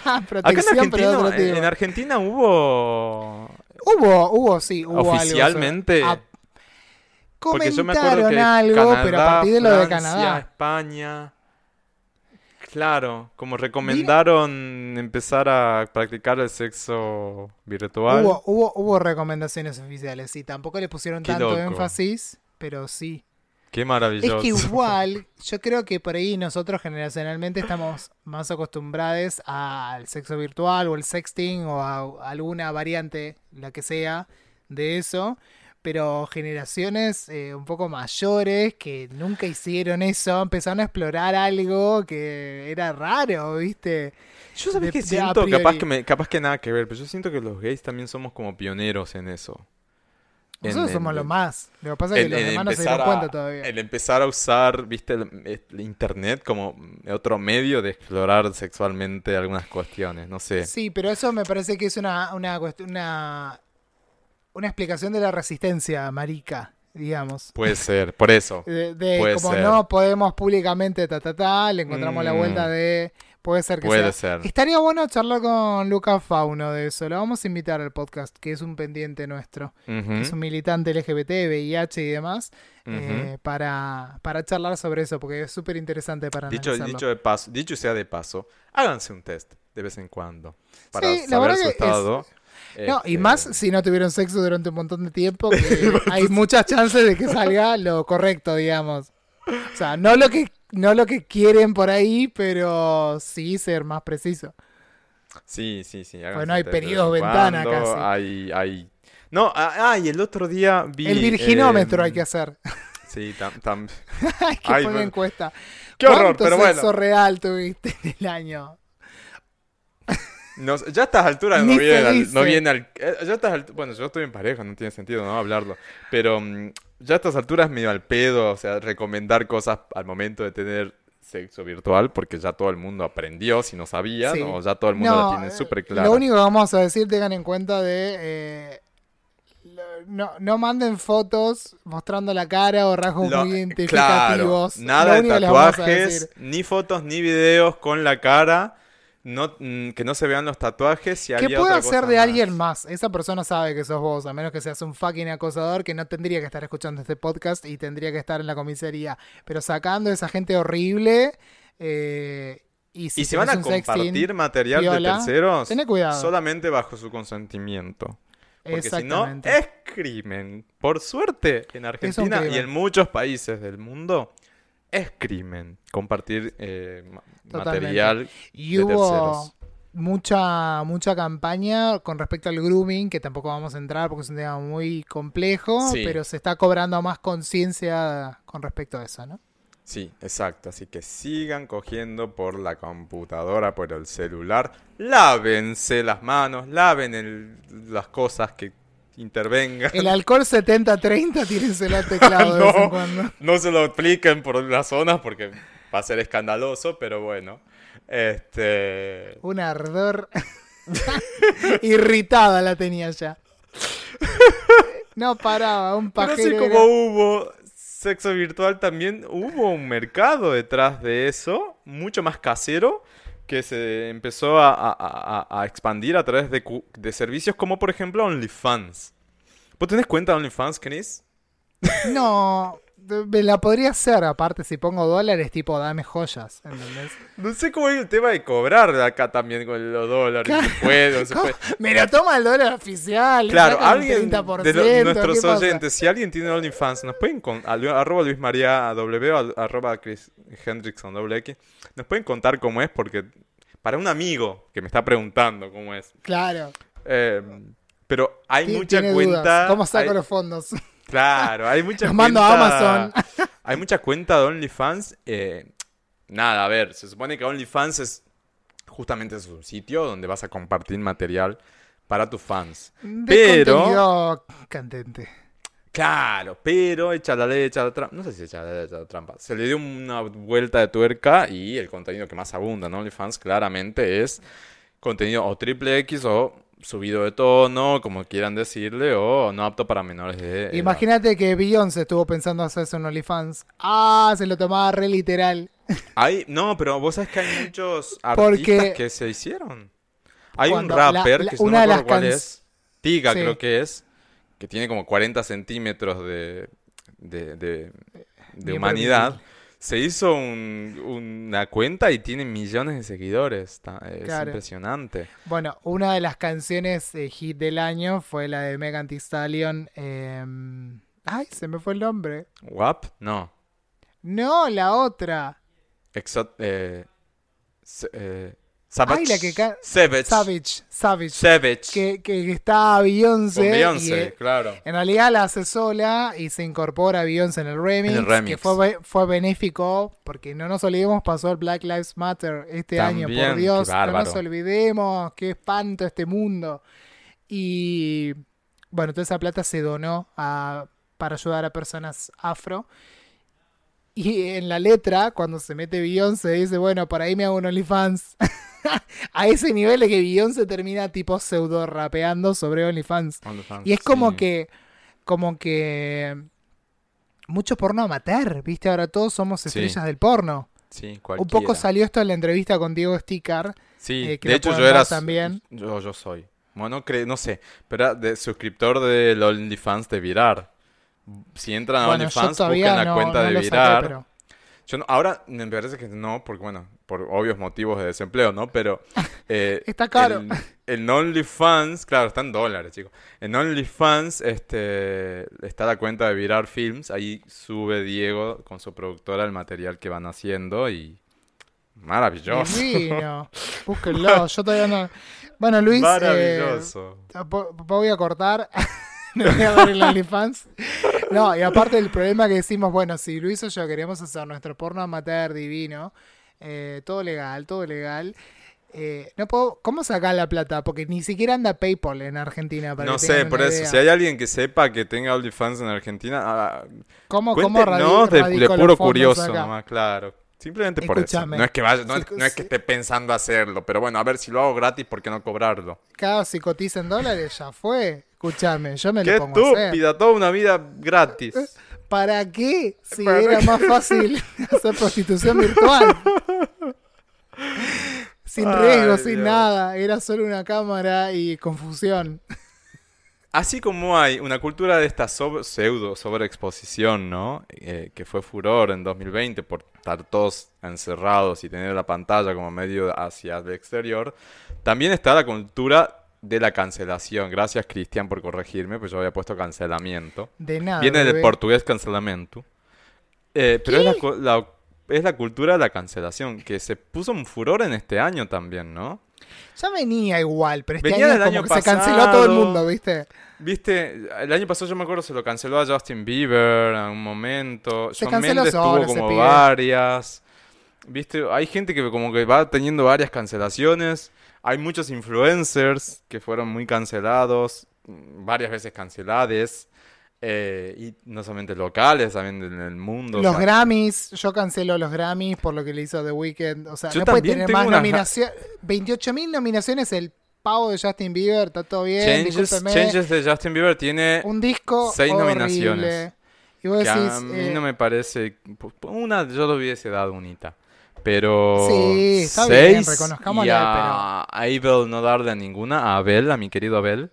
Ah, Acá en pero Argentina, otro en, Argentina hubo Hubo, hubo, sí, hubo algo. oficialmente. Ah, Porque yo me acuerdo que algo, Canadá, pero a partir de lo de Francia, Canadá. España. Claro, como recomendaron empezar a practicar el sexo virtual. Hubo, hubo, hubo recomendaciones oficiales, sí. Tampoco le pusieron Qué tanto loco. énfasis, pero sí. Qué Es maravilloso. que igual, yo creo que por ahí nosotros generacionalmente estamos más acostumbrados al sexo virtual o el sexting o a alguna variante, la que sea, de eso. Pero generaciones eh, un poco mayores que nunca hicieron eso, empezaron a explorar algo que era raro, ¿viste? Yo sabes que siento, capaz que, me- capaz que nada que ver, pero yo siento que los gays también somos como pioneros en eso. Nosotros somos en- más. Lo que pasa es que los demás no se dieron cuenta todavía. El empezar a usar, viste, el, el internet como otro medio de explorar sexualmente algunas cuestiones, no sé. Sí, pero eso me parece que es una, una, una, una explicación de la resistencia, marica, digamos. Puede ser, por eso. De, de Puede como ser. no podemos públicamente ta ta ta, le encontramos la Mm. vuelta de Puede ser que Puede sea. ser. Estaría bueno charlar con Lucas Fauno de eso. Lo vamos a invitar al podcast, que es un pendiente nuestro. Ujú, Es un militante LGBT, VIH y demás, eh, para, para charlar sobre eso, porque es súper interesante para Dicho, analizarlo. dicho de paso, dicho sea de paso, háganse un test de vez en cuando para Sí, la saber verdad su es-. No, y Este, más si no tuvieron sexo durante un montón de tiempo, que hay muchas chances de que salga lo correcto, digamos. O sea, no lo que no lo que quieren por ahí, pero sí ser más preciso. Sí, sí, sí. Bueno, hay de vez periodos en ventana casi. Hay, hay... No, ah, y el otro día vi... El virginómetro hay que hacer. Sí, tam, tam- hay que Ay, poner bueno. encuesta. Qué horror, ¿Cuánto pero sexo bueno. real tuviste en el año? No ya a estas alturas no viene, al, no viene al... eh, Ya a estas Bueno, yo estoy en pareja, no tiene sentido, ¿no? Hablarlo. Pero mm, ya a estas alturas medio al pedo, o sea, recomendar cosas al momento de tener sexo virtual, porque ya todo el mundo aprendió, si no sabía, Sí. ¿no? Ya todo el mundo No, la tiene eh, súper clara. Lo único que vamos a decir, tengan en cuenta de... eh, lo- no, no manden fotos mostrando la cara o rasgos Lo- muy identificativos. Claro, nada de tatuajes, ni fotos, ni videos con la cara. No, mm, que no se vean los tatuajes. Si ¿Qué puede hacer de alguien más. Esa persona sabe que sos vos, a menos que seas un fucking acosador que no tendría que estar escuchando este podcast y tendría que estar en la comisaría. Pero sacando a esa gente horrible eh, y si, Y si van a sexting, compartir material de terceros, tené cuidado. solamente bajo su consentimiento. Porque si no, es crimen. Por suerte, en Argentina y en muchos países del mundo, es crimen compartir eh, Totalmente. material Y de hubo terceros. mucha mucha campaña con respecto al grooming, que tampoco vamos a entrar porque es un tema muy complejo, Sí. pero se está cobrando más conciencia con respecto a eso, ¿no? Sí, exacto. Así que sigan cogiendo por la computadora, por el celular. Lávense las manos, laven el- las cosas que intervengan. El alcohol 70-30, tírenselo al teclado de vez en cuando. No se lo apliquen por las zonas porque va a ser escandaloso, pero bueno. Este. Un ardor. Irritada la tenía ya. No paraba, un Pero pajero. así era- como hubo sexo virtual, también hubo un mercado detrás de eso, mucho más casero, que se empezó a, a- a- a expandir a través de, servicios como, por ejemplo, OnlyFans. ¿Vos tenés cuenta de OnlyFans, Kenis? No, me la podría hacer, aparte si pongo dólares, tipo dame joyas, ¿entendés? No sé cómo es el tema de cobrar acá también con los dólares. ¿Se puede? ¿No se puede? Me lo toma el dólar oficial. Claro, alguien 30%, de lo- ¿qué nuestros oyentes, si alguien tiene OnlyFans, nos pueden con, arroba Luis María W o arroba Chris Hendrickson doble X, nos pueden contar cómo es porque para un amigo que me está preguntando cómo es, Claro. eh, pero hay mucha cuenta, dudas. ¿Cómo saco hay- los fondos? Claro, hay mucha Los mando a cuenta- Amazon. hay mucha cuenta de OnlyFans, eh, nada, a ver, se supone que OnlyFans es justamente es un sitio donde vas a compartir material para tus fans. De Pero- candente. Claro, pero echa la ley, echa la trampa. No sé si echa la ley, echa la trampa. Se le dio una vuelta de tuerca y el contenido que más abunda en OnlyFans claramente es contenido o triple X o subido de tono, como quieran decirle, o no apto para menores de edad. Imagínate que Beyoncé estuvo pensando hacerse un OnlyFans. Ah, se lo tomaba re literal. Hay, no, pero vos sabés que hay muchos Porque- artistas que se hicieron. Hay un la- rapper la- que si no una me de acuerdo las cuál es, Tiga Sí. creo que es, que tiene como 40 centímetros de, de, de- de humanidad. Se hizo un- una cuenta y tiene millones de seguidores. Está- es Claro. impresionante. Bueno, una de las canciones eh, hit del año fue la de Megan Thee Stallion. em, Ay, se me fue el nombre. ¿WAP? No. No, la otra. Exo- eh, eh, Savage. Ay, la que Savage. Savage. Savage. Savage. Que, que está Beyoncé. Con Beyoncé, eh, claro. En realidad la hace sola y se incorpora a Beyoncé en el remix, En el remix. que fue, fue benéfico, porque no nos olvidemos, pasó el Black Lives Matter este año, por Dios, no nos olvidemos, qué espanto este mundo. Y bueno, toda esa plata se donó a- para ayudar a personas afro. Y en la letra, cuando se mete Beyoncé, dice, bueno, por ahí me hago un OnlyFans. a ese nivel de que Beyoncé termina tipo pseudo rapeando sobre OnlyFans. OnlyFans, Y es como sí. que, como que mucho porno amateur, ¿viste? Ahora todos somos Sí. estrellas del porno. Sí, Un poco salió esto en la entrevista con Diego Sticker. Sí, eh, que de hecho yo era... también. Yo, yo soy. Bueno, cre- no sé, pero era de suscriptor del OnlyFans de Virar. Si entran a Bueno, OnlyFans, busquen la no, cuenta no de lo saqué, Virar. pero- Yo no- ahora me parece que no, porque bueno, por obvios motivos de desempleo, ¿no? Pero eh, Está caro. El, en OnlyFans, claro, está en dólares, chicos. En OnlyFans este, está la cuenta de Virar Films. Ahí sube Diego con su productora el material que van haciendo y maravilloso. Divino. Búsquenlo, yo todavía no. Bueno, Luis, eh, Maravilloso. voy a cortar. no voy a ver el OnlyFans. No, y aparte el problema que decimos, bueno, si Luis o yo queremos hacer nuestro porno amateur divino, eh, todo legal, todo legal. eh, no puedo, ¿Cómo sacar la plata? Porque ni siquiera anda PayPal en Argentina. Para No sé, por eso, idea. si hay alguien que sepa que tenga OnlyFans en Argentina, ah, ¿Cómo, cómo cuéntenos de, puro curioso nomás, claro. Simplemente por eso. No es que vaya, no, es- Si- no es que esté pensando hacerlo, pero bueno, a ver si lo hago gratis, ¿por qué no cobrarlo? Cada si cotiza en dólares, ya fue. Escúchame, yo me ¡Qué lo pongo a hacer. estúpida! Toda una vida gratis. ¿Para qué? Si ¿Para era qué? más fácil hacer prostitución virtual. Sin Ay, riesgo, sin Dios. nada. Era solo una cámara y confusión. Así como hay una cultura de esta sobre- pseudo sobreexposición, ¿no? Eh, que fue furor en 2020 por estar todos encerrados y tener la pantalla como medio hacia el exterior, también está la cultura de la cancelación. Gracias, Cristian, por corregirme, pues yo había puesto cancelamiento. De nada. Viene del portugués cancelamento. Eh, pero es la, es la cultura de la cancelación, que se puso un furor en este año también, ¿no? Ya venía igual, pero este Venía año, del como año que se canceló a todo el pasado. mundo, ¿viste? Viste, el año pasado yo me acuerdo se lo canceló a Justin Bieber en un momento. Se Shawn Mendes tuvo como varias. Viste, hay gente que como que va teniendo varias cancelaciones. Hay muchos influencers que fueron muy cancelados, varias veces canceladas. eh, y no solamente locales, también en el mundo. o Los sea, Grammys, yo cancelo los Grammys por lo que le hizo The Weeknd. O sea, no puede tener más unas- nominaciones. 28.000 nominaciones el pavo de Justin Bieber, está todo bien. Changes, de Justin Bieber tiene Un disco Seis horrible. nominaciones. Y vos que decís, a mí eh, no me parece. Una yo lo hubiese dado unita. Pero. Sí, está bien, seis reconozcámosle, y a Abel no darle a ninguna. A Abel, a mi querido Abel.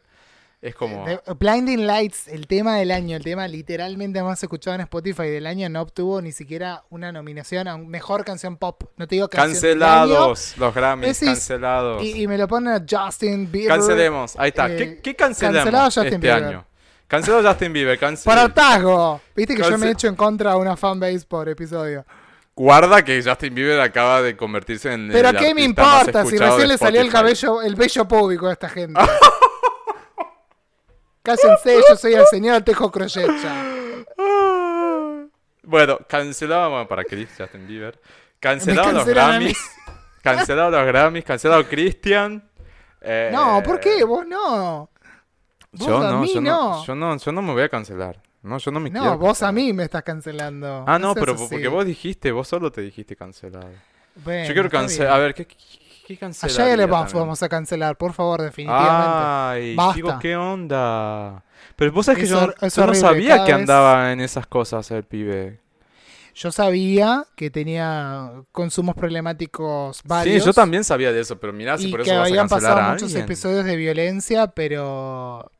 Es como. Blinding Lights, el tema del año, el tema literalmente más escuchado en Spotify del año, no obtuvo ni siquiera una nominación a un mejor canción pop. No te digo canción Cancelados los Grammys, Decís, cancelados. Y, y me lo ponen a Justin Bieber. Cancelemos, ahí está. eh, ¿Qué, qué cancelamos cancelado Justin este Bieber. año? Cancelado Justin Bieber, cancel- Por hartazgo. Viste que yo me he hecho en contra de una fanbase por episodio. Guarda que Justin Bieber acaba de convertirse en Pero el ¿qué me importa si recién le salió el cabello, el bello público a esta gente? Cállense, yo soy el señor Tejo Crochecha. Bueno, cancelado bueno, para Chris, Justin Bieber. Cancelado los. Grammys. Cancelado los Grammys. Cancelado Christian. Eh, No, ¿por qué? Vos no. Vos Yo a no, mí yo no, no. yo no, yo no me voy a cancelar. No, yo no me No, vos a cancelar. mí me estás cancelando. Ah, no, pero porque vos dijiste, vos solo te dijiste cancelado. Bueno, yo quiero cancelar. A ver, ¿qué, qué, qué A Shia LaBeouf vamos a cancelar, por favor, definitivamente. Ay, Basta. chicos, ¿qué onda? Pero vos sabés que yo, yo no sabía que vez- andaba en esas cosas el pibe. Yo sabía que tenía consumos problemáticos varios. Sí, yo también sabía de eso, pero mirá si por que eso vas a habían cancelar pasado a muchos alguien. episodios de violencia, pero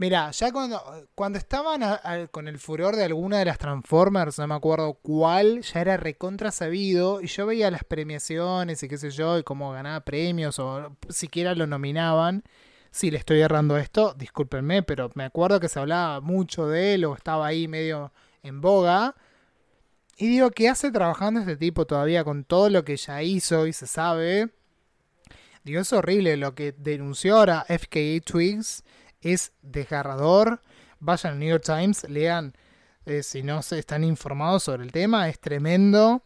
mira, ya cuando cuando estaban con el furor de alguna de las Transformers, no me acuerdo cuál, ya era recontra sabido y yo veía las premiaciones y qué sé yo y cómo ganaba premios o siquiera lo nominaban. Si le estoy errando esto, discúlpenme, pero me acuerdo que se hablaba mucho de él o estaba ahí medio en boga. Y digo, ¿qué hace trabajando este tipo todavía con todo lo que ya hizo y se sabe? Digo, es horrible. Lo que denunció ahora FKA Twigs es desgarrador. Vayan al New York Times, lean eh, si no se están informados sobre el tema. Es tremendo.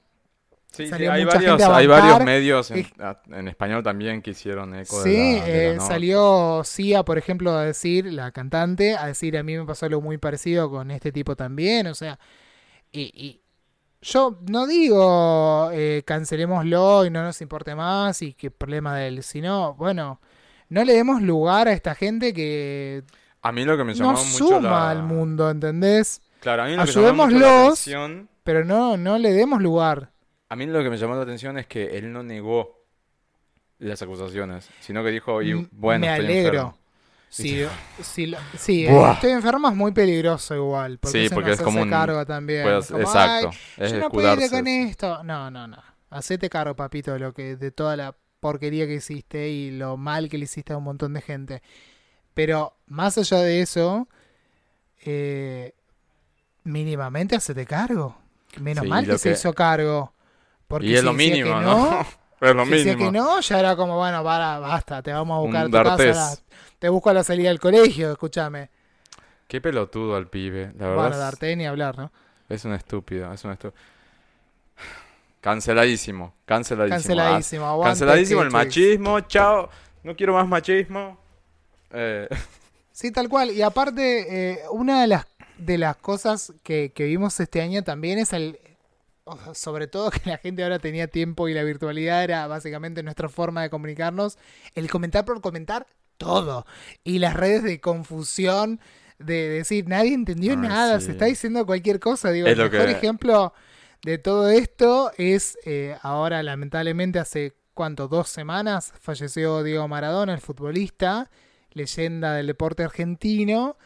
Sí, hay, mucha varios, gente a hay varios medios en, español también que hicieron eco de Sí, la- de la eh, salió Sia, por ejemplo, a decir, la cantante, a decir, a mí me pasó algo muy parecido con este tipo también. O sea, y, y yo no digo eh, cancelémoslo y no nos importe más y qué problema de él, sino, bueno, no le demos lugar a esta gente que A mí lo que me llamó nos mucho suma la... al mundo, ¿entendés? Claro, a mí lo que llamó mucho la Ayudémoslos. atención... Pero no, no le demos lugar. A mí lo que me llamó la atención es que él no negó las acusaciones, sino que dijo, y, bueno, me estoy alegro. enfermo. Sí, sí, lo- sí, estoy enfermo es muy peligroso igual. Porque Sí, eso porque es hacerse como un- cargo también. Pues, Como, exacto, "Ay, es yo no puedo con esto. No, no, no. Hacete cargo, papito, de lo que, de toda la porquería que hiciste y lo mal que le hiciste a un montón de gente. Pero más allá de eso, eh, mínimamente hacete cargo. Menos Sí, mal que, se hizo cargo. Porque Y es si lo decía que mínimo, ¿no? Es lo si mínimo. que no, ya era como, bueno, para, basta, te vamos a buscar tu casa, D'Artés. te busco a la salida del colegio, escúchame. Qué pelotudo al pibe, la verdad. Bueno, darte ni hablar, ¿no? Es un estúpido, es un estúpido. Canceladísimo, canceladísimo. Canceladísimo, Ah, aguante Canceladísimo el machismo, chao. No quiero más machismo. Eh, Sí, tal cual. Y aparte, eh, una de las, de las cosas que, que vimos este año también es el... Sobre todo que la gente ahora tenía tiempo y la virtualidad era básicamente nuestra forma de comunicarnos. El comentar por comentar todo. Y las redes de confusión, de decir, nadie entendió nada, sí. se está diciendo cualquier cosa. Digo, Es el lo mejor que- ejemplo de todo esto es eh, ahora, lamentablemente, hace cuánto, dos semanas, falleció Diego Maradona, el futbolista leyenda del deporte argentino,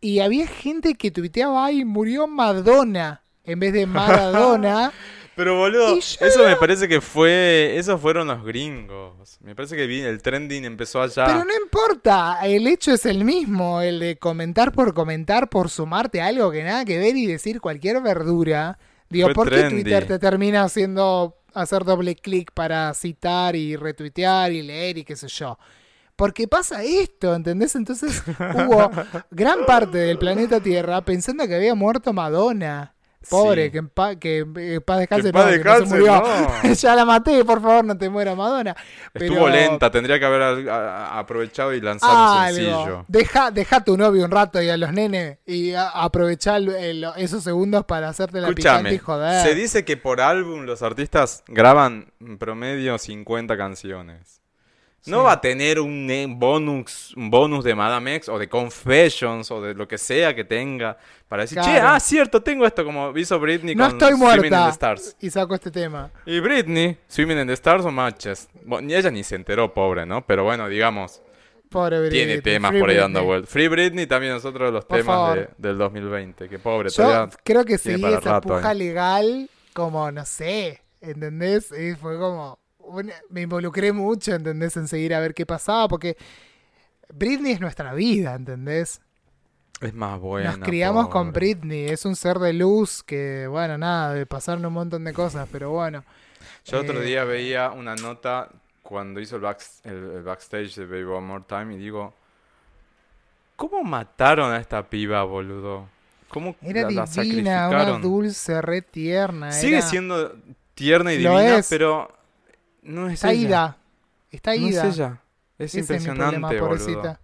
y había gente que tuiteaba, ay, murió Madonna, en vez de Maradona. Pero boludo, eso me parece que fue. Esos fueron los gringos. Me parece que el trending empezó allá. Pero no importa, el hecho es el mismo, el de comentar por comentar, por sumarte a algo que nada que ver y decir cualquier verdura. Digo, Fue ¿por qué trendy. Twitter te termina haciendo hacer doble clic para citar y retuitear y leer y qué sé yo? Porque pasa esto, ¿entendés? Entonces hubo gran parte del planeta Tierra pensando que había muerto Madonna. Pobre, Sí. que en paz que en paz Que descanse, en paz no, que no se descanse, murió. no. ya la maté, por favor, no te muera Madonna. Estuvo lenta, tendría que haber a- a- aprovechado y lanzado un Algo. sencillo. Deja, deja a tu novio un rato y a los nenes y aprovechar esos segundos para hacerte la picante Escúchame, y joder. se dice que por álbum los artistas graban en promedio 50 canciones. No Sí. va a tener un eh, bonus, un bonus de Madame X o de Confessions o de lo que sea que tenga para decir, che, Claro. ah, cierto, tengo esto como hizo Britney no con estoy Swimming in muerta the Stars. y saco este tema. Y Britney, Swimming in the Stars o Matches. Bueno, ni ella ni se enteró, pobre, ¿no? Pero bueno, digamos, Pobre Britney. tiene temas Free por ahí dando Britney. vueltas. Free Britney también es otro de los Por temas de- del 2020. Que pobre, Yo creo que seguí esa rato, puja eh. legal como, no sé, ¿entendés? Y fue como... una- me involucré mucho, ¿entendés? En seguir a ver qué pasaba porque Britney es nuestra vida, ¿entendés? es más buena. Nos criamos con. Britney, es un ser de luz que, bueno, nada, de pasaron un montón de cosas, pero bueno. Yo otro Eh, día veía una nota cuando hizo el, back- el- el backstage de Baby One More Time y digo, ¿cómo mataron a esta piba, boludo? ¿Cómo Era la, la divina, una sacrificaron? dulce, re tierna. Sigue era- siendo tierna y Lo divina, es. pero no es Está ella. ida. Está No es ida. ella. Es Ese es mi impresionante, problema, boludo. pobrecita.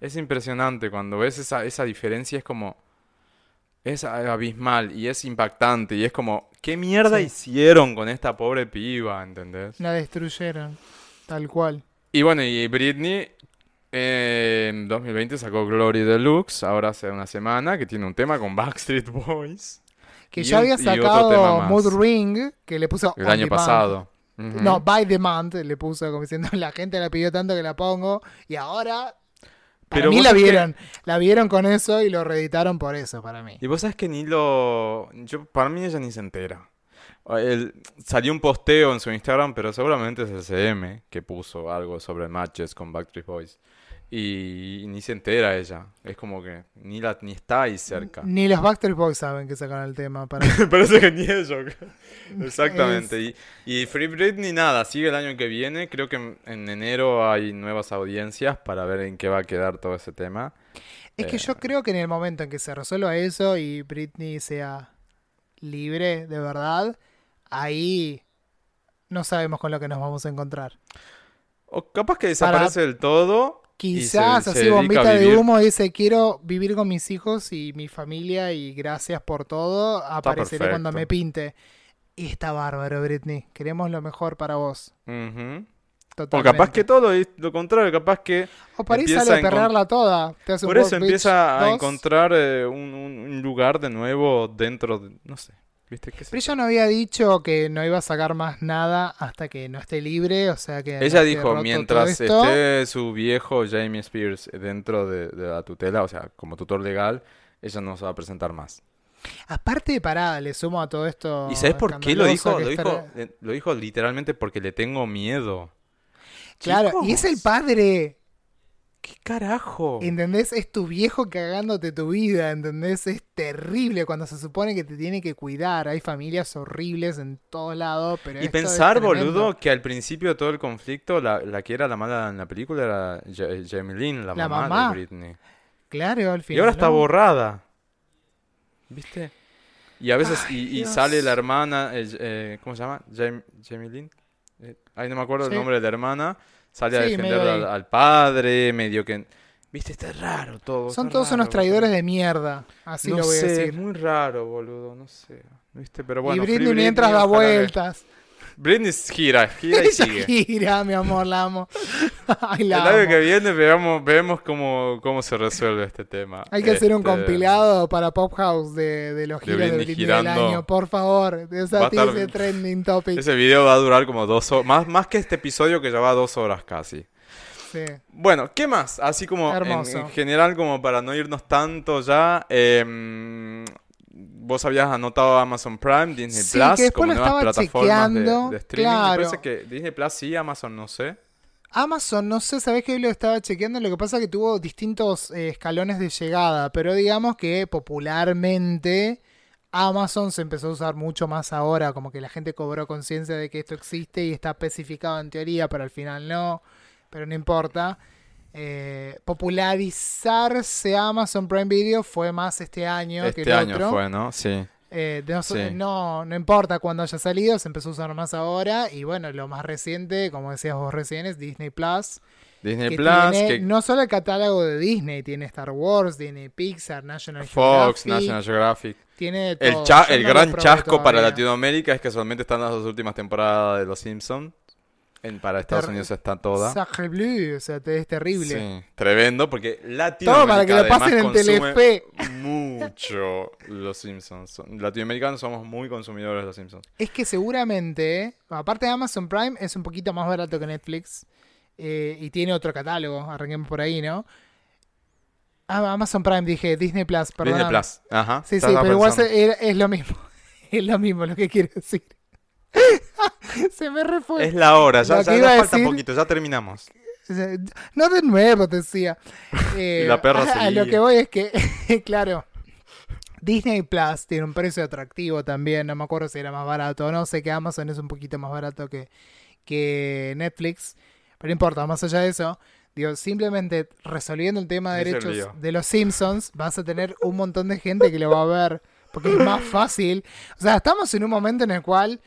Es impresionante cuando ves esa, esa diferencia, es como. Es abismal y es impactante y es como. ¿Qué mierda Sí. hicieron con esta pobre piba? ¿Entendés? La destruyeron. Tal cual. Y bueno, y Britney eh, en 2020 sacó Glory Deluxe, ahora hace una semana, que tiene un tema con Backstreet Boys. Que Y ya había sacado. Mood Ring, que le puso. El año Demand. No, By Demand le puso como diciendo la gente la pidió tanto que la pongo y ahora para Pero mí la que- vieron, la vieron con eso y lo reeditaron por eso para mí. Y vos sabés que ni lo... Yo, para mí ella ni se entera. Salió un posteo en su Instagram, pero seguramente es el CM que puso algo sobre matches con Backstreet Boys. Y, ni se entera ella. Es como que ni, la, ni está ahí cerca. Ni los Backstreet Boys saben que sacaron el tema para parece que ni ellos. Exactamente. Y, y Free Britney nada, sigue el año que viene. Creo que en, en enero hay nuevas audiencias para ver en qué va a quedar todo ese tema. Es que Eh. yo creo que en el momento en que se resuelva eso y Britney sea libre de verdad, ahí no sabemos con lo que nos vamos a encontrar. O capaz que desaparece del todo. Quizás se así bombita de humo dice quiero vivir con mis hijos y mi familia y gracias por todo, apareceré cuando me pinte. Y está bárbaro, Britney. Queremos lo mejor para vos. Ujú. O capaz que todo es lo contrario, capaz que O empieza sale a a perrearla toda. Te hace un por eso empieza a 2. encontrar eh, un- un lugar de nuevo dentro de, no sé. ¿Viste? ¿Qué ella no había dicho que no iba a sacar más nada hasta que no esté libre, o sea que... Ella dijo, mientras esto. esté su viejo Jamie Spears dentro de, de la tutela, o sea, como tutor legal, ella no se va a presentar más. Aparte de parada, le sumo a todo esto. ¿Y sabes por qué lo dijo? Lo eh, lo dijo literalmente porque le tengo miedo. Claro, y es el padre. ¿Qué carajo? ¿Entendés? Es tu viejo cagándote tu vida, ¿entendés? Es terrible cuando se supone que te tiene que cuidar. Hay familias horribles en todos lados, pero Y pensar, boludo, que al principio de todo el conflicto, la, la que era la mala en la película era Ja- Jamie Lynn, la, La mamá, mamá. de Britney. Claro, al final. Y ahora está ¿no? borrada. ¿Viste? Y a veces, Ay, y, y sale la hermana, eh, eh, ¿cómo se llama? Jam- Jamie Lynn. Eh, ay, no me acuerdo Sí. el nombre de la hermana. Sale a Sí, defender medio al, al padre, medio que... ¿Viste? Está raro todo. Son todos unos raro, traidores boludo. de mierda. Así no lo voy sé, a es decir. muy raro, boludo, no sé. ¿Viste? Pero bueno, y Free Britney mientras da ojalá que- vueltas. Britney gira, gira y sigue. gira, mi amor, la amo. Ay, la El año que viene veamos, vemos cómo, cómo se resuelve este tema. Hay que hacer un Este, compilado para Pop House de, de los De giros de Britney Britney del año, por favor. De esa estar- ese trending topic. Ese video va a durar como dos horas, más, más que este episodio que ya va dos horas casi. Sí. Bueno, ¿qué más? Así como en, en general, como para no irnos tanto ya, em, vos habías anotado Amazon Prime, Disney Sí, Plus, que como nuevas plataformas de, streaming. claro. Me parece que Disney Plus sí, Amazon no sé. Amazon, no sé, sabés que hoy lo estaba chequeando, lo que pasa es que tuvo distintos eh, escalones de llegada, pero digamos que popularmente Amazon se empezó a usar mucho más ahora, como que la gente cobró conciencia de que esto existe y está especificado en teoría, pero al final no, pero no importa. Eh, popularizarse Amazon Prime Video fue más este año que Este el año otro. fue, ¿no? Sí. Eh, de no, Sí. no, no importa cuándo haya salido, se empezó a usar más ahora. Y bueno, lo más reciente, como decías vos recién, es Disney Plus. Disney Que Plus, tiene que no solo el catálogo de Disney, tiene Star Wars, tiene Pixar, National Fox, Geographic, National Geographic. tiene El, cha- no gran chasco para. Latinoamérica es que solamente están las dos últimas temporadas de Los Simpsons. En, para Estados Unidos está toda. Sacre bleu, o sea, te- es terrible. Sí, tremendo, porque Todo Latinoamérica para que lo además pasen en consume Telefe. mucho Los Simpsons. Son- Latinoamericanos somos muy consumidores de Los Simpsons. Es que seguramente, aparte de Amazon Prime, es un poquito más barato que Netflix. eh, y tiene otro catálogo, arranquemos por ahí, ¿no? Ah, Amazon Prime, dije, Disney Plus, perdón. Disney Plus, ajá. Sí, sí, pero igual pensando. es lo mismo. Es lo mismo lo que quiero decir. se me refue. Es la hora, ya, falta decir- poquito, ya terminamos. No de nuevo, te decía. Eh, la perra a, a lo que voy es que, claro, Disney Plus tiene un precio atractivo también. No me acuerdo si era más barato o no. Sé que Amazon es un poquito más barato que, que Netflix. Pero no importa, más allá de eso. Digo, simplemente resolviendo el tema de derechos de los Simpsons, vas a tener un montón de gente que lo va a ver. Porque es más fácil. O sea, estamos en un momento en el cual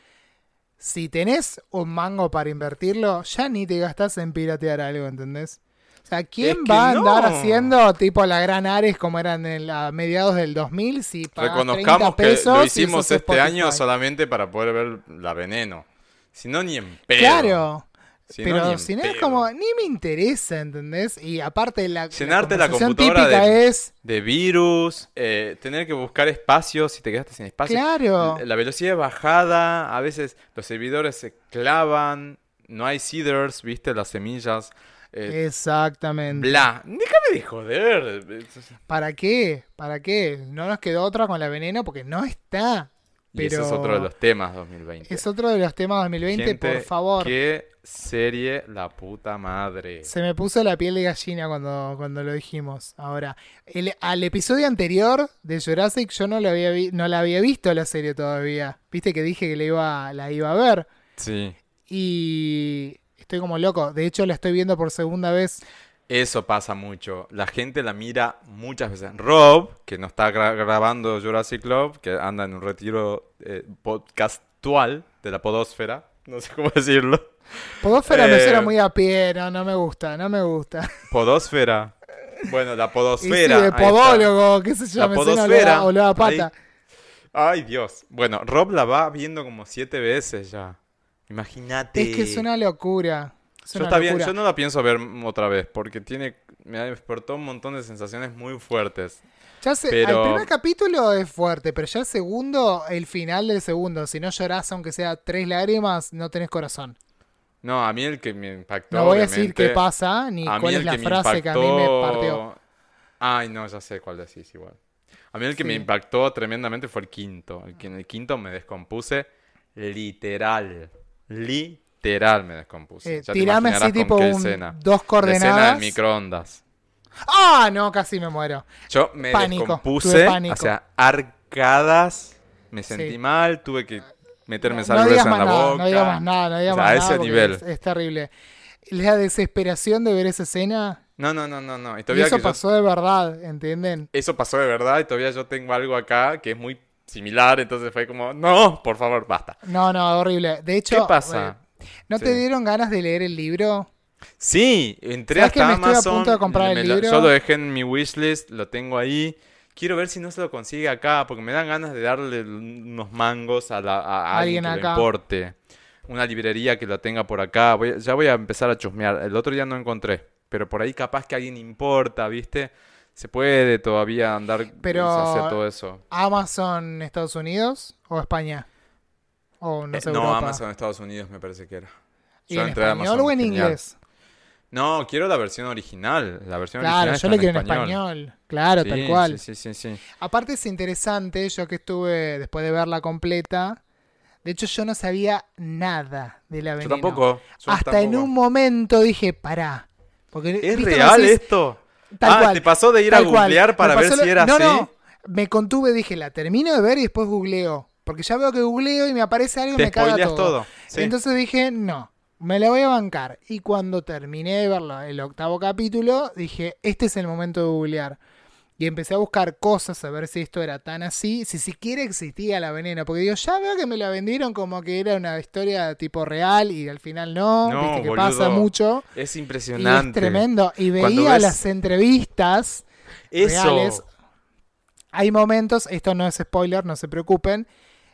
si tenés un mango para invertirlo, ya ni te gastás en piratear algo, ¿entendés? O sea, ¿quién Es va a andar no. haciendo tipo la gran Ares como eran en la- a mediados del 2000 si pagas 30 Reconozcamos que pesos lo hicimos este año solamente para poder ver la veneno. Si no, ni en pedo. Claro, Si pero si no es como, ni me interesa, ¿entendés? Y aparte la, Llenarte la conversación computadora típica de- es, de virus, eh, tener que buscar espacio si te quedaste sin espacio. claro, La velocidad es bajada, a veces los servidores se clavan, no hay seeders, viste, las semillas. eh, exactamente. bla. Déjame de joder. ¿Para qué? ¿Para qué? No nos quedó otra con la veneno porque no está. Y ese es Pero otro de los temas 2020. Es otro de los temas 2020, Gente, por favor. Qué serie la puta madre. Se me puso la piel de gallina cuando, cuando lo dijimos. Ahora, el- al episodio anterior de Jurassic yo no, lo había vi- no la había visto la serie todavía. Viste que dije que la iba, la iba a ver. Sí. Y estoy como loco. De hecho, la estoy viendo por segunda vez. Eso pasa mucho. La gente la mira muchas veces. Rob, que no está gra- grabando Jurassic Club, que anda en un retiro eh, podcastual de la podósfera, no sé cómo decirlo. Podósfera me Eh. suena muy a pie, no, no me gusta, no me gusta. Podósfera. Bueno, la Y sí, podosfera. de podólogo, qué sé yo, La me podosfera, olor a pata. Ay, Dios. Bueno, Rob la va viendo como siete veces ya. Imagínate. Es que es una locura. Yo, está bien, yo no la pienso ver otra vez porque tiene, me despertó un montón de sensaciones muy fuertes. Ya sé, pero- El primer capítulo es fuerte, pero ya el segundo, el final del segundo, si no llorás aunque sea tres lágrimas, no tenés corazón. No, a mí el que me impactó. No voy a decir qué pasa, ni cuál es la que frase que a mí me partió. Ay, no, ya sé cuál decís igual. A mí el que me impactó tremendamente fue el quinto. El que en el quinto me descompuse literal. Literal me descompuse. Eh, ya tirame así tipo qué un- escena. dos La escena coordenadas. del microondas. ¡Ah! No, casi me muero. Yo me Pánico, descompuse, pánico. o sea, arcadas, me sentí Sí. mal, tuve que meterme no sal digas gruesa en la nada, boca. no digas más nada, no digas O sea, más a nada ese nivel. Es, es terrible. La desesperación de ver esa escena, No, no, no, no, no. Y y todavía eso que yo- pasó de verdad, ¿entienden? eso pasó de verdad y todavía yo tengo algo acá que es muy similar, entonces fue como, no, por favor, basta. No, no, horrible. De hecho, ¿Qué pasa? ¿No te dieron ganas de leer el libro? Sí, entré ¿Sabes que hasta me estoy a Amazon. punto de comprar el lo- libro? yo lo dejé en mi wishlist, lo tengo ahí. Quiero ver si no se lo consigue acá, porque me dan ganas de darle unos mangos a, la- a alguien, que acá. le importe. Una librería que lo tenga por acá. Voy- ya voy a empezar a chusmear. El otro día no encontré, pero por ahí capaz que alguien importa, ¿viste? Se puede todavía andar Pero- hacer todo eso. ¿Amazon Estados Unidos o España? O no Eh, no. Amazon Estados Unidos me parece que era. ¿Y Yo en entré a español Amazon, o en genial. inglés? No, quiero la versión original. La versión Claro, original yo lo quiero en español. Claro, Sí, tal cual. Sí, sí, sí, sí. Aparte es interesante, yo que estuve después de verla completa, de hecho yo no sabía nada de la Yo veneno. tampoco. yo Hasta en tampoco. un momento dije, pará. Porque, ¿Es ¿viste real decís- esto? Tal ah, cual, ¿te pasó de ir a cual. googlear para ver si era no, así? No, me contuve, dije, la termino de ver y después googleo. Porque ya veo que googleo y me aparece algo y me caga todo. todo. Sí. Entonces dije, no, me la voy a bancar. Y cuando terminé de verlo, el octavo capítulo, dije, este es el momento de googlear. Y empecé a buscar cosas, a ver si esto era tan así, si siquiera existía la veneno. Porque digo, ya veo que me la vendieron como que era una historia tipo real y al final no. No, Viste que boludo. pasa mucho. es Y impresionante. es tremendo. Y veía ves- las entrevistas Eso. reales. Hay momentos, esto no es spoiler, no se preocupen.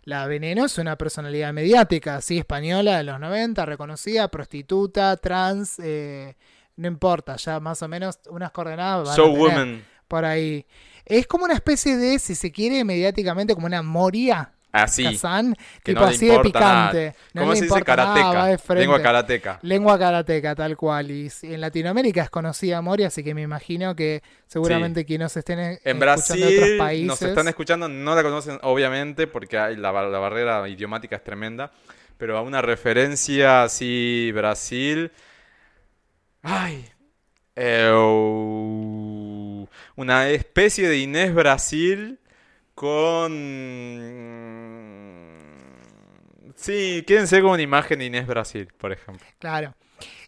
La Veneno es una personalidad mediática, así española de los 90, reconocida, prostituta, trans, eh, no importa, ya más o menos unas coordenadas van a So tener Woman. por ahí. Es como una especie de, si se quiere, mediáticamente como una Moria Así. Kazan, que tipo no así de picante. No ¿Cómo se dice karateca? Lengua karateca. Lengua karateca, tal cual. Y en Latinoamérica es conocida Moria, así que me imagino que seguramente quienes estén eh, En escuchando de otros países. nos están escuchando, no la conocen obviamente porque hay la, bar- la barrera idiomática es tremenda, pero a una referencia así Brasil, ay, eh, una especie de Inés Brasil con, sí, quédense con una imagen de Inés Brasil, por ejemplo. Claro.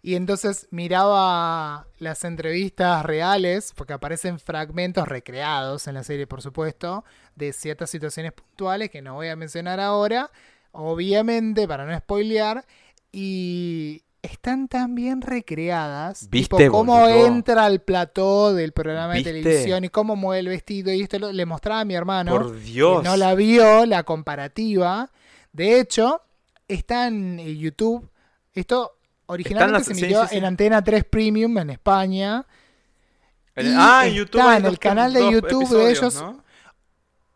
Y entonces miraba las entrevistas reales, porque aparecen fragmentos recreados en la serie, por supuesto, de ciertas situaciones puntuales que no voy a mencionar ahora, obviamente para no spoilear, y están tan bien recreadas, ¿Viste, tipo cómo boludo? entra al plató del programa ¿Viste? de televisión y cómo mueve el vestido, y esto lo- le mostraba a mi hermano, Por Dios. que no la vio, la comparativa. De hecho, está en eh, YouTube. Esto originalmente las- se emitió sí, sí. en Antena 3 Premium en España. Ah, en YouTube. está en el canal de YouTube de ellos. ¿no?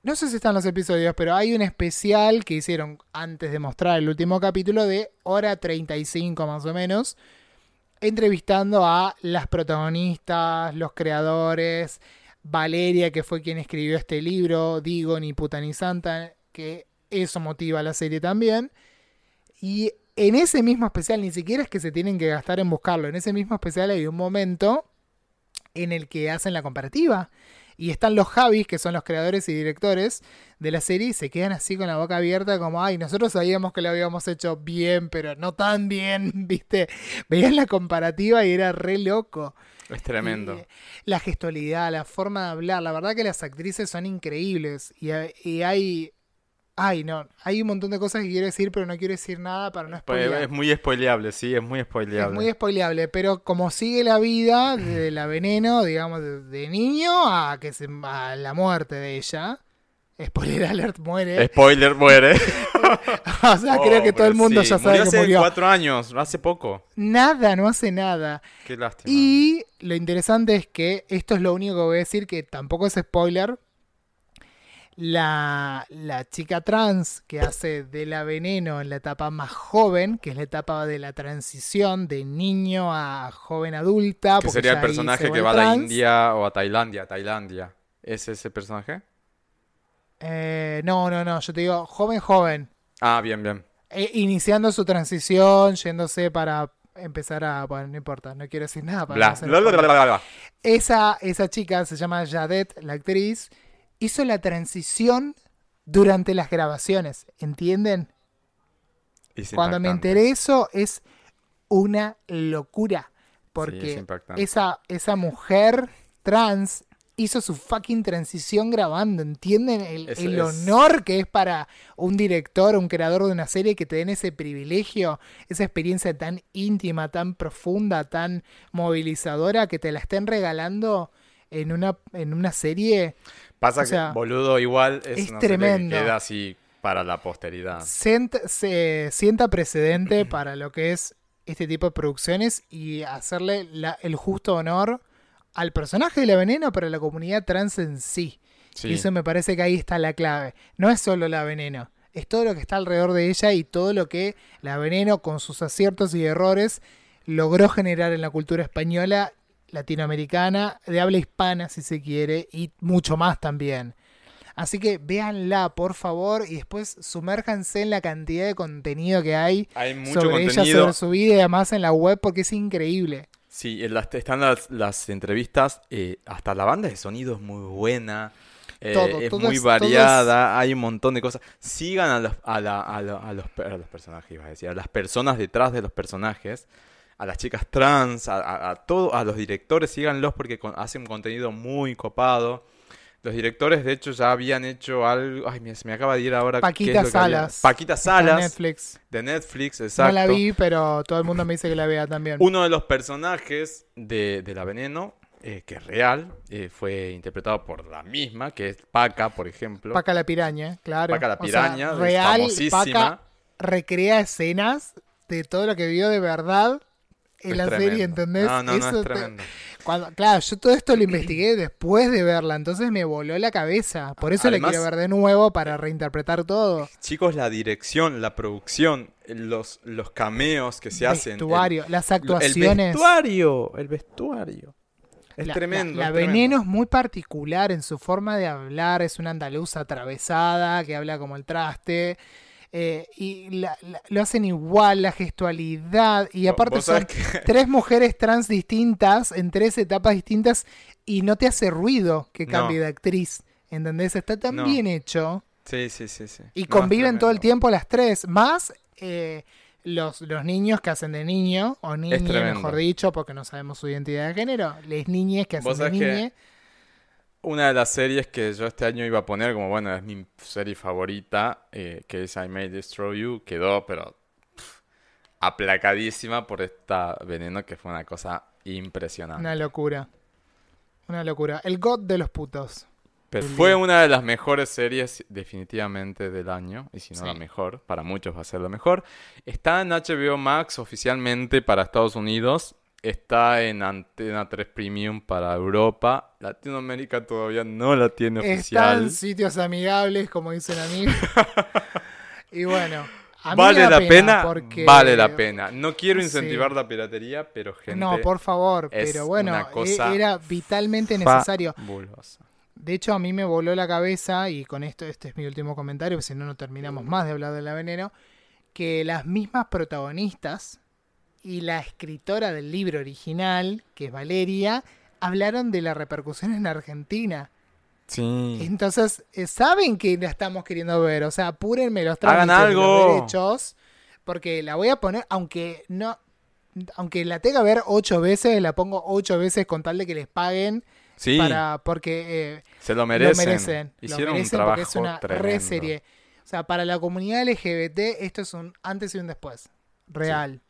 No sé si están los episodios, pero hay un especial que hicieron antes de mostrar el último capítulo de hora 35 más o menos, entrevistando a las protagonistas, los creadores, Valeria, que fue quien escribió este libro, Digo, ni puta ni santa, que eso motiva la serie también. Y en ese mismo especial, ni siquiera es que se tienen que gastar en buscarlo, en ese mismo especial hay un momento en el que hacen la comparativa. Y están los Javis, que son los creadores y directores de la serie, y se quedan así con la boca abierta, como, ay, nosotros sabíamos que lo habíamos hecho bien, pero no tan bien, ¿viste? Veían la comparativa y era re loco. Es tremendo. Y, la gestualidad, la forma de hablar, la verdad que las actrices son increíbles. Y hay. Ay, no, hay un montón de cosas que quiero decir, pero no quiero decir nada para no spoilear. es muy spoileable, sí, es muy Es spoileable. muy spoileable, pero como sigue la vida de la veneno, digamos, de, niño a que se, a la muerte de ella, Spoiler alert, muere. Spoiler, muere. o sea, creo que todo el mundo sí. ya sabe Murió que hace murió. cuatro años, hace poco. Nada, no hace nada. Qué lástima. Y lo interesante es que esto es lo único que voy a decir, que tampoco es spoiler. La, la chica trans que hace de la veneno en la etapa más joven, que es la etapa de la transición de niño a joven adulta. que sería el personaje que va a la. India o a Tailandia, Tailandia. ¿Es ese personaje? Eh, no, no, no, yo te digo joven, joven. Ah, bien, bien. Eh, iniciando su transición, yéndose para empezar a... Bueno, no importa, no quiero decir nada. Para Bla. Esa, esa chica se llama Yadet, la actriz, hizo la transición durante las grabaciones, ¿entienden? Es Cuando me enteré eso es una locura, Sí, es porque esa, esa mujer trans hizo su fucking transición grabando, ¿entienden? El, Es- el es- honor que es para un director, un creador de una serie que te den ese privilegio, esa experiencia tan íntima, tan profunda, tan movilizadora, que te la estén regalando en una, en una serie. Pasa o sea, que, boludo, igual es, es una serie que tremendo. queda así para la posteridad. Se sienta precedente para lo que es este tipo de producciones y hacerle la- el justo honor al personaje de la veneno, pero a la comunidad trans en sí. Sí. Y eso me parece que ahí está la clave. No es solo la veneno, es todo lo que está alrededor de ella y todo lo que la veneno, con sus aciertos y errores, logró generar en la cultura española, latinoamericana, de habla hispana, si se quiere, y mucho más también. Así que véanla, por favor, y después sumérjanse en la cantidad de contenido que hay Hay mucho sobre ella, sobre su vida y además en la web, porque es increíble. Sí, en las- están las, las entrevistas, eh, hasta la banda de sonido es muy buena, eh, Todo, es todo muy es- todo es- variada, hay un montón de cosas. Sigan a los, a la- a la- a los, per- a los personajes, iba a decir, a las personas detrás de los personajes, a las chicas trans, a, a, a todo, a los directores, síganlos porque con- hacen contenido muy copado. Los directores, de hecho, ya habían hecho algo. Ay, se me acaba de ir ahora. qué es Paquita Salas. Paquita Salas, Netflix. de Netflix, exacto. No la vi, pero todo el mundo me dice que la vea también. Uno de los personajes de, de La Veneno, eh, que es real, eh, fue interpretado por la misma, que es Paca, por ejemplo. Paca la piraña, claro. Paca la O sea, piraña, real, famosísima. Paca recrea escenas de todo lo que vio de verdad en Es la tremendo. serie, ¿entendés? No, no, no, Eso es te- tremendo. cuando- claro, yo todo esto lo investigué después de verla, entonces me voló la cabeza. Por eso Además- la quiero ver de nuevo para reinterpretar todo. Chicos, la dirección, la producción, los, los cameos que se hacen. el- Vestuario, las El, actuaciones. vestuario, el vestuario. Es La- tremendo. La, es la tremendo. Veneno es muy particular en su forma de hablar. Es una andaluza atravesada que habla como el traste. Eh, y la- la- lo hacen igual, la gestualidad. Y aparte son que- tres mujeres trans distintas en tres etapas distintas. Y no te hace ruido que No. cambie de actriz. ¿Entendés? Está tan No. bien hecho. Sí, sí, sí, sí. Y No, conviven todo el tiempo las tres. Más eh, los, los niños que hacen de niño. O niñe, tremendo. mejor dicho, porque no sabemos su identidad de género. Les niñes que hacen de sabés que- niñe. Una de las series que yo este año iba a poner como, bueno, es mi serie favorita, eh, que es I May Destroy You, quedó, pero pff, aplacadísima por esta veneno que fue una cosa impresionante. Una locura. Una locura. El God de los putos. Pero fue una de las mejores series definitivamente del año, y si no Sí. la mejor, para muchos va a ser la mejor. Está en HBO Max oficialmente para Estados Unidos, está en Antena 3 Premium para Europa, Latinoamérica todavía no la tiene Está oficial. en sitios amigables, como dicen a mí. y bueno. A mí ¿Vale la pena? porque- Vale la pena. No quiero Sí. incentivar la piratería, pero gente... No, por favor. Pero bueno, e- era vitalmente necesario. fabulosa. De hecho, a mí me voló la cabeza, y con esto, este es mi último comentario, porque si no, no terminamos más de hablar de la veneno, que las mismas protagonistas y la escritora del libro original, que es Valeria, hablaron de la repercusión en Argentina. Sí. Entonces, eh, saben que la estamos queriendo ver, o sea, apúrenme los Hagan trámites los algo. derechos, porque la voy a poner, aunque no, aunque la tenga que ver ocho veces, la pongo ocho veces con tal de que les paguen Sí, para, porque eh, se lo merecen. lo merecen. lo Hicieron merecen un trabajo porque es una re tremendo. serie. O sea, para la comunidad LGBT esto es un antes y un después. Real.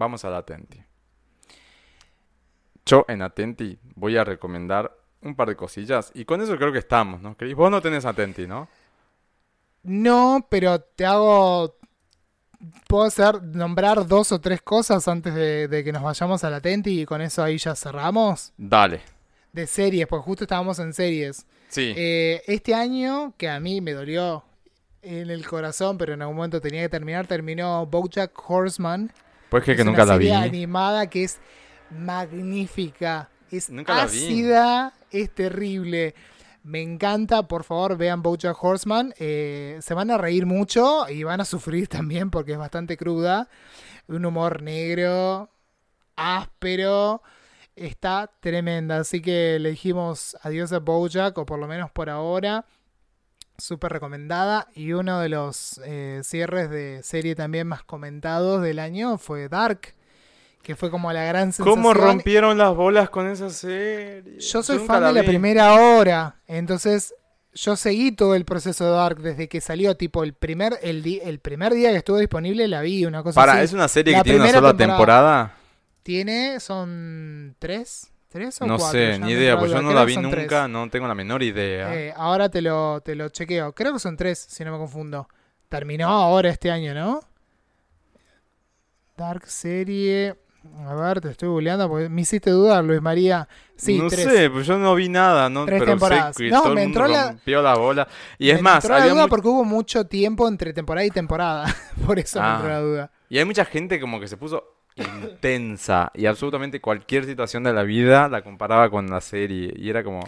Vamos a la Atenti. Yo en Atenti voy a recomendar un par de cosillas. Y con eso creo que estamos, ¿no? Cris? Vos no tenés Atenti, ¿no? No, pero te hago. Puedo hacer nombrar dos o tres cosas antes de, de que nos vayamos a la Tenti y con eso ahí ya cerramos. Dale. De series, porque justo estábamos en series. Sí. Eh, este año, que a mí me dolió en el corazón, pero en algún momento tenía que terminar, terminó Bojack Horseman. Pues que, Es que nunca una la vi. serie animada que es magnífica. Es Nunca ácida, es terrible. Me encanta, por favor, vean Bojack Horseman. Eh, se van a reír mucho y van a sufrir también porque es bastante cruda. Un humor negro, áspero. Está tremenda. Así que le dijimos adiós a Bojack, o por lo menos por ahora. Súper recomendada. Y uno de los eh, cierres de serie también más comentados del año fue Dark. Que fue como la gran sensación. ¿Cómo rompieron las bolas con esa serie? Yo soy nunca fan de la primera hora. Entonces, yo seguí todo el proceso de Dark desde que salió. Tipo, el primer, el, di- el primer día que estuvo disponible la vi, una cosa Para, así. ¿es una serie La que tiene una sola temporada? Tiene, son tres. ¿Tres o No cuatro? sé, Ya ni idea, entró pues yo no la vi tres. nunca, no tengo la menor idea. Eh, ahora te lo, te lo chequeo. Creo que son tres, si no me confundo. Terminó ahora este año, ¿no? Dark serie. A ver, te estoy googleando porque me hiciste dudar, Luis María. Sí, no tres. sé, pues yo no vi nada, ¿no? Tres pero temporadas. sé que No, todo me el mundo entró la- rompió la bola. Y es Me más, entró la duda porque hubo mucho tiempo entre temporada y temporada. Por eso me Ah. entró la duda. y hay mucha gente como que se puso intensa y absolutamente cualquier situación de la vida la comparaba con la serie y era como...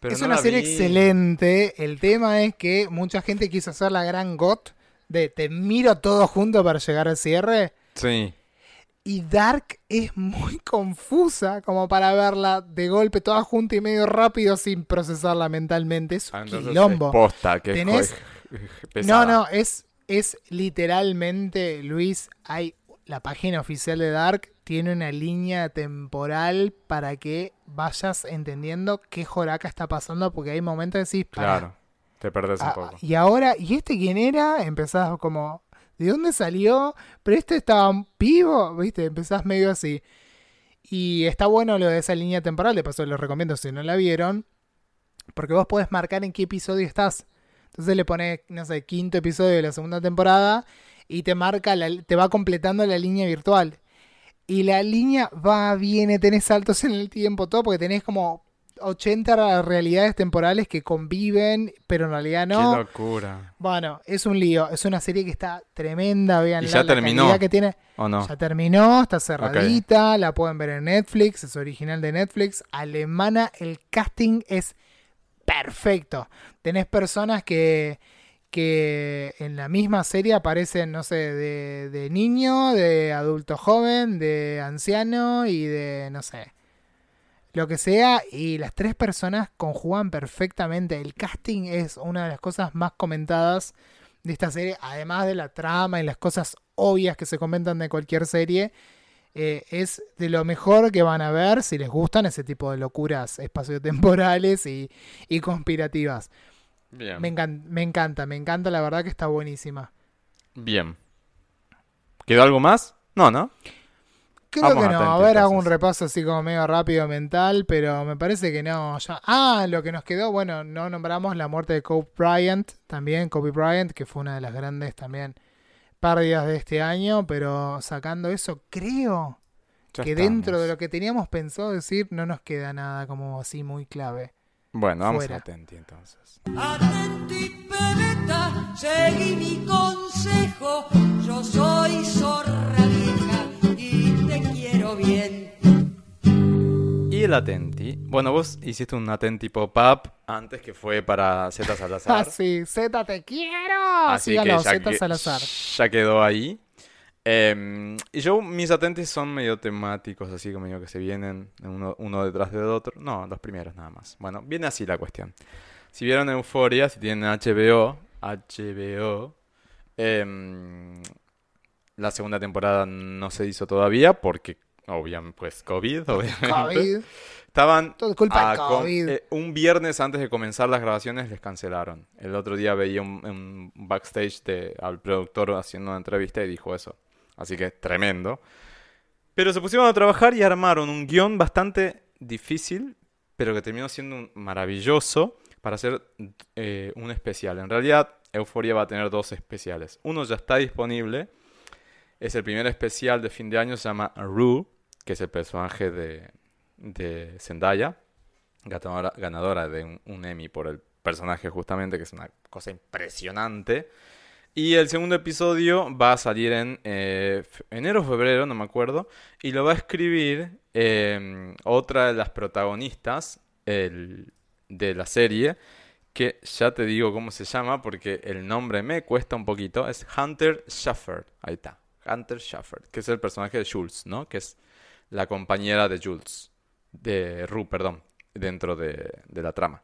pero es no una serie vi. excelente. El tema es que mucha gente quiso hacer la gran GOT de te miro todo junto para llegar al cierre. Sí. Y Dark es muy confusa como para verla de golpe toda junta y medio rápido sin procesarla mentalmente. Es un Ah, entonces quilombo. es posta, que Tenés- No, no, es, es literalmente, Luis, hay la página oficial de Dark tiene una línea temporal para que vayas entendiendo qué joraca está pasando, porque hay momentos que decís, "Pará, Claro, te perdés un ah, poco. y ahora, ¿y este quién era? Empezás como, ¿de dónde salió? Pero este estaba vivo, ¿viste? Empezás medio así. Y está bueno lo de esa línea temporal, de paso les recomiendo si no la vieron, porque vos podés marcar en qué episodio estás. Entonces le pones, no sé, quinto episodio de la segunda temporada y te marca, la- te va completando la línea virtual. Y la línea va, viene, tenés saltos en el tiempo, todo, porque tenés como 80 realidades temporales que conviven, pero en realidad Qué no. locura. Bueno, es un lío, es una serie que está tremenda, vean Y ya la terminó. calidad que tiene. ¿O no? Ya terminó, está cerradita, la pueden ver en Netflix, es original de Netflix, alemana, el casting es perfecto. Tenés personas que, que en la misma serie aparecen, no sé, de, de niño, de adulto joven, de anciano y de, no sé, lo que sea, y las tres personas conjugan perfectamente. El casting es una de las cosas más comentadas de esta serie, además de la trama y las cosas obvias que se comentan de cualquier serie. eh, es de lo mejor que van a ver si les gustan ese tipo de locuras espaciotemporales y, y conspirativas. Bien. Me, encan- me encanta, me encanta, la verdad que está buenísima. Bien. ¿Quedó algo más? No, ¿no? Creo Vamos que no, a ver, hago un repaso así como medio rápido mental, pero me parece que no. Ya... Ah, lo que nos quedó, bueno, no nombramos la muerte de Kobe Bryant, también Kobe Bryant, que fue una de las grandes también pérdidas de este año, pero sacando eso, creo Ya que dentro de lo que teníamos pensado decir, no nos queda nada como así muy clave. Bueno, vamos fuera. a Atenti entonces. Atenti, pebeta, seguí mi consejo. Yo soy zorra vieja y te quiero bien. Y el Atenti. Bueno, vos hiciste un Atenti pop-up antes que fue para Z Ah, Salazar. sí, Z te quiero. Así Síganlo, que ya, Z que- Salazar. ya quedó ahí. Em, y yo, mis atentis son medio temáticos, así como medio que se vienen uno, uno detrás del otro. No, los primeros nada más. Bueno, viene así la cuestión. Si vieron Euforia, si tienen HBO, HBO, em, la segunda temporada no se hizo todavía porque, obviamente, pues COVID, obviamente. COVID. Estaban Todo culpa a COVID. eh, un viernes antes de comenzar las grabaciones les cancelaron. El otro día veía un, un backstage de, al productor haciendo una entrevista y dijo eso. Así que tremendo. Pero se pusieron a trabajar y armaron un guion bastante difícil, pero que terminó siendo un- maravilloso para hacer eh, un especial. En realidad, Euforia va a tener dos especiales. Uno ya está disponible, es el primer especial de fin de año, se llama Rue, que es el personaje de, de Zendaya, ganadora, ganadora de un, un Emmy por el personaje justamente, que es una cosa impresionante. Y el segundo episodio va a salir en eh, enero o febrero, no me acuerdo, y lo va a escribir eh, otra de las protagonistas de la serie, que ya te digo cómo se llama porque el nombre me cuesta un poquito, es Hunter Schafer, ahí está, Hunter Schafer, que es el personaje de Jules, ¿no? Que es la compañera de Jules, de Rue, perdón, dentro de, de la trama.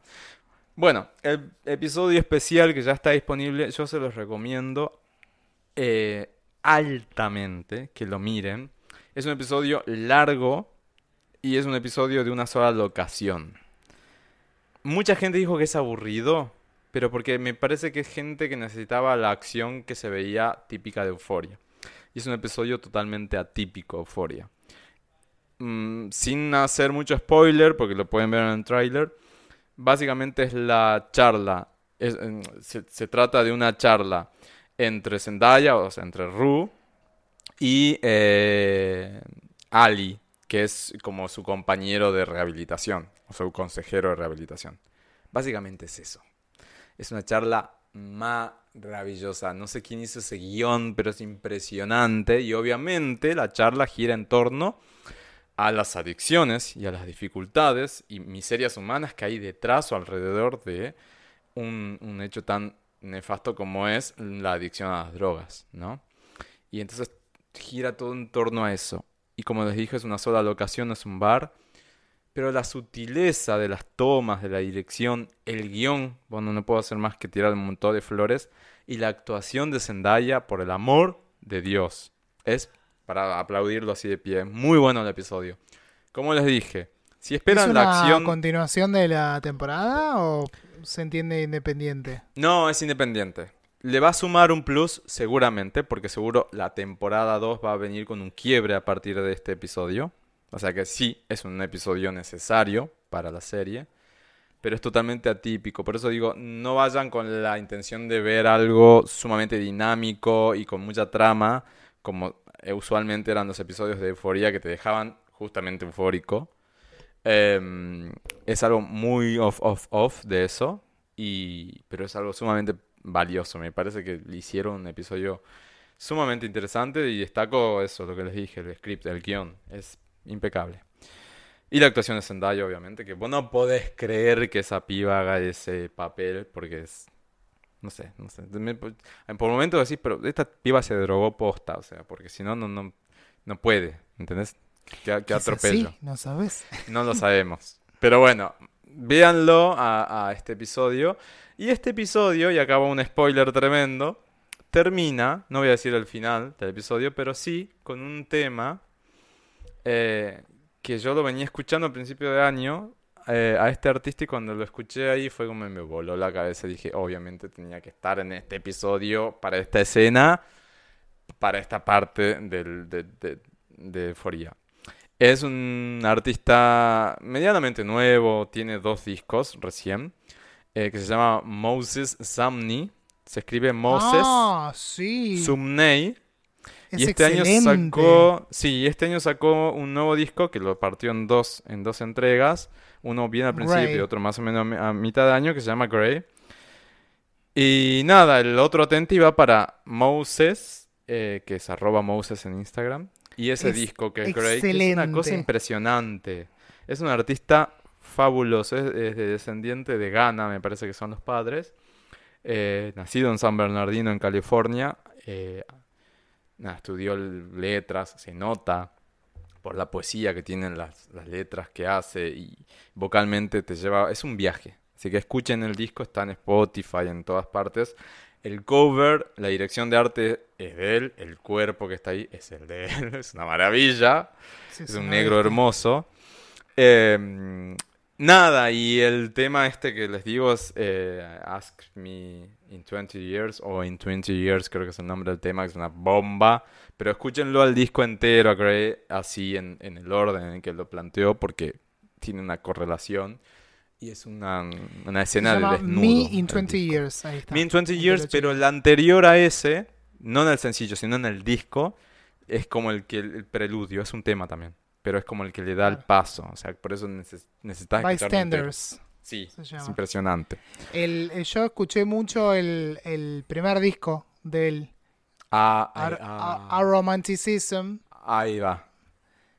Bueno, el episodio especial que ya está disponible, yo se los recomiendo eh, altamente que lo miren. Es un episodio largo y es un episodio de una sola locación. Mucha gente dijo que es aburrido, pero porque me parece que es gente que necesitaba la acción que se veía típica de Euforia. Y es un episodio totalmente atípico, Euforia. Mm, sin hacer mucho spoiler, porque lo pueden ver en el tráiler, básicamente es la charla. se, trata de una charla entre Zendaya, o sea, entre Rue, y eh, Ali, que es como su compañero de rehabilitación, o su consejero de rehabilitación. Básicamente es eso. Es una charla maravillosa. No sé quién hizo ese guion, pero es impresionante. Y obviamente la charla gira en torno a las adicciones y a las dificultades y miserias humanas que hay detrás o alrededor de un, un hecho tan nefasto como es la adicción a las drogas, ¿no? Y entonces gira todo en torno a eso. Y como les dije, es una sola locación, es un bar. Pero la sutileza de las tomas, de la dirección, el guion, bueno, no puedo hacer más que tirar un montón de flores. Y la actuación de Zendaya, por el amor de Dios. Es para aplaudirlo así de pie. Muy bueno el episodio. Como les dije, si ¿Es esperan una la acción... continuación de la temporada o se entiende independiente? No, es independiente. Le va a sumar un plus seguramente, porque seguro la temporada 2 va a venir con un quiebre a partir de este episodio. O sea que sí, es un episodio necesario para la serie, pero es totalmente atípico. Por eso digo, no vayan con la intención de ver algo sumamente dinámico y con mucha trama, como usualmente eran los episodios de Euforia que te dejaban justamente eufórico. Em, es algo muy off, off, off de eso, y, pero es algo sumamente valioso. Me parece que le hicieron un episodio sumamente interesante y destaco eso, lo que les dije, el script, el guion, es impecable. Y la actuación de Zendaya, obviamente, que vos no podés creer que esa piba haga ese papel porque es... No sé, no sé. Me- por momentos decís, pero esta piba se drogó posta, o sea, porque si no, no, no, no puede, ¿entendés? Qué, atropello. así, ¿No sabes? No lo sabemos. Pero bueno, véanlo a, a este episodio. Y este episodio, y acaba un spoiler tremendo, termina, no voy a decir el final del episodio, pero sí con un tema eh, que yo lo venía escuchando al principio de año eh, a este artista y cuando lo escuché ahí fue como me voló la cabeza. Dije, obviamente tenía que estar en este episodio para esta escena, para esta parte del, de, de, de Euforia. Es un artista medianamente nuevo, tiene dos discos recién, eh, que se llama Moses Sumney. Se escribe Moses Ah, sí. Sumney. Es Y este año sacó, sí, este año sacó un nuevo disco que lo partió en dos, en dos entregas, uno bien al principio Grey. y otro más o menos a mi- a mitad de año, que se llama Grey. Y nada, el otro atenti va para Moses, eh, que es arroba Moses en Instagram, y ese Es disco que es Grey, que es una cosa impresionante. Es un artista fabuloso, es, es de descendiente de Ghana, me parece que son los padres, eh, nacido en San Bernardino, en California, eh, estudió letras, se nota por la poesía que tienen las, las letras que hace y vocalmente te lleva, es un viaje. Así que escuchen el disco, está en Spotify, en todas partes. El cover, la dirección de arte es de él, el cuerpo que está ahí es el de él, es una maravilla, Sí, es un negro hermoso. Eh, nada, y el tema este que les digo es eh, Ask Me in 20 Years o In 20 Years, creo que es el nombre del tema, que es una bomba. Pero escúchenlo al disco entero, a Grey, así en, en el orden en que lo planteó, porque tiene una correlación. Y es una, una escena de desnudo. Me in el 20 disco. Years. Ahí está. Me in 20 Ahí te Years, pero el anterior a ese, no en el sencillo, sino en el disco, es como el que el preludio, es un tema también. Pero es como el que le da el paso. O sea, por eso neces- necesitas. Bystanders. Sí, se es impresionante. El, el- yo escuché mucho el, el primer disco del Ah, Ar- ah, A- Aromanticism. ahí va.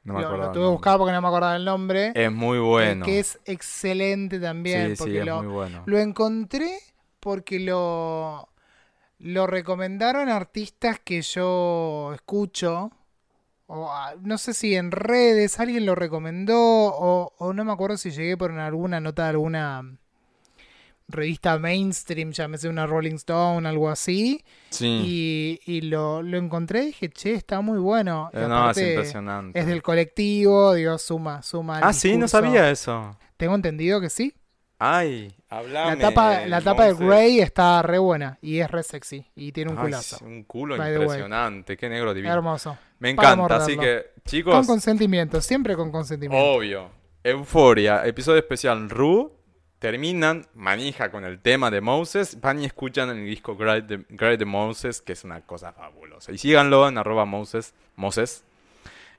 No me lo, acuerdo lo tuve que buscar porque no me acordaba el nombre. Es muy eh, bueno. que es excelente también. sí, sí, es lo, muy bueno. lo encontré porque lo, lo recomendaron artistas que yo escucho. O, no sé si en redes alguien lo recomendó. O, o no me acuerdo si llegué por alguna nota de alguna revista mainstream, llámese una Rolling Stone, algo así. Sí, Y, y lo, lo encontré y dije, che, está muy bueno. Y Eh, no, es impresionante. es del colectivo, digo, suma, suma. Ah, sí, no sabía eso. Tengo entendido que sí. Ay, La hablame. tapa, la tapa de. Grey está re buena y es re sexy y tiene un Ay, culazo. un culo By impresionante. Qué negro divino. Hermoso. Me encanta, así que, Con chicos, consentimiento, siempre con consentimiento. obvio. Euforia, episodio especial Ru. Terminan, manija con el tema de Moses. Van y escuchan el disco Great de, Great de Moses, que es una cosa fabulosa. Y síganlo en arroba Moses, Moses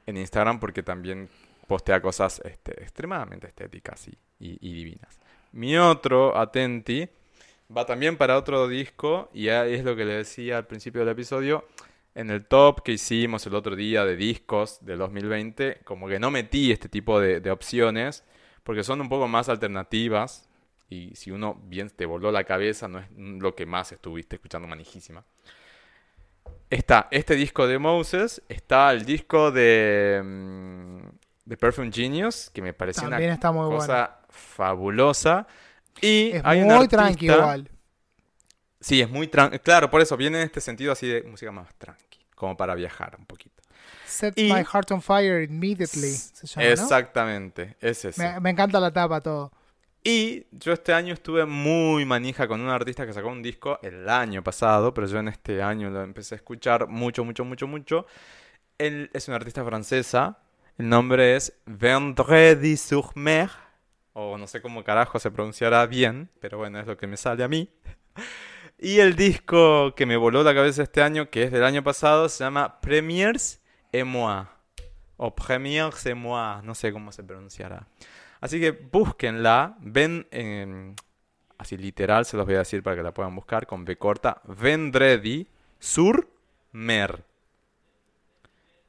en Instagram porque también postea cosas este, extremadamente estéticas y, y- y divinas. Mi otro, Atenti, va también para otro disco y es lo que le decía al principio del episodio. En el top que hicimos el otro día de discos del 2020, como que no metí este tipo de, de opciones porque son un poco más alternativas y si uno bien te voló la cabeza no es lo que más estuviste escuchando manijísima. Está este disco de Moses, está el disco de, mm, de Perfume Genius, que me pareció una También está muy bueno. cosa fabulosa. Y Es hay muy tranqui igual. Sí, es muy tranqui. Claro, por eso viene en este sentido así de música más tranqui, como para viajar un poquito. Set Y- my heart on fire immediately. Se llama, ¿no? Exactamente, es eso. Me, me encanta la tapa, todo. Y yo este año estuve muy manija con un artista que sacó un disco el año pasado, pero yo en este año lo empecé a escuchar mucho, mucho, mucho, mucho. Él es una artista francesa. El nombre es Vendredi sur Mer. O no sé cómo carajo se pronunciará bien, pero bueno, es lo que me sale a mí. Y el disco que me voló la cabeza este año, que es del año pasado, se llama Premiers et moi. O Premiers et moi, no sé cómo se pronunciará. Así que búsquenla, ven, en- así literal se los voy a decir para que la puedan buscar, con B corta, Vendredi sur Mer.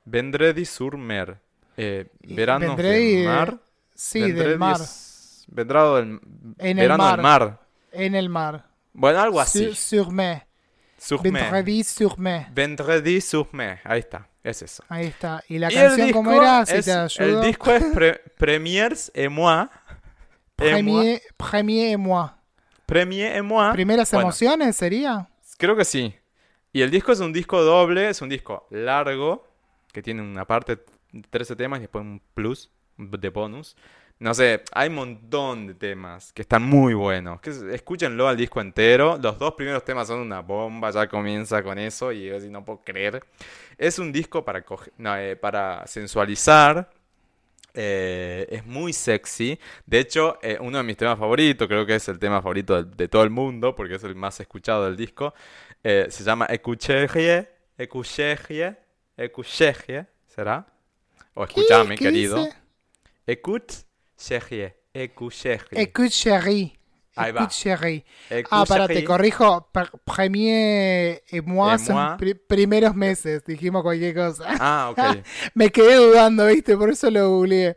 Vendredi sur Mer. Eh, Y veranos Vendredi, del eh, mar. Sí, Vendredi del mar. es- Vendrado del, En el verano del mar. mar. En el mar. Bueno, algo así. Sur, sur Mer. Vendredi sur mer. Vendredi sur Mer. Ahí está, es eso. Ahí está. ¿Y la Y canción cómo era? Si es- te ayudo. El disco es Pre- Premiers et moi. Premier, premier et moi. Premier et moi. ¿Primeras Bueno, emociones sería? Creo que sí. Y el disco es un disco doble, es un disco largo, que tiene una parte de 13 temas y después un plus de bonus. No sé, hay un montón de temas que están muy buenos. Que, escúchenlo al disco entero. Los dos primeros temas son una bomba, ya comienza con eso y yo así no puedo creer. Es un disco para, coge- no, eh, para sensualizar. eh, es muy sexy. De hecho, eh, uno de mis temas favoritos, creo que es el tema favorito de, de todo el mundo, porque es el más escuchado del disco, se llama Écoutcherie, Écoutcherie, Écoutcherie, ¿será? O escúchame, ¿Qué querido. dice? Écoutcherie. Écoute chérie. Ahí va. Écoute chérie. Ah, para, te corrijo. Pr- Premier et moi Et son pri- primeros meses. Dijimos cualquier cosa. Ah, ok. Me quedé dudando, ¿viste? Por eso lo googleé.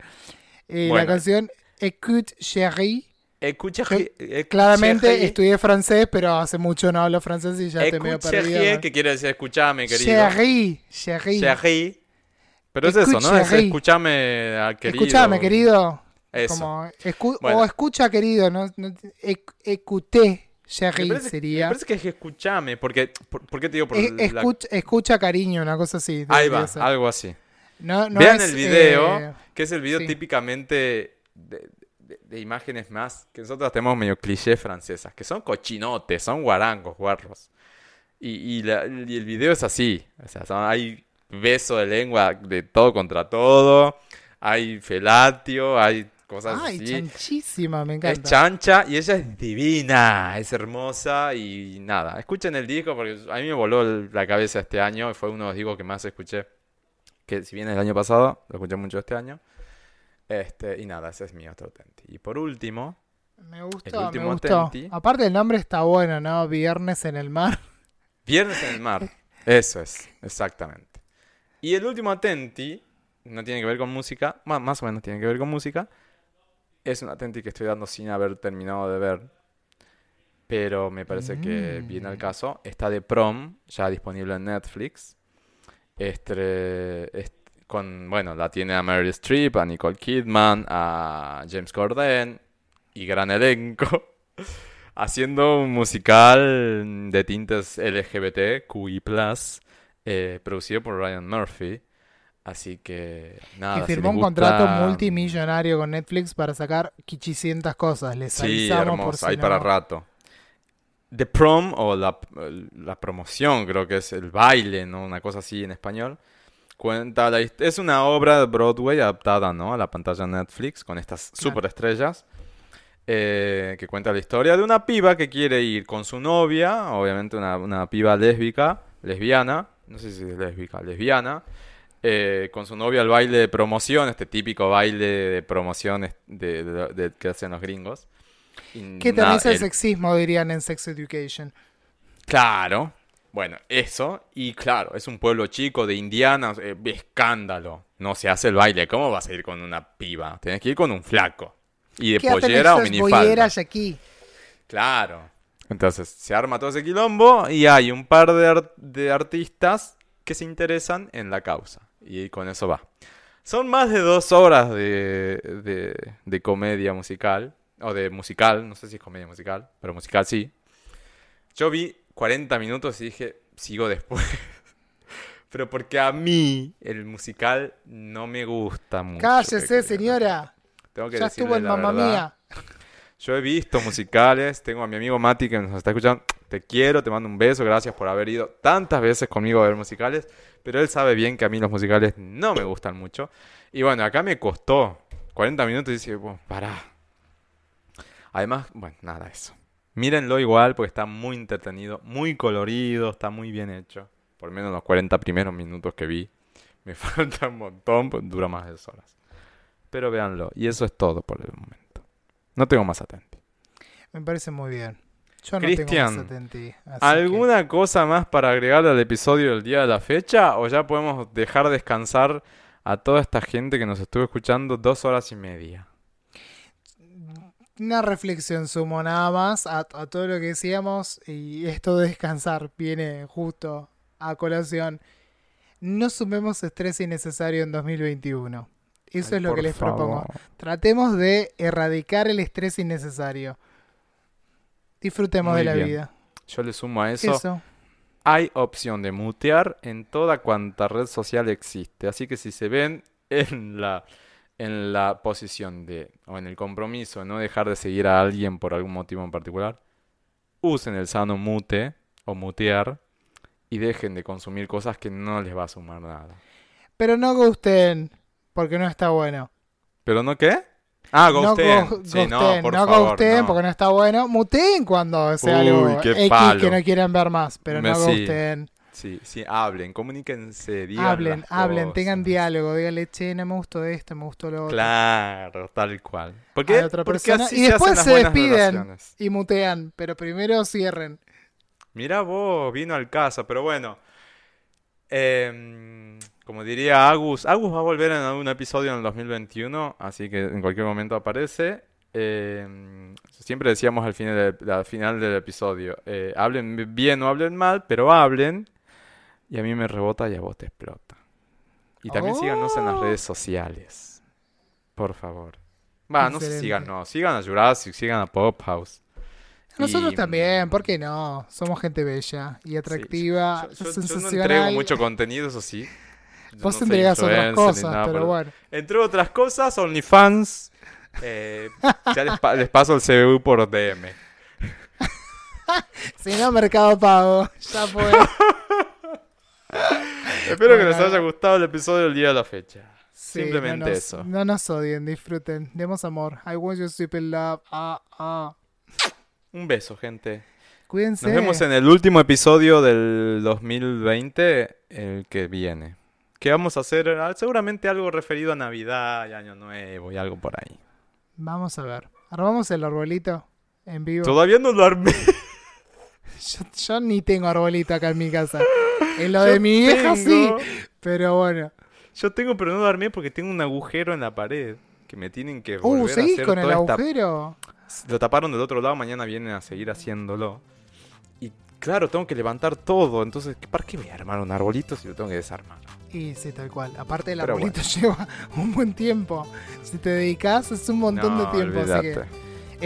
Eh, La Bueno. canción Écoute chérie. Écoutcherie. Claramente Écoutcherie. estudié francés, pero hace mucho no hablo francés y ya estoy medio perdido. que quiere decir escúchame, querido. Chérie. Chérie. Chérie. Pero es eso, ¿no? Es Écoute-chérie. escúchame, ah, querido. Escúchame, querido. Eso. Como, escu- Bueno. O escucha, querido. No, no, ec- écoutez, Me parece, me sería. parece que es que escúchame, porque, por, ¿por qué te digo? Por Es- la- escucha, escucha, cariño, una cosa así. Ahí va, ser. algo así. No, no Vean es, el video, eh, que es el video sí. típicamente de, de- de imágenes más, que nosotros tenemos medio clichés francesas, que son cochinotes, son guarangos, guarros. Y, y la- y el video es así, o sea, son- hay beso de lengua de todo contra todo, hay felatio, hay cosas Ay, así. chanchísima, me Es encanta. chancha y ella es divina, es hermosa y nada. Escuchen el disco porque a mí me voló la cabeza este año y fue uno de los discos que más escuché. Que si bien es el año pasado, lo escuché mucho este año. Este, y nada, ese es mi otro tenti. Y por último, me el gustó, me último gustó. Tenti. Aparte el nombre está bueno, ¿no? Viernes en el mar. Viernes en el mar. Eso es, exactamente. Y el último Atenti, no tiene que ver con música, ma- más, o menos tiene que ver con música. Es un Atenti que estoy dando sin haber terminado de ver. Pero me parece que viene al caso. Está de Prom, ya disponible en Netflix. Este, est- con, bueno, la tiene a Meryl Streep, a Nicole Kidman, a James Corden y gran elenco. Haciendo un musical de tintes LGBT, QI+, eh, producido por Ryan Murphy. Así que, nada, que firmó un contrato multimillonario con Netflix para sacar 800 cosas. Les Sí, por hermoso, si hay no- para rato. The Prom, o la, la promoción, creo que es el baile, ¿no? Una cosa así en español. Cuenta la es una obra de Broadway adaptada, ¿no? A la pantalla Netflix, con estas superestrellas. eh, que cuenta la historia de una piba que quiere ir con su novia, obviamente una, una piba lésbica, lesbiana, no sé si es lésbica, lesbiana, eh, con su novia al baile de promoción, este típico baile de promoción de, de- de- que hacen los gringos. Y Que también es el sexismo, dirían en Sex Education. Claro. Bueno, eso. Y claro, es un pueblo chico de Indiana. eh, escándalo. No se hace el baile. ¿Cómo vas a ir con una piba? Tienes que ir con un flaco. Y de ¿Qué hacen pollera o minifalda. aquí? Claro. Entonces se arma todo ese quilombo y hay un par de, ar- de artistas que se interesan en la causa. Y con eso va. Son más de dos horas de, de, de comedia musical. O de musical, no sé si es comedia musical, pero musical sí. Yo vi 40 minutos y dije, sigo después. pero porque a mí el musical no me gusta mucho. Cállese, señora. Tengo que Ya estuvo en verdad. Mía. Yo he visto musicales, tengo a mi amigo Mati que nos está escuchando. Te quiero, te mando un beso, gracias por haber ido tantas veces conmigo a ver musicales. Pero él sabe bien que a mí los musicales no me gustan mucho. Y bueno, acá me costó 40 minutos y dice, bueno, pará. Además, bueno, nada, eso. Mírenlo igual porque está muy entretenido, muy colorido, está muy bien hecho. Por lo menos los 40 primeros minutos que vi. Me falta un montón, pues dura más de dos horas. Pero véanlo. Y eso es todo por el momento. No tengo más atenti. Me parece muy bien. Yo no Cristian, tengo más atenti, así ¿Alguna cosa más para agregar al episodio del día de la fecha? ¿O ya podemos dejar descansar a toda esta gente que nos estuvo escuchando dos horas y media? Una reflexión sumo nada más a, a todo lo que decíamos y esto de descansar viene justo a colación. No sumemos estrés innecesario en 2021. Eso Ay, es lo que les propongo. Tratemos de erradicar el estrés innecesario. Disfrutemos Muy de la bien. vida. Yo le sumo a eso. Eso. Hay opción de mutear en toda cuanta red social existe. Así que si se ven en la, en la posición de, o en el compromiso de no dejar de seguir a alguien por algún motivo en particular, usen el sano mute o mutear y dejen de consumir cosas que no les va a sumar nada. Pero no gusten, porque no está bueno. ¿Pero no qué? Ah, No ghosten. go- Sí, no, por no favor, no. porque no está bueno. Muteen cuando sea Uy, algo X palo. que no quieran ver más, pero Me- no sí. ghosten. Sí, sí, hablen, comuníquense, digan Hablen, hablen, tengan diálogo. Díganle, che, no me gustó esto, me gustó lo otro. Claro, tal cual. a Porque, la otra porque persona. así Y se después se, buenas despiden relaciones. y mutean, pero primero cierren. Mira vos, vino al caso, pero bueno. Em, como diría Agus, Agus va a volver en algún episodio en el 2021, así que en cualquier momento aparece. Em, siempre decíamos al final del, al final del episodio, eh, hablen bien o hablen mal, pero hablen. Y a mí me rebota y a vos te explota. Y también síganos en las Oh. redes sociales. Por favor. Va, no sé Excelente. síganos. Sigan a Jurassic, sigan a Pop House. Nosotros Y, también, ¿por qué no? Somos gente bella y atractiva, Yo, yo- yo no entrego mucho contenido, eso sí. Vos no otras cosas, nada pero bueno. Entre otras cosas, OnlyFans. eh, ya les, pa- les paso el CBU por DM. Si no, Mercado Pago. Ya fue. Espero que les haya gustado el episodio del día de la fecha. Sí, Simplemente no nos, eso. No nos odien, disfruten. Demos amor. I want you stupid love. Ah, ah. Un beso, gente. Cuídense. Nos vemos en el último episodio del 2020, el que viene. Que vamos a hacer ah, seguramente algo referido a Navidad y Año Nuevo y algo por ahí. Vamos a ver. Armamos el arbolito en vivo. Todavía no lo armé. Yo, yo ni tengo arbolito acá en mi casa. En lo Yo de mi vieja sí. tengo. Pero bueno. Yo tengo, pero no lo armé porque tengo un agujero en la pared. Que me tienen que Uh, volver a ¿seguís hacer con el esta- agujero? Lo taparon del otro lado, mañana vienen a seguir haciéndolo. Y claro, tengo que levantar todo. Entonces, ¿para qué voy a armar un arbolito si lo tengo que desarmar? Y sí, tal cual. Aparte el Pero arbolito lleva un buen tiempo. Si te dedicas es un montón No, de tiempo. Así que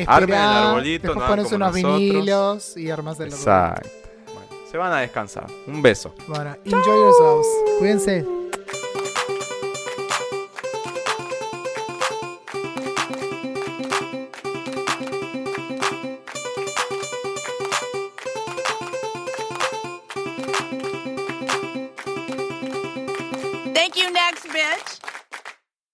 esperá, Armen el arbolito, después pones unos nosotros. vinilos y armas el arbolito. Exacto. Bueno, se van a descansar. Un beso. Bueno, enjoy yourselves. Cuídense.